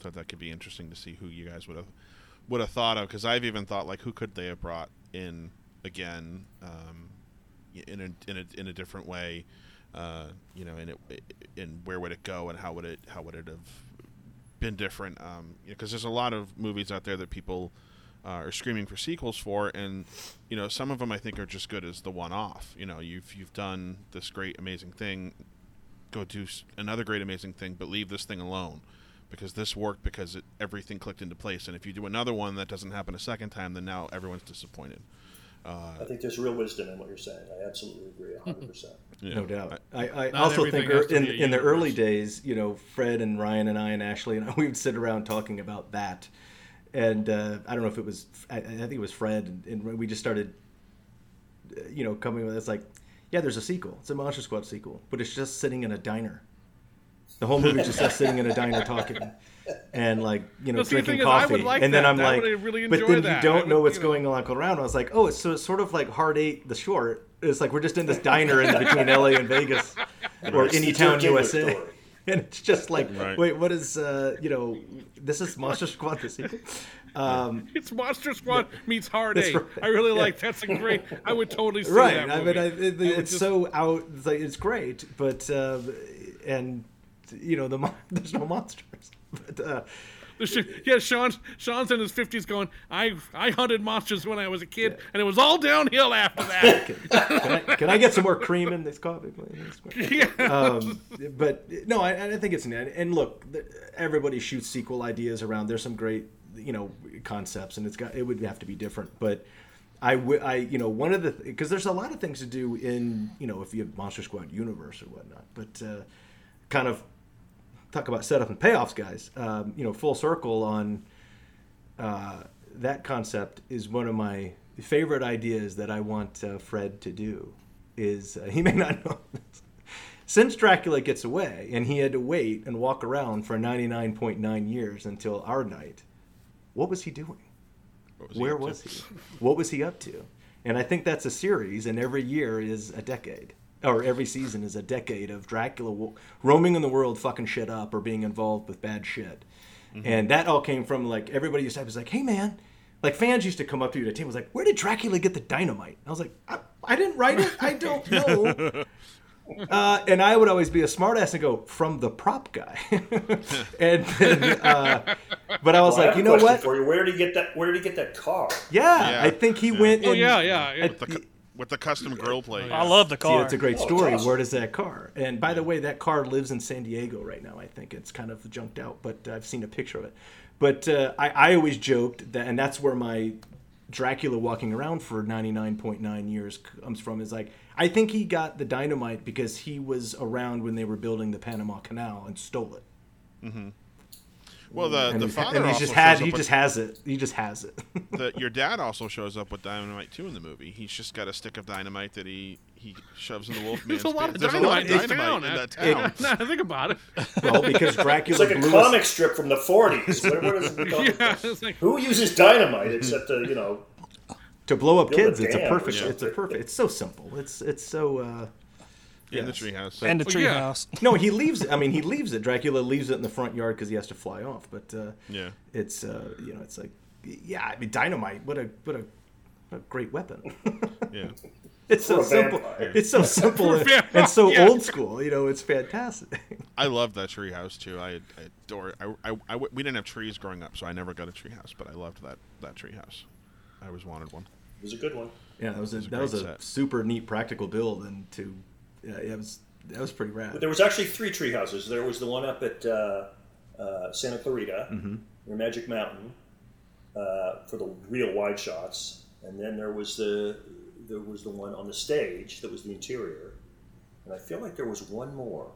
Thought that could be interesting to see who you guys would have would have thought of because I've even thought like who could they have brought in again um, in a, in a in a different way, uh, you know, and it and where would it go and how would it how would it have been different? Um, because there's a lot of movies out there that people uh, are screaming for sequels for, and you know some of them I think are just good as the one off. You know, you've you've done this great amazing thing, go do another great amazing thing, but leave this thing alone because this worked because it, everything clicked into place. And if you do another one that doesn't happen a second time, then now everyone's disappointed. I think there's real wisdom in what you're saying. I absolutely agree, 100%. You No doubt. I, I also think er- in, in the early days, you know, Fred and Ryan and I and Ashley and I, we would sit around talking about that. And uh, I don't know if it was, I, I think it was Fred, and, and we just started, uh, you know, coming with it's like, yeah, there's a sequel. It's a Monster Squad sequel, but it's just sitting in a diner. The whole movie's just us sitting in a diner talking, and like you know But see, the drinking is, I coffee. would like and then that. I'm I like, would really but then that. you don't would, know what's you know. going on around. I was like, oh, it's so it's sort of like Hard Eight, the short. It's like we're just in this diner in between LA and Vegas, or It's any town USA. story. And it's just like, Right. wait, what is, uh, you know, this is Monster Squad the sequel? Um, It's Monster Squad meets Hard That's Eight. right. I really Yeah. like. That's a great. I would totally see right. that. I Movie. mean, I, it, I it's just- so out. It's, like, it's great, but uh, and you know the there's no monsters. But uh, Yeah, Sean's Sean's in his fifties, going. I I hunted monsters when I was a kid, and it was all downhill after that. can, I, can I get some more cream in this coffee, please? yeah. um, but no, I, I think it's neat. And look, everybody shoots sequel ideas around. There's some great, you know, concepts, and it's got it would have to be different. But I, w- I, you know, one of the because there's a lot of things to do in, you know, if you have Monster Squad universe or whatnot. But uh, kind of talk about setup and payoffs, guys. Um, you know, full circle on uh, that concept is one of my favorite ideas that I want uh, Fred to do. Is uh, he may not know this. Since Dracula gets away and he had to wait and walk around for 99.9 years until our night, what was he doing? was he Where to? was he? What was he up to? And I think that's a series, and every year is a decade, or every season is a decade of Dracula wo- roaming in the world, fucking shit up, or being involved with bad shit. And that all came from like everybody used to have was like, hey man, like fans used to come up to you at a team was like, where did Dracula get the dynamite? I was like, I, I didn't write it. I don't know. Uh, and I would always be a smartass and go from the prop guy, and then, uh, but I was Well, like, have you know what? For you, where did he get that? Where did he get that car? Yeah, Yeah. I think he Yeah. went. Oh and- yeah, yeah. yeah. With the cu- with the custom grill plate. I love the See, car. it's a great Oh, story. awesome. Where does that car? And by the way, that car lives in San Diego right now. I think it's kind of junked out, but I've seen a picture of it. But uh, I, I always joked that, and that's where my Dracula walking around for 99.9 years comes from. Is like I think he got the dynamite because he was around when they were building the Panama Canal and stole it. Well, the And the father and he's also just had he just has it. He just has it. the, your dad also shows up with dynamite too in the movie. He's just got a stick of dynamite that he he shoves in the Wolfman's There's a lot of. There's dynamite, a lot of dynamite in that town. Now that I think about it. well, because It's Dracula like a comic us. strip from the 40s. What, what is it yeah, like, Who uses dynamite except uh, you know? to blow up kids. It's a dam or perfect. It's a perfect. It's so simple. It's it's so. Uh, in the Yes. treehouse. and the Oh, yeah. treehouse. No, he leaves. I mean, he leaves it. Dracula leaves it in the front yard because he has to fly off. But uh, Yeah. it's uh, you know, it's like, yeah, I mean, dynamite. What a what a, what a great weapon. Yeah. it's so For a simple. It's so simple For a and, vampire, and so yeah. old school. You know, it's fantastic. I love that treehouse too. I, I adore. I we didn't have trees growing up, so I never got a treehouse. But I loved that that treehouse. I always wanted one. It was a good one. Yeah, that was a, It's a that was a set. super neat practical build, and to yeah, it was that was pretty rad. But there was actually three tree houses. There was the one up at uh, uh, Santa Clarita, Mm-hmm. near Magic Mountain, uh, for the real wide shots, and then there was the there was the one on the stage that was the interior, and I feel like there was one more.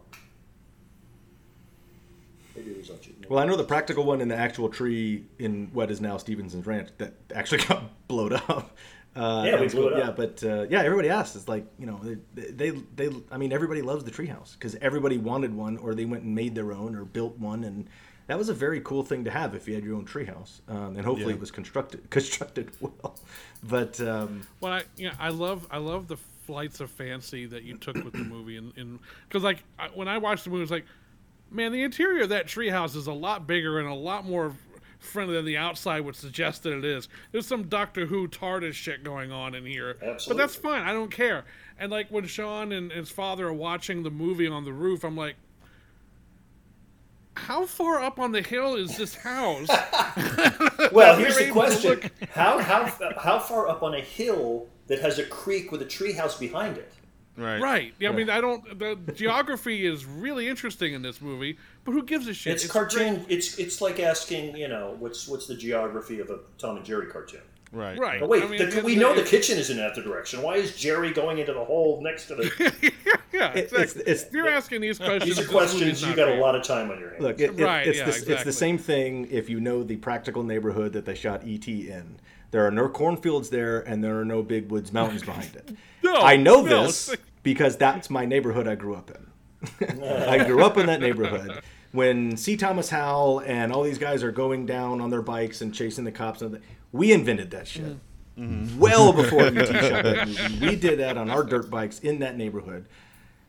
Maybe it was on you. Well, I know the practical one in the actual tree in what is now Stevenson's Ranch that actually got blowed up. Uh, Yeah, we blew cool. it Yeah, but uh, yeah, everybody asked. It's like you know they, they they I mean everybody loves the treehouse because everybody wanted one or they went and made their own or built one and that was a very cool thing to have if you had your own treehouse um, and hopefully Yeah. it was constructed constructed well. But um, Well, I, yeah, I love I love the flights of fancy that you took with the movie, and because like I, when I watched the movie, it was like, man, the interior of that treehouse is a lot bigger and a lot more friendly than the outside would suggest that it is. There's some Doctor Who TARDIS shit going on in here, but that's fine. I don't care. And like when Sean and his father are watching the movie on the roof, I'm like. How far up on the hill is this house? Well, here's the question: how how how far up on a hill that has a creek with a tree house behind it? Right. Right. Yeah, I mean, I don't. The geography is really interesting in this movie, but who gives a shit? It's, great. cartoon. It's it's like asking, you know, what's what's the geography of a Tom and Jerry cartoon? Right. Right. But wait, I mean, the, it's- we know the kitchen is in that direction. Why is Jerry going into the hole next to the? yeah, exactly. it's- If You're asking these questions. These are questions you not got a lot of time on your hands. Look, it, it- Right, it's, yeah, the, it's the same thing if you know the practical neighborhood that they shot ET in. There are no cornfields there, and there are no big woods mountains behind it. No, I know no, this like- because that's my neighborhood I grew up in. I grew up in that neighborhood. When C. Thomas Howell and all these guys are going down on their bikes and chasing the cops, and we invented that shit. Well before ET shot that movie. We did that on our dirt bikes in that neighborhood.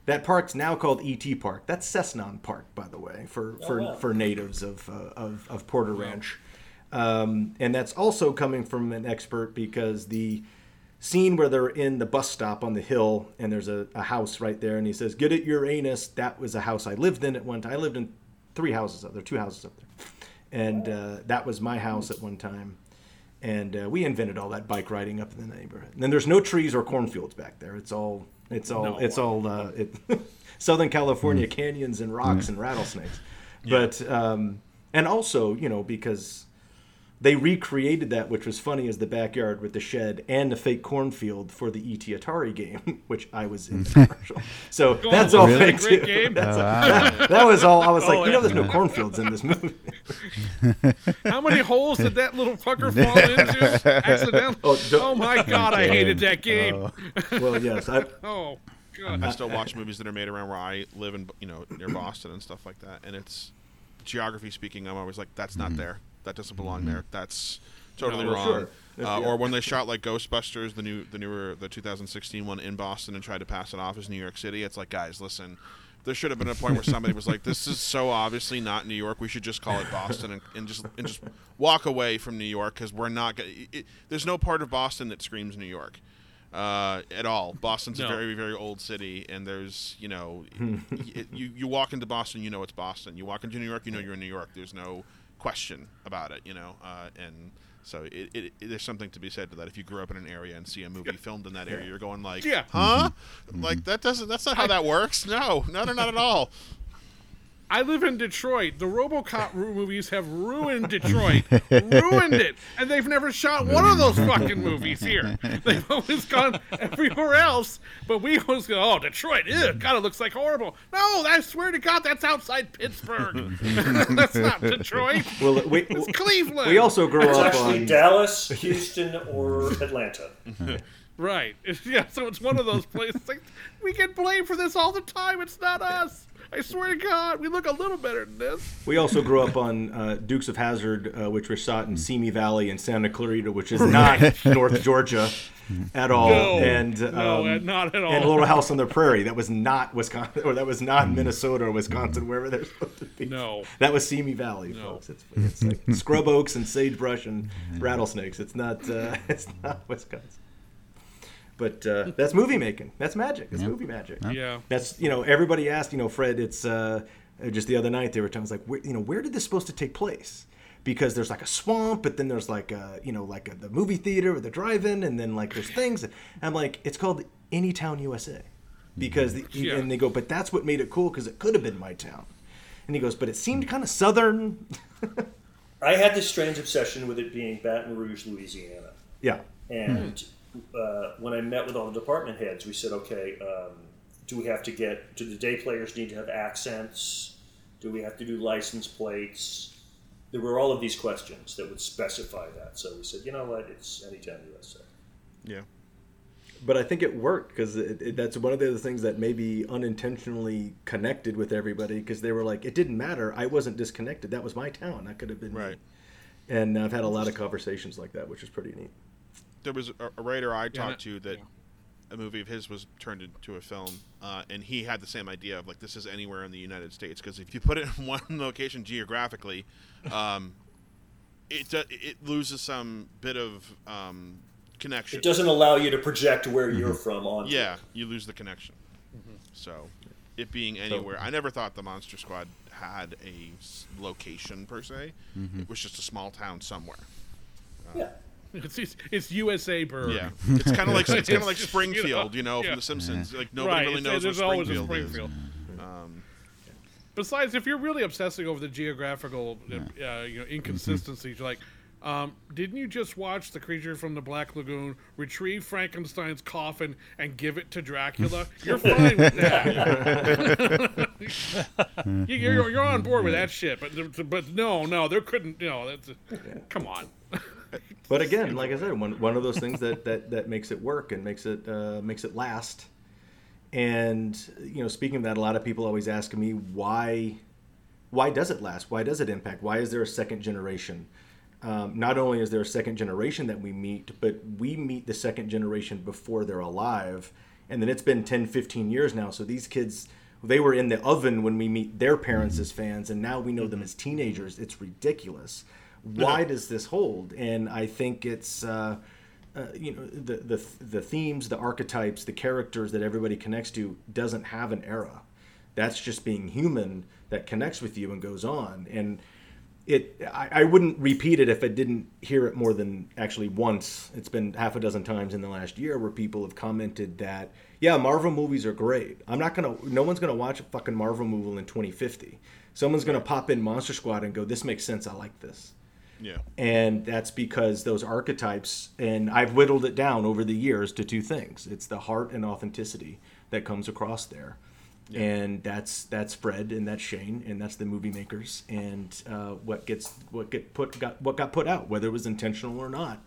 That park's now called ET Park. That's Cessnon Park, by the way, for for, wow. for natives of, uh, of of Porter Ranch, um, and that's also coming from an expert because the scene where they're in the bus stop on the hill and there's a, a house right there, and he says, "Get it, Uranus." That was a house I lived in at one time. I lived in three houses up there, two houses up there, and uh, that was my house at one time. And uh, we invented all that bike riding up in the neighborhood. And then there's no trees or cornfields back there. It's all it's all No. it's all uh, it, Southern California canyons and rocks and rattlesnakes. But um, and also you know because they recreated that, which was funny, as the backyard with the shed and the fake cornfield for the ET Atari game, which I was in the commercial. So that's all Really? fake Great too. game. That's Oh, all- wow. that, that was all. I was like, Oh, you know, there's no cornfields in this movie. How many holes did that little fucker fall into accidentally? Oh, Oh, my god, I hated that game. Oh. well, yes, I, Oh, god. I still watch movies that are made around where I live in, you know, near Boston and stuff like that. And it's geography speaking. I'm always like, that's not mm-hmm. there. That doesn't belong there. That's totally No, wrong. sure. Uh, Yeah. Or when they shot like Ghostbusters, the new, the newer, the 2016 one in Boston, and tried to pass it off as New York City. It's like, guys, listen. There should have been a point where somebody was like, "This is so obviously not New York. We should just call it Boston and, and just and just walk away from New York because we're not. Gonna, it, there's no part of Boston that screams New York." uh, at all. Boston's No. a very very old city, and there's you know y- you you walk into Boston, you know it's Boston. You walk into New York, you know you're in New York. There's no question about it, you know, uh, and. So it, it, it, there's something to be said to that. If you grew up in an area and see a movie filmed in that area, you're going like, Yeah. huh? Like that doesn't. That's not how that works. No, no, no, not at all. I live in Detroit. The RoboCop movies have ruined Detroit, ruined it, and they've never shot one of those fucking movies here. They've always gone everywhere else, but we always go, "Oh, Detroit, ew, God, it looks like horrible." No, I swear to God, that's outside Pittsburgh. that's not Detroit. Well, we, It's Cleveland. we also grew It's up actually on. Dallas, Houston, or Atlanta. Right. Yeah, so it's one of those places. Like, we get blamed for this all the time. It's not us. I swear to God, we look a little better than this. We also grew up on uh, Dukes of Hazzard, uh, which was shot in Simi Valley in Santa Clarita, which is not North Georgia at all, No. and No, um, uh, not at all. And Little House on the Prairie, that was not Wisconsin, or that was not Minnesota or Wisconsin, wherever they're supposed to be. No. That was Simi Valley, No. folks. It's, it's like scrub oaks and sagebrush and rattlesnakes. It's not. Uh, it's not Wisconsin. But uh, that's movie making. That's magic. It's Yeah. movie magic. Yeah. That's you know everybody asked you know Fred. It's uh, just the other night they were telling us like where, you know where did this supposed to take place? Because there's like a swamp, but then there's like a you know like a, the movie theater or the drive-in, and then like there's things. And I'm like it's called Anytown USA, because the, Yeah. and they go, but that's what made it cool because it could have been my town. And he goes, but it seemed kind of southern. I had this strange obsession with it being Baton Rouge, Louisiana. Yeah. And uh, when I met with all the department heads, we said, okay, um, do we have to get, do the day players need to have accents? Do we have to do license plates? There were all of these questions that would specify that. So we said, you know what, it's Anytown USA. Yeah. but I think it worked because it, it, that's one of the other things that maybe unintentionally connected with everybody because they were like, it didn't matter. I wasn't disconnected. That was my town. That could have been me." Right. And I've had a lot of conversations like that, which is pretty neat. There was a, a writer I Yeah, talked that- to that a movie of his was turned into a film, uh, and he had the same idea of like this is anywhere in the United States because if you put it in one location geographically, um, it do- it loses some bit of um, connection. It doesn't allow you to project where you're from on. Yeah, you lose the connection. So, it being anywhere, I never thought the Monster Squad had a location per se. It was just a small town somewhere. Yeah. It's, it's, it's USA Bird. Yeah, it's kind of like it's kind of like Springfield, you know, yeah. from The Simpsons. Like nobody right. really it's- knows there's where always Springfield, a is. Um, Besides, if you're really obsessing over the geographical uh, you know inconsistencies, you're like, um, didn't you just watch the creature from the Black Lagoon retrieve Frankenstein's coffin and give it to Dracula? You're fine with that. You- you're, you're on board with that shit, but but no, no, there couldn't. You know, that's come on. But again, like I said, one, one of those things that, that, that makes it work and makes it uh, makes it last. And you know, speaking of that, a lot of people always ask me why why does it last? Why does it impact? Why is there a second generation? Um, not only is there a second generation that we meet, but we meet the second generation before they're alive. And then it's been 10, 15 years now. So these kids, they were in the oven when we meet their parents as fans, and now we know them as teenagers. It's ridiculous. Why does this hold? And I think it's. Uh, uh, you know the, the the themes, the archetypes, the characters that everybody connects to doesn't have an era. That's just being human that connects with you and goes on. And it, I, I wouldn't repeat it if I didn't hear it more than actually once. It's been half a dozen times in the last year where people have commented that, yeah, Marvel movies are great. I'm not gonna, no one's gonna watch a fucking Marvel movie in 2050. Someone's gonna pop in Monster Squad and go, this makes sense. I like this yeah, and that's because those archetypes and i've whittled it down over the years to two things. It's the heart and authenticity that comes across there. And that's that's fred and that's shane and that's the movie makers and uh, what gets what get put got what got put out whether it was intentional or not.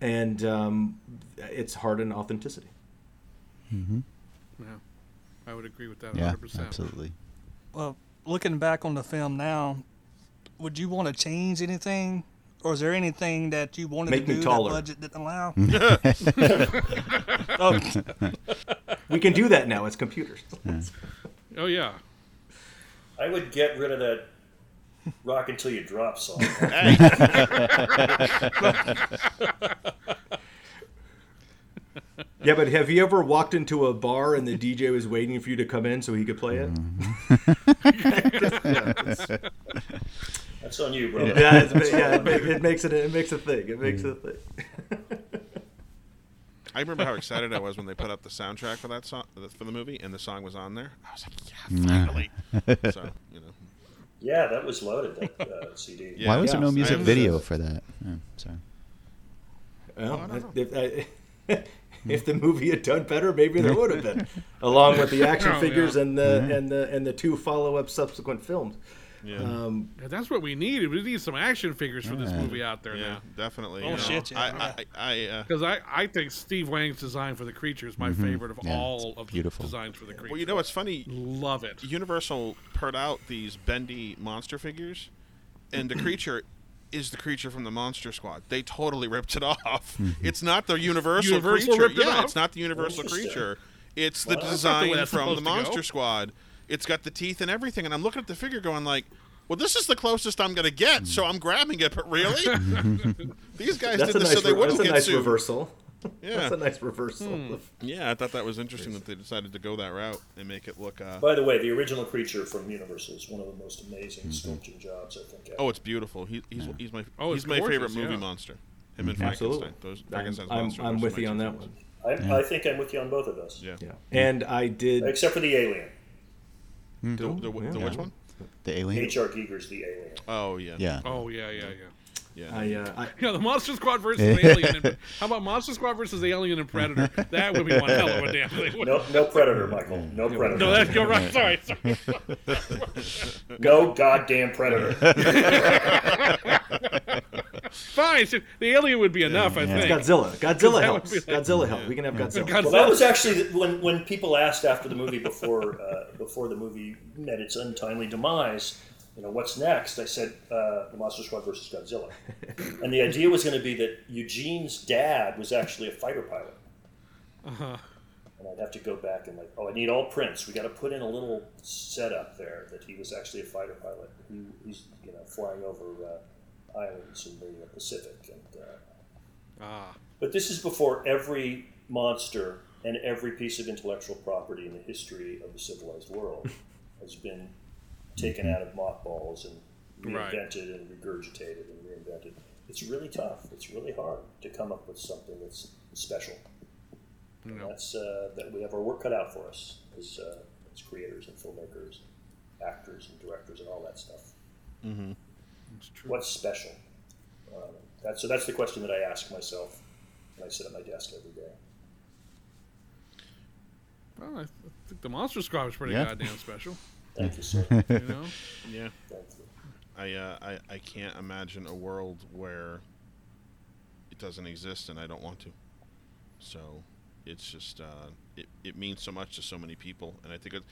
And um, it's heart and authenticity. Yeah, I would agree with that 100%. absolutely. Well, looking back on the film now, would you want to change anything, or is there anything that you wanted Make to do taller. that budget didn't allow? oh, we can do that now it's computers Oh yeah. I would get rid of that rock until you drop song. yeah Yeah, but have you ever walked into a bar and the DJ was waiting for you to come in so he could play it? yeah, it's- That's on you, bro. yeah, it's, yeah it, it makes it it makes a thing. It makes it a thing. I remember how excited I was when they put up the soundtrack for that song for the movie, and the song was on there. I was like, yeah, finally. so you know, Yeah, that was loaded. That uh, CD. Yeah. Why was Yeah, there no music video for that? Oh, sorry. Well, I don't if, I, if the movie had done better, maybe there would have been, along with the action Oh, figures yeah. and the and the and the two follow up subsequent films. Yeah, Um, Yeah, that's what we need. We need some action figures for this movie out there yeah, now. definitely. Oh, you know. shit, yeah. I, I, I, uh, Because I, I think Steve Wang's design for the creature is my favorite of Mm-hmm. Yeah, all of beautiful. the designs for the creature. well, you know what's funny? Love it. Universal put out these bendy monster figures, and the creature is the creature from the Monster Squad. They totally ripped it off. It's not the Universal, Universal creature. ripped it yeah, off? it's not the Universal creature. It's the Well, the design that's from the supposed go. Monster Squad. It's got the teeth and everything, and I'm looking at the figure, going like. Well, this is the closest I'm gonna get, so I'm grabbing it. But really, these guys that's did this nice so they re- wouldn't that's a get nice sued. reversal. Yeah, That's a nice reversal. of- yeah. I thought that was interesting that they decided to go that route and make it look. Uh, By the way, the original creature from Universal is one of the most amazing mm-hmm. sculpting jobs I think. Ever. oh, it's beautiful. He, he's he's my Oh, he's it's my favorite movie yeah. monster. Him and mm-hmm. Absolutely. Frankenstein. Those I'm, Frankenstein's I'm. I'm with you on that favorites. one. I, I think I'm with you on both of those. Yeah. Yeah, and I did. Except for the alien. The, the, the, Yeah. which one? The alien. H.R. Giger's the alien. Oh yeah. Yeah. Oh yeah, yeah, yeah. Yeah. I, uh, I Yeah, the Monster Squad versus Alien. And, how about Monster Squad versus Alien and Predator? That would be one hell of a damn thing. No, no predator, Michael. No predator. No, that's you're right. Sorry, sorry. no goddamn predator. Fine. so The alien would be enough, I Yeah. think. Godzilla. Godzilla That helps. like- Godzilla helps. We can have Godzilla. God- Well, that was actually when when people asked after the movie before uh, before the movie met its untimely demise. You know what's next? I said uh, the Monster Squad versus Godzilla, and the idea was going to be that Eugene's dad was actually a fighter pilot. Uh-huh. And I'd have to go back and like, oh, I need all prints. We got to put in a little setup there that he was actually a fighter pilot. He, he's you know flying over uh, islands in the Pacific, and uh, Ah, but this is before every monster and every piece of intellectual property in the history of the civilized world has been taken out of mothballs and Right. reinvented and regurgitated and reinvented. It's really tough. It's really hard to come up with something that's special. that's uh, that we have our work cut out for us as, uh, as creators and filmmakers, actors and directors and all that stuff. True. What's special? Um, that's, so that's the question that I ask myself when I sit at my desk every day. Well, I th- think the Monster Squad was pretty Yeah. goddamn special. Thank you, sir. You know. Yeah. Thank you. I, uh, I I can't imagine a world where it doesn't exist, and I don't want to. So, it's just uh, it, it means so much to so many people, and I think it,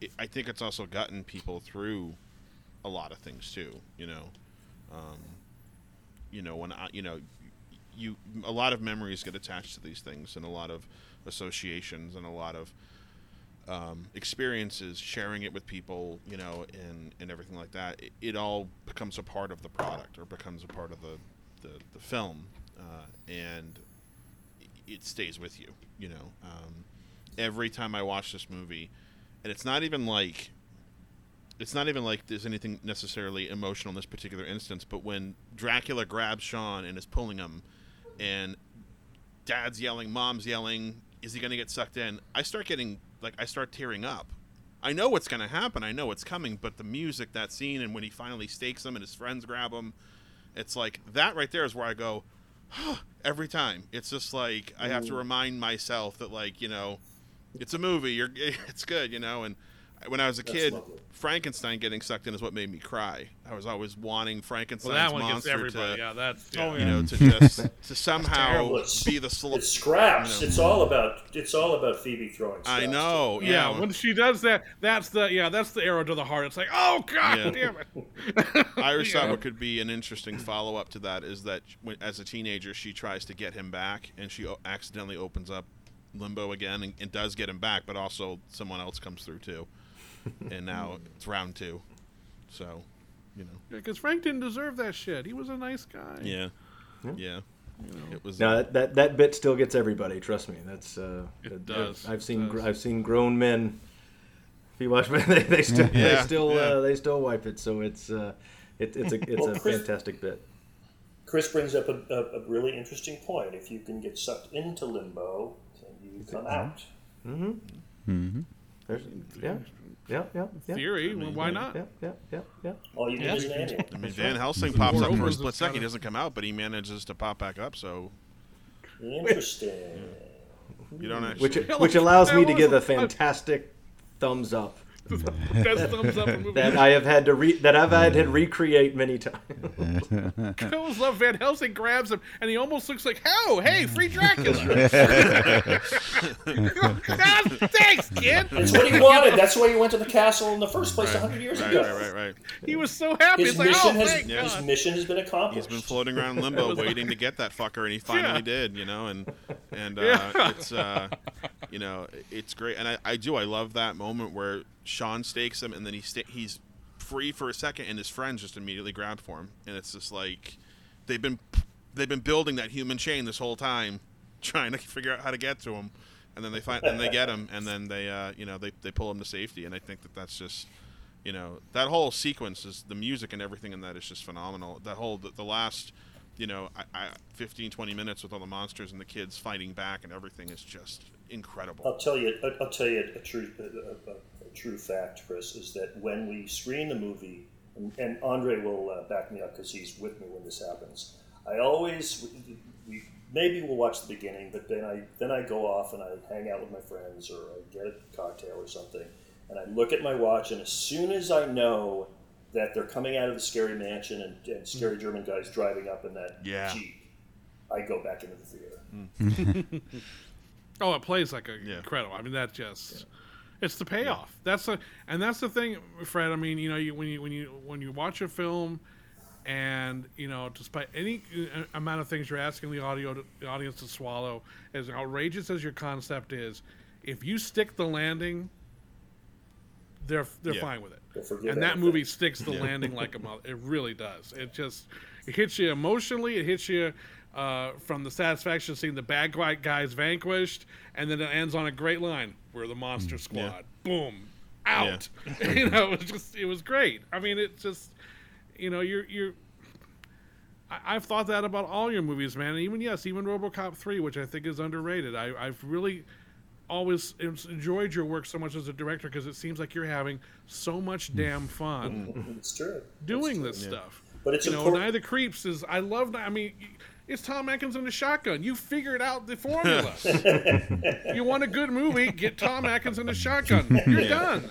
it I think it's also gotten people through a lot of things too. You know, um, you know when I you know you a lot of memories get attached to these things, and a lot of associations, and a lot of um, experiences, sharing it with people, you know, and, and everything like that, it, it all becomes a part of the product or becomes a part of the, the, the film, uh, and it stays with you, you know. Um, every time I watch this movie, and it's not even like it's not even like there's anything necessarily emotional in this particular instance, but when Dracula grabs Sean and is pulling him, and dad's yelling, mom's yelling, is he going to get sucked in? I start getting like I start tearing up. I know what's going to happen. I know what's coming, but the music, that scene, and when he finally stakes him and his friends grab him, it's like that right there is where I go every time. It's just like I have to remind myself that like you know, it's a movie. You're it's good, you know. And when I was a That's kid, lovely. Frankenstein getting sucked in is what made me cry. I was always wanting Well, Frankenstein's that one gets monster everybody. to yeah, that's. Oh, Yeah. you know to oh, just to somehow. It's- be the sl- It's scraps. you know. It's all about it's all about Phoebe throwing. Stuff. I know. Yeah, Yeah. when she does that, that's the yeah, that's the arrow to the heart. It's like, oh god Yeah. damn it. I always thought Yeah. what could be an interesting follow up to that is that when, as a teenager, she tries to get him back, and she accidentally opens up limbo again and, and does get him back, but also someone else comes through too, and now it's round two. So, you know, Because Frank didn't deserve that shit. He was a nice guy. yeah, yeah. It was No, that, that that bit still gets everybody. Trust me. That's uh, It that- does, I've it seen gr- does. I've seen grown men. If you watch, they, they still they still yeah. Uh, they still wipe it. So it's uh, it, it's a it's Well, a Chris- fantastic bit. Chris brings up a, a, a really interesting point. If you can get sucked into limbo, can you come out? Mm-hmm. There's, yeah, yeah, yeah, yeah. Theory, well, why not? Yeah, yeah, yeah, yeah. All you need Yeah. is an. I mean, Van Helsing pops up for a split it's second. He doesn't come out, but he manages to pop back up. So Interesting. you don't actually. Which which allows me to give a fantastic thumbs up Best thumbs up movie. that I have had to re that I've had to recreate many times. I always love Van Helsing grabs him, and he almost looks like, "Oh, hey, free Dracula!" Ah, Thanks, kid. It's what he wanted. That's why he went to the castle in the first place a hundred years right, ago. right, right, right. He was so happy. His It's like, mission "Oh, has thank his God." mission has been accomplished. He's been floating around limbo, waiting to get that fucker, and he finally Yeah. did. You know, and and uh, Yeah. it's uh, you know it's great, and I, I do I love that moment where Sean stakes him, and then he sta- he's free for a second, and his friends just immediately grab for him, and it's just like they've been they've been building that human chain this whole time, trying to figure out how to get to him, and then they find and they get him, and then they uh, you know they they pull him to safety, and I think that that's just you know that whole sequence is the music and everything in that is just phenomenal. That whole the, the last you know I, I 15 20 minutes with all the monsters and the kids fighting back and everything is just incredible. I'll tell you. I'll- tell you a true, a, a, a true fact, Chris, is that when we screen the movie, and, and Andre will uh, back me up because he's with me when this happens. I always, we maybe we'll watch the beginning, but then I then I go off and I hang out with my friends or I get a cocktail or something, and I look at my watch, and as soon as I know that they're coming out of the scary mansion and, and scary German guys driving up in that Yeah. jeep, I go back into the theater. Oh, it plays like a Yeah. incredible. I mean, that just it's the payoff. That's the and that's the thing, Fred. I mean, you know, you, when you when you when you watch a film, and you know, despite any uh, amount of things you're asking the audio to, the audience to swallow, as outrageous as your concept is, if you stick the landing, they're they're Yeah. fine with it. And that anything. movie sticks the landing like a mother. It really does. It just it hits you emotionally. It hits you uh, from the satisfaction of seeing the bad guys vanquished, and then it ends on a great line: "We're the Monster Squad." Boom, out. you know, it was just it was great. I mean, it just you know you're you're. I- I've thought that about all your movies, man. And even yes, even RoboCop three, which I think is underrated. I, I've really always enjoyed your work so much as a director because it seems like you're having so much damn fun It's true. doing It's this true. stuff. But it's you know, important- Night of the Creeps is. I love. That. I mean, it's Tom Atkins and the shotgun. You figured out the formula. you want a good movie? Get Tom Atkins and the shotgun. You're done.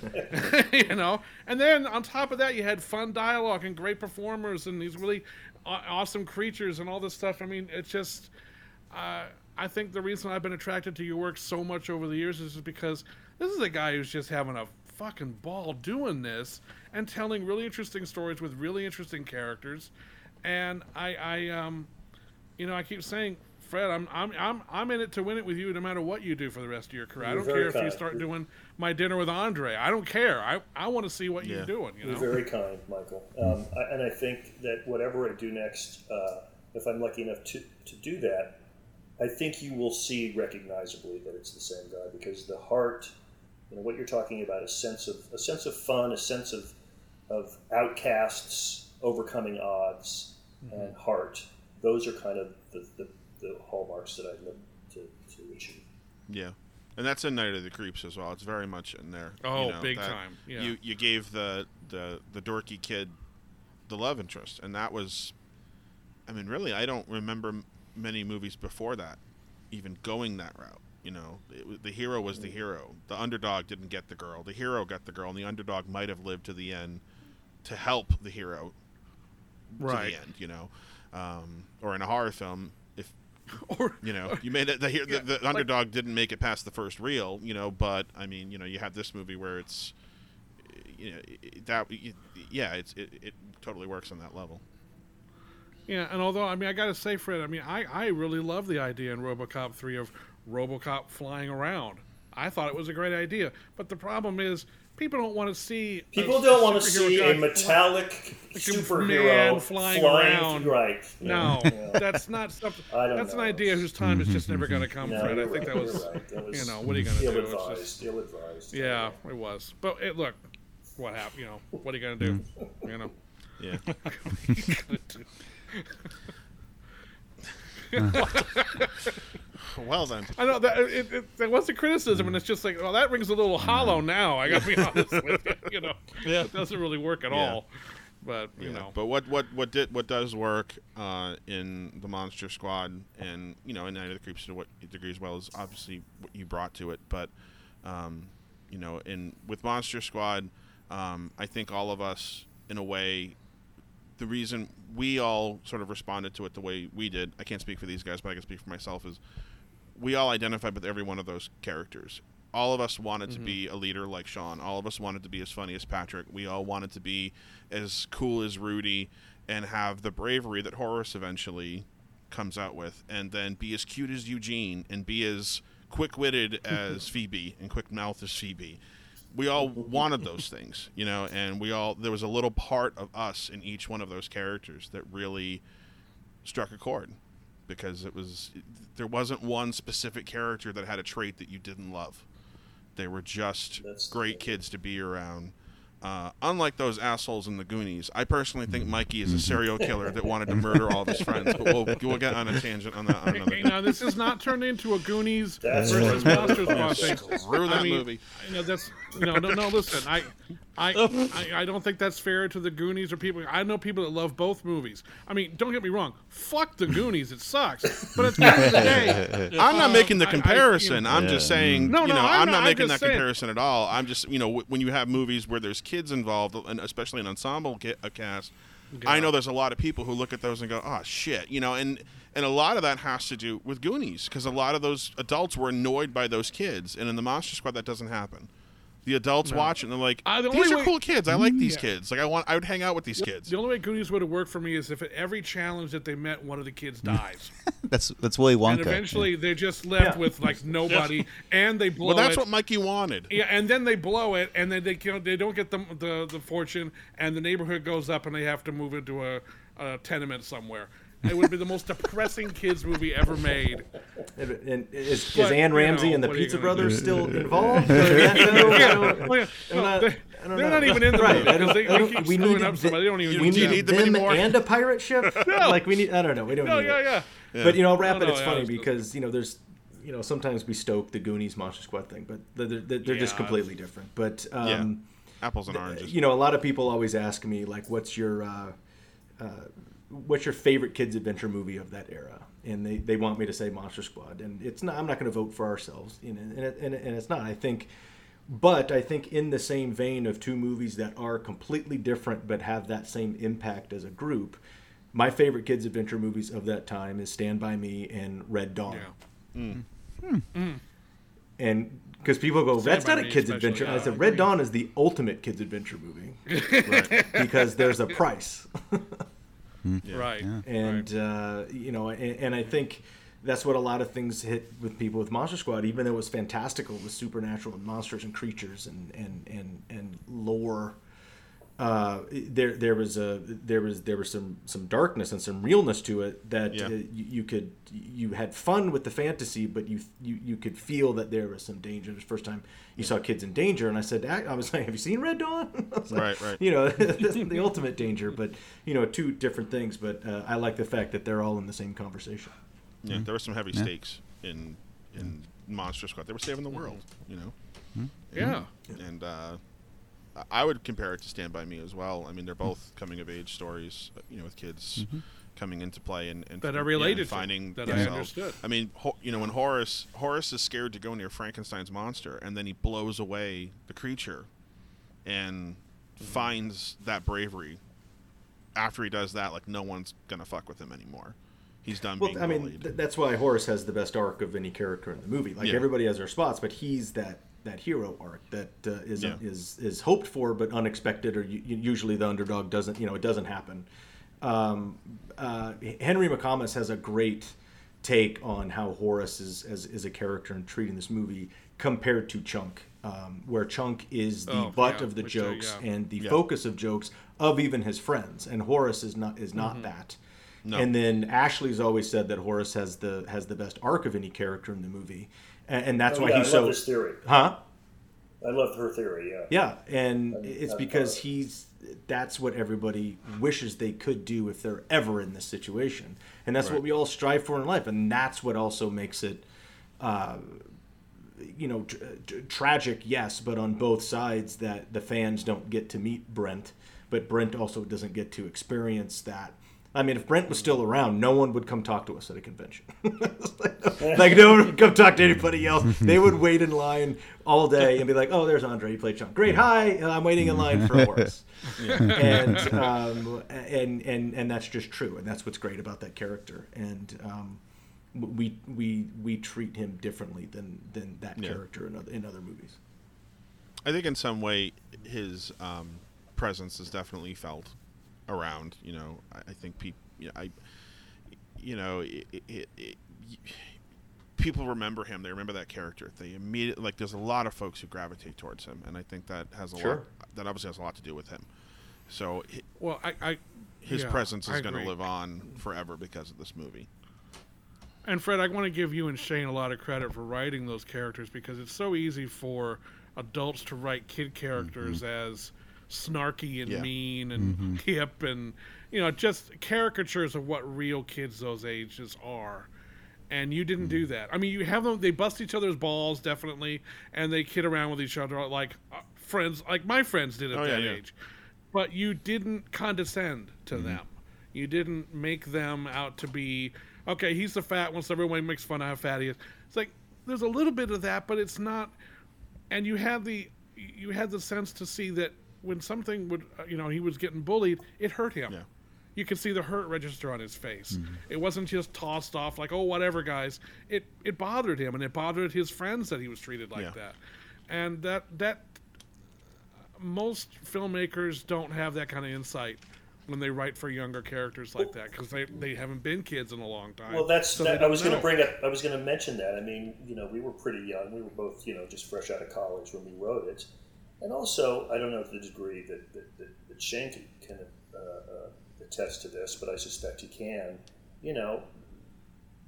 you know. And then on top of that, you had fun dialogue and great performers and these really awesome creatures and all this stuff. I mean, it's just. Uh, I think the reason I've been attracted to your work so much over the years is just because this is a guy who's just having a fucking ball doing this and telling really interesting stories with really interesting characters. And I, I um, you know, I keep saying, Fred, I'm, I'm, I'm, I'm in it to win it with you, no matter what you do for the rest of your career. I don't very care if you start doing my dinner with Andre. I don't care. I, I want to see what Yeah. you're doing. You You're very kind, Michael. Um, I, and I think that whatever I do next, uh, if I'm lucky enough to, to do that, I think you will see recognizably that it's the same guy because the heart, you know, what you're talking about, a sense of a sense of fun, a sense of of outcasts overcoming odds, and heart. Those are kind of the, the, the hallmarks that I look to, to achieve. Yeah, and that's in Night of the Creeps as well. It's very much in there. Oh, you know, big that time, yeah. You you gave the the the dorky kid the love interest, and that was, I mean, really, I don't remember m- many movies before that even going that route. You know, it, the hero was the hero. The underdog didn't get the girl. The hero got the girl, and the underdog might have lived to the end to help the hero to Right. the end. You know, um, or in a horror film, if Or you know, you made it. The, the, Yeah, the like- underdog didn't make it past the first reel, you know. But I mean, you know, you have this movie where it's, you know, that yeah, it's it, it totally works on that level. Yeah, and although I mean, I got to say, Fred, I mean, I I really love the idea in RoboCop three of RoboCop flying around. I thought it was a great idea, but the problem is people don't want to see. a People don't want to superhero see a metallic like a superhero man flying around. Right. No, Yeah. that's not something. I don't That's an idea whose time is just never going to come, No, Fred. I you're think right, that was, you're right. That was you know, what are you going to do? It's Ill-advised. just- Ill-advised. yeah, it was. But it, look, what happened? You know, what are you going to do? Hmm. You know. Yeah. What are you gonna do? well then. I know that it, it, there was a criticism, and it's just like, well, that rings a little hollow now. I got to be honest with you. You know, Yeah. it doesn't really work at Yeah. all. But you Yeah, know, But what what what did what does work uh, in the Monster Squad and you know in Night of the Creeps to what degree as well is obviously what you brought to it. But um, you know, in with Monster Squad, um, I think all of us in a way. The reason we all sort of responded to it the way we did, I can't speak for these guys, but I can speak for myself, is we all identified with every one of those characters. All of us wanted to mm-hmm. be a leader like Sean. All of us wanted to be as funny as Patrick. We all wanted to be as cool as Rudy and have the bravery that Horace eventually comes out with, and then be as cute as Eugene and be as quick witted as Phoebe and quick mouthed as Phoebe. We all wanted those things, you know, and we all, there was a little part of us in each one of those characters that really struck a chord because it was there wasn't one specific character that had a trait that you didn't love. They were just That's- great kids to be around. Uh, unlike those assholes in the Goonies, I personally think Mikey is a serial killer that wanted to murder all of his friends. But we'll, we'll get on a tangent on that on another Hey, now this is not turned into a Goonies That's versus right. Monsters Squad thing. Screw that I mean, movie. You know that's you know no no listen I, I I I don't think that's fair to the Goonies or people. I know people that love both movies. I mean, don't get me wrong. Fuck the Goonies. It sucks. But at the end of the day, I'm not making the I- I- you comparison. know- I'm just saying, No, you no, know, I'm I'm, not- not I'm making that saying. comparison at all. I'm just, you know, w- when you have movies where there's kids involved, and especially an ensemble cast, I know there's a lot of people who look at those and go, "Oh shit," you know, and and a lot of that has to do with Goonies because a lot of those adults were annoyed by those kids, and in the Monster Squad that doesn't happen. The adults watch it and they're like, Uh, the "These are way- cool kids. I like these Yeah. kids. Like I want, I would hang out with these kids." the only way Goonies would have worked for me is if at every challenge that they met, one of the kids dies, That's that's Willy Wonka. and eventually they're just left Yeah. with like nobody, and they blow it. Well, that's it. what Mikey wanted. Yeah, and then they blow it, and then they you know, they don't get the, the the fortune, and the neighborhood goes up, and they have to move into a, a tenement somewhere. It would be the most depressing kids movie ever made. And, and is, is But, Anne you Ramsey know, and the what are you Pizza gonna Brothers still involved? Or no, I don't- Well, yeah, I'm no, they, are not even in the Right, movie I don't- they, they keep we screwing need up the- somebody. They don't even we need them. need them them anymore? and a pirate ship. Like we need. I don't know. We don't No, need yeah, it. yeah. But you know, I'll wrap it. no, It's yeah, funny it's- because you know, there's, you know, sometimes we stoke the Goonies Monster Squad thing, but they're, they're, they're just Yeah. completely different. But um, Apples and oranges. you know, a lot of people always ask me like, "What's your, uh, uh, what's your favorite kids adventure movie of that era?" And they, they want me to say Monster Squad, and it's not. I'm not going to vote for ourselves, you know, and, it, and, it, and it's not. I think, but I think in the same vein of two movies that are completely different but have that same impact as a group. My favorite kids adventure movies of that time is Stand by Me and Red Dawn. Yeah. Hmm. And because people go, that's not a kids adventure. yeah, I I said, Red agree. Dawn is the ultimate kids adventure movie, because there's a price, Right. and uh, you know, and, and I think that's what a lot of things hit with people with Monster Squad. Even though it was fantastical with supernatural and monsters and creatures and and and and lore. Uh, there, there was a, there was, there was some, some darkness and some realness to it that Yeah. uh, you, you could, you had fun with the fantasy, but you, you, you could feel that there was some danger. It was the first time you saw kids in danger, and I said, I was like, have you seen Red Dawn? I like, Right, right. You know, the ultimate danger, but you know, two different things. But uh, I like the fact that they're all in the same conversation. Yeah, there were some heavy stakes in in Monster Squad. They were saving the world, you know. Yeah. And uh, I would compare it to Stand by Me as well. I mean, they're hmm. both coming of age stories, uh, you know, with kids mm-hmm. coming into play and, and That are yeah, related and to, finding that I themselves. understood. I mean, Ho- you know, when Horace Horace is scared to go near Frankenstein's monster, and then he blows away the creature, and mm-hmm. finds that bravery. After he does that, like no one's gonna fuck with him anymore. He's done being Well, I mean, th- that's why Horace has the best arc of any character in the movie. Like Yeah. everybody has their spots, but he's that that hero arc that uh, is Yeah. is is hoped for but unexpected, or u- usually the underdog doesn't. You know, it doesn't happen. Um, uh, Henry McComas has a great take on how Horace is as is a character in treating this movie compared to Chunk. um, where Chunk is the Oh, butt yeah, of the uh, jokes yeah. and the focus of jokes of even his friends, and Horace is not is not that. No. And then Ashley's always said that Horace has the has the best arc of any character in the movie, and, and that's Oh, why yeah, he's I so love this theory. huh. I love her theory. Yeah. Yeah, and I- it's I- because he's that's what everybody wishes they could do if they're ever in this situation, and that's what we all strive for in life, and that's what also makes it, uh, you know, tr- tr- tragic. Yes, but on both sides, that the fans don't get to meet Brent, but Brent also doesn't get to experience that. I mean, if Brent was still around, no one would come talk to us at a convention. like no one would come talk to anybody else. They would wait in line all day and be like, "Oh, there's Andre. He played Chunk. Great. Hi. I'm waiting in line for Horace." and um, and and and that's just true. And that's what's great about that character. And um, we we we treat him differently than than that Yeah. character in other in other movies. I think in some way his um, presence is definitely felt around. You know, I, I think people, you know, I, you know, it, it, it, people remember him. They remember that character. They immediately like. There's a lot of folks who gravitate towards him, and I think that has a Sure. lot. That obviously has a lot to do with him. So hi- Well, I, I his yeah, presence is going to live on forever because of this movie. And Fred, I want to give you and Shane a lot of credit for writing those characters because it's so easy for adults to write kid characters mm-hmm. as snarky and Yeah. mean and hip and you know just caricatures of what real kids those ages are. And you didn't do that. I mean, you have them; they bust each other's balls definitely, and they kid around with each other like uh, friends, like my friends did at Oh, that yeah. age. But you didn't condescend to Mm-hmm. them. You didn't make them out to be okay. He's the fat one, so everyone makes fun of how fat he is. It's like there's a little bit of that, but it's not. And you had the you had the sense to see that when something would uh, you know he was getting bullied, it hurt him. Yeah. You could see the hurt register on his face. Mm-hmm. It wasn't just tossed off like, "Oh, whatever, guys." It it bothered him, and it bothered his friends that he was treated like Yeah. that. And that that most filmmakers don't have that kind of insight when they write for younger characters like that because they, they haven't been kids in a long time. Well, that's so that, I was going to bring up. I was going to mention that. I mean, you know, we were pretty young. We were both, you know, just fresh out of college when we wrote it, and also I don't know to the degree that that, that, that Shane can, can uh, uh, attest to this, but I suspect he can. You know,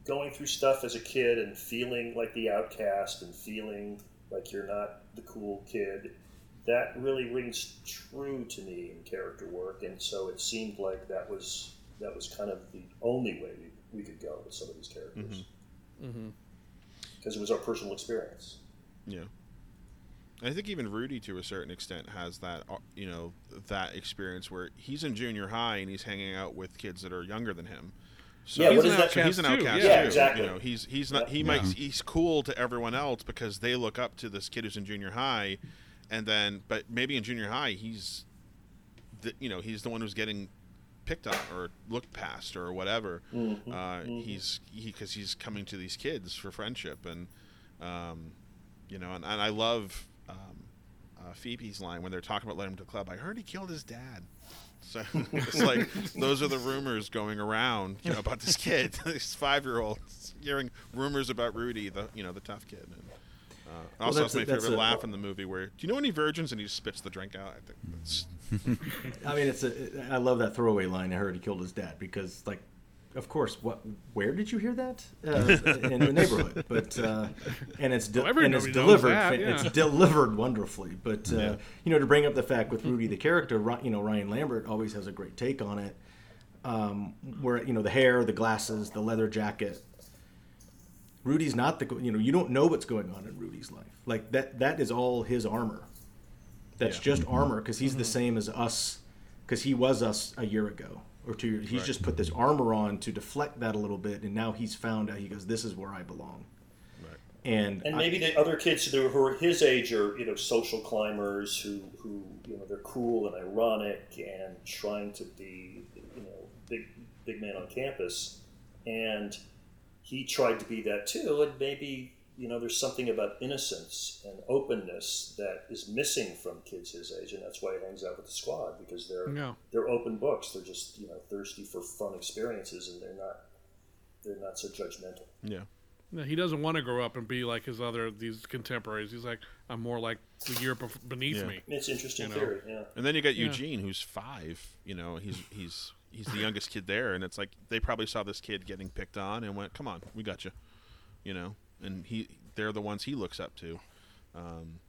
going through stuff as a kid and feeling like the outcast and feeling like you're not the cool kid. That really rings true to me in character work, and so it seemed like that was that was kind of the only way we, we could go with some of these characters Mhm. because it was our personal experience. Yeah. I think even Rudy, to a certain extent, has that uh, you know that experience where he's in junior high and he's hanging out with kids that are younger than him. So Yeah, He's an that- so he's an outcast too, yeah. too. Yeah, exactly. You know, he's he's not he Yeah. might he's cool to everyone else because they look up to this kid who's in junior high, and then but maybe in junior high he's, the, you know, he's the one who's getting picked on or looked past or whatever. Mhm, Uh, mhm. He's he because he's coming to these kids for friendship and, um, you know, and, and I love um, uh, Phoebe's line when they're talking about letting him to the club. I heard he killed his dad. So it's like those are the rumors going around, you know, about this kid, this five-year-old, hearing rumors about Rudy, the you know the tough kid. And, uh, Well, also, that's that's my favorite a- laugh in the movie where, do you know any virgins? And he spits the drink out. I think that's I mean, it's a. I love that throwaway line. I heard he killed his dad because, like, of course, what? Where did you hear that? Uh, in the neighborhood, but uh, and it's de- Well, and it's delivered. that, fa- It's delivered wonderfully. But uh, Yeah. you know, to bring up the fact with Rudy the character, you know, Ryan Lambert always has a great take on it. Um, where you know the hair, the glasses, the leather jacket. Rudy's not the you know you don't know what's going on in Rudy's life. Like that that is all his armor. That's Yeah. just armor because he's the same as us because he was us a year ago or two years. He's Right. just put this armor on to deflect that a little bit, and now he's found out. He goes, "This is where I belong." Right. And, And I- maybe the other kids who are his age are you know social climbers who who you know they're cool and ironic and trying to be you know big big man on campus, and he tried to be that too. And maybe you know there's something about innocence and openness that is missing from kids his age, and that's why he hangs out with the squad because they're Yeah. they're open books. They're just you know thirsty for fun experiences, and they're not they're not so judgmental. yeah. Yeah, he doesn't want to grow up and be like his other these contemporaries. He's like, I'm more like the year bef- beneath Yeah. me. It's interesting You know. theory. Yeah. And then you got Yeah. Eugene, who's five. You know, he's he's he's the youngest kid there, and it's like they probably saw this kid getting picked on and went, "Come on, we got you," you know. And he, they're the ones he looks up to. Um,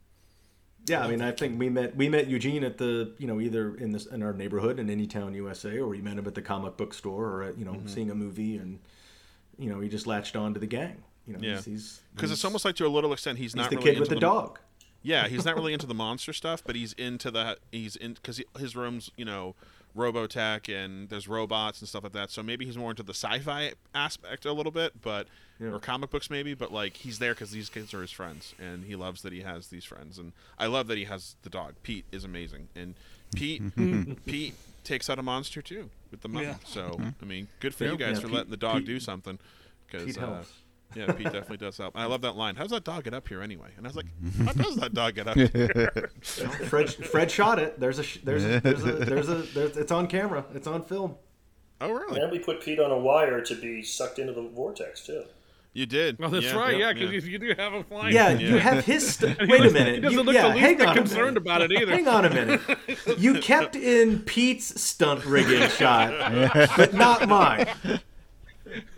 Yeah, I mean, I think we met we met Eugene at the you know either in this in our neighborhood in Anytown, USA, or we met him at the comic book store or at you know seeing a movie, and you know he just latched on to the gang. You know, yeah, because it's almost like to a little extent he's, he's not the really kid with into the dog. Yeah, he's not really into the monster stuff, but he's into the he's in because his room's you know Robotech and there's robots and stuff like that. So maybe he's more into the sci-fi aspect a little bit, but Yeah. or comic books maybe. But like he's there because these kids are his friends, and he loves that he has these friends. And I love that he has the dog. Pete is amazing, and Pete Pete takes out a monster too with the mum. Yeah. So I mean, good for Yeah. you guys Yeah, for Pete- letting the dog Pete- do something. Because Pete uh, helps. Yeah, Pete definitely does help. And I love that line. How does that dog get up here anyway? And I was like, how does that dog get up here? Fred Fred shot it. There's a there's a, there's a there's a there's, it's on camera. It's on film. oh, really? And we put Pete on a wire to be sucked into the vortex too. You did. Oh, that's Yeah, right. yep, Yeah, because you do have a flying. Yeah, Yeah. you have his. St- wait a minute. He doesn't you, look yeah, the least hang bit on concerned about it either. Hang on a minute. You kept in Pete's stunt rigging shot, but not mine.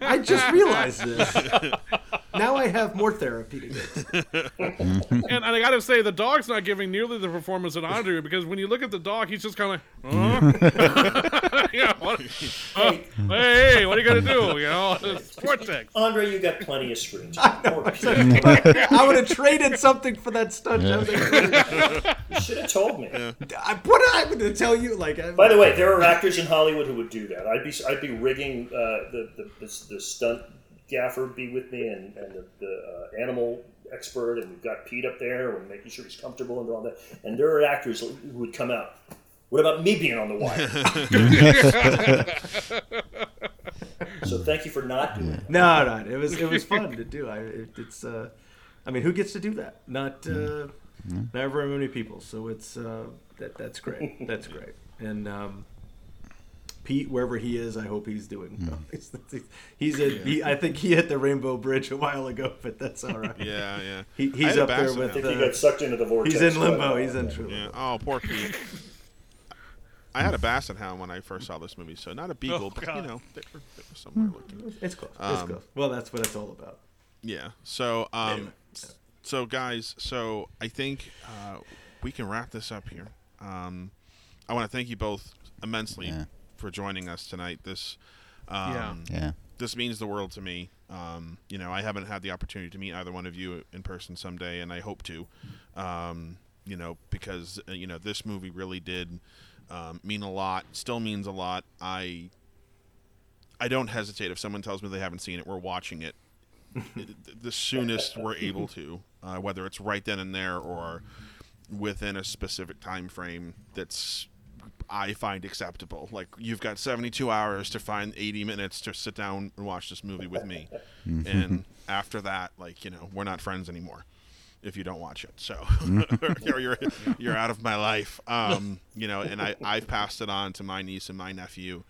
I just realized this. Now I have more therapy to get. And, and I gotta say, the dog's not giving nearly the performance that I do because when you look at the dog, he's just kind of like, huh? yeah, what, uh, hey, hey, what are you gonna do? You know, it's Vortex. Andre, you got plenty of screen time. Poor Pete. I would have traded something for that stunt. I was like, You should have told me. I, what am I going to tell you? Like, I, By the way, there are actors in Hollywood who would do that. I'd be I'd be rigging uh, the, the the the stunt gaffer be with me and, and the, the uh, animal expert, and we've got Pete up there, and making sure he's comfortable and all that. And there are actors who would come out. What about me being on the wire? so thank you for not doing that. no, no, it was it was fun to do. I it, it's uh, I mean, who gets to do that? Not uh, not very many people. So it's uh, that that's great. That's great. And um, Pete, wherever he is, I hope he's doing. well. He's, he's a, he, I think he hit the Rainbow Bridge a while ago, but that's all right. Yeah, yeah. He, he's up there with. I think he uh, got sucked into the vortex. he's in limbo. uh, He's in true Yeah. limbo. Oh, poor Pete. I had a basset hound when I first saw this movie, so not a beagle, but you know, they were, they were somewhere looking. It's close. it's Um, close. Well, that's what it's all about. Yeah. So, um, Anyway. so guys, so I think uh, we can wrap this up here. Um, I want to thank you both immensely Yeah. For joining us tonight. This, um, Yeah. Yeah. this means the world to me. Um, you know, I haven't had the opportunity to meet either one of you in person someday, and I hope to. Um, you know, because uh, you know this movie really did um, mean a lot. Still means a lot. I I don't hesitate if someone tells me they haven't seen it. We're watching it it- the soonest we're able to, uh, whether it's right then and there or within a specific time frame that's I find acceptable. Like you've got 72 hours to find 80 minutes to sit down and watch this movie with me, and after that, like you know, we're not friends anymore if you don't watch it. So or you're you're out of my life. Um, you know, and I I've passed it on to my niece and my nephew.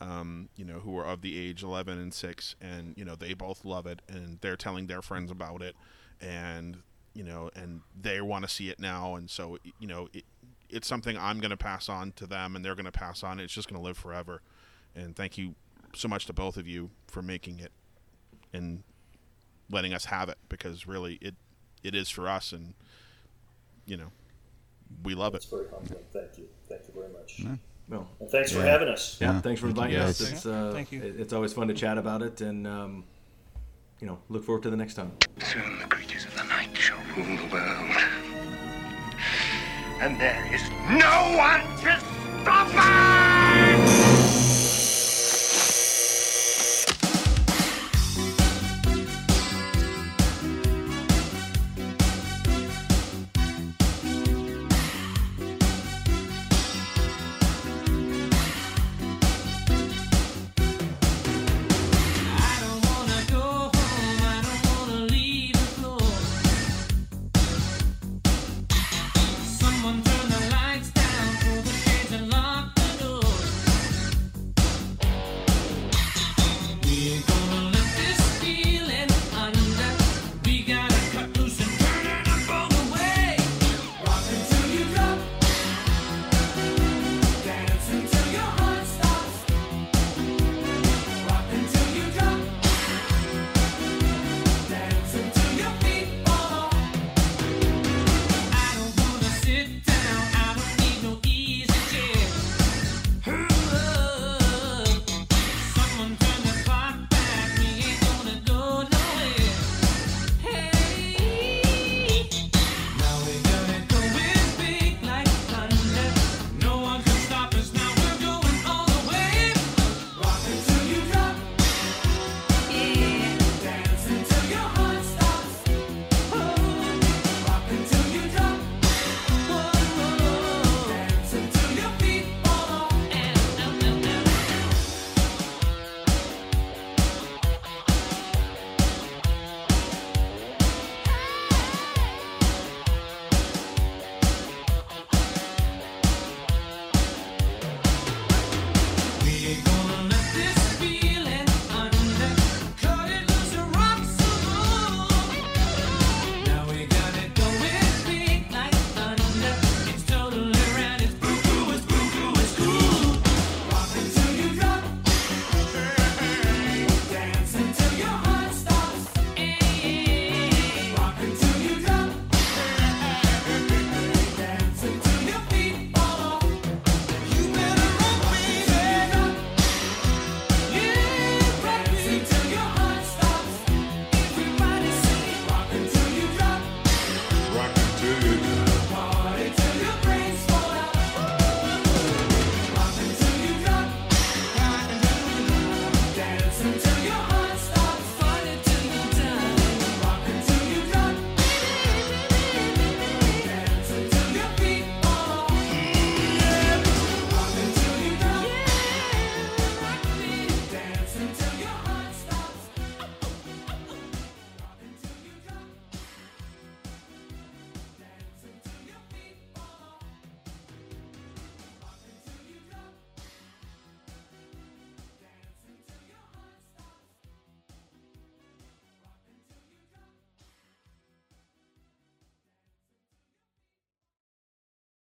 Um, you know, who are of the age 11 and 6 and you know, they both love it and they're telling their friends about it and you know, and they want to see it now and so you know, it, it's something I'm going to pass on to them and they're going to pass on. It's just going to live forever. And thank you so much to both of you for making it and letting us have it because really it it is for us and you know we love it It's very humbling. Thank you. Thank you very much. Well, And thanks for having us. yeah. Yeah, Thanks for inviting us. It's uh, Thank you. it's always fun to chat about it, and um, you know, look forward to the next time. Soon the creatures of the night shall rule the world. And there is no one to stop us!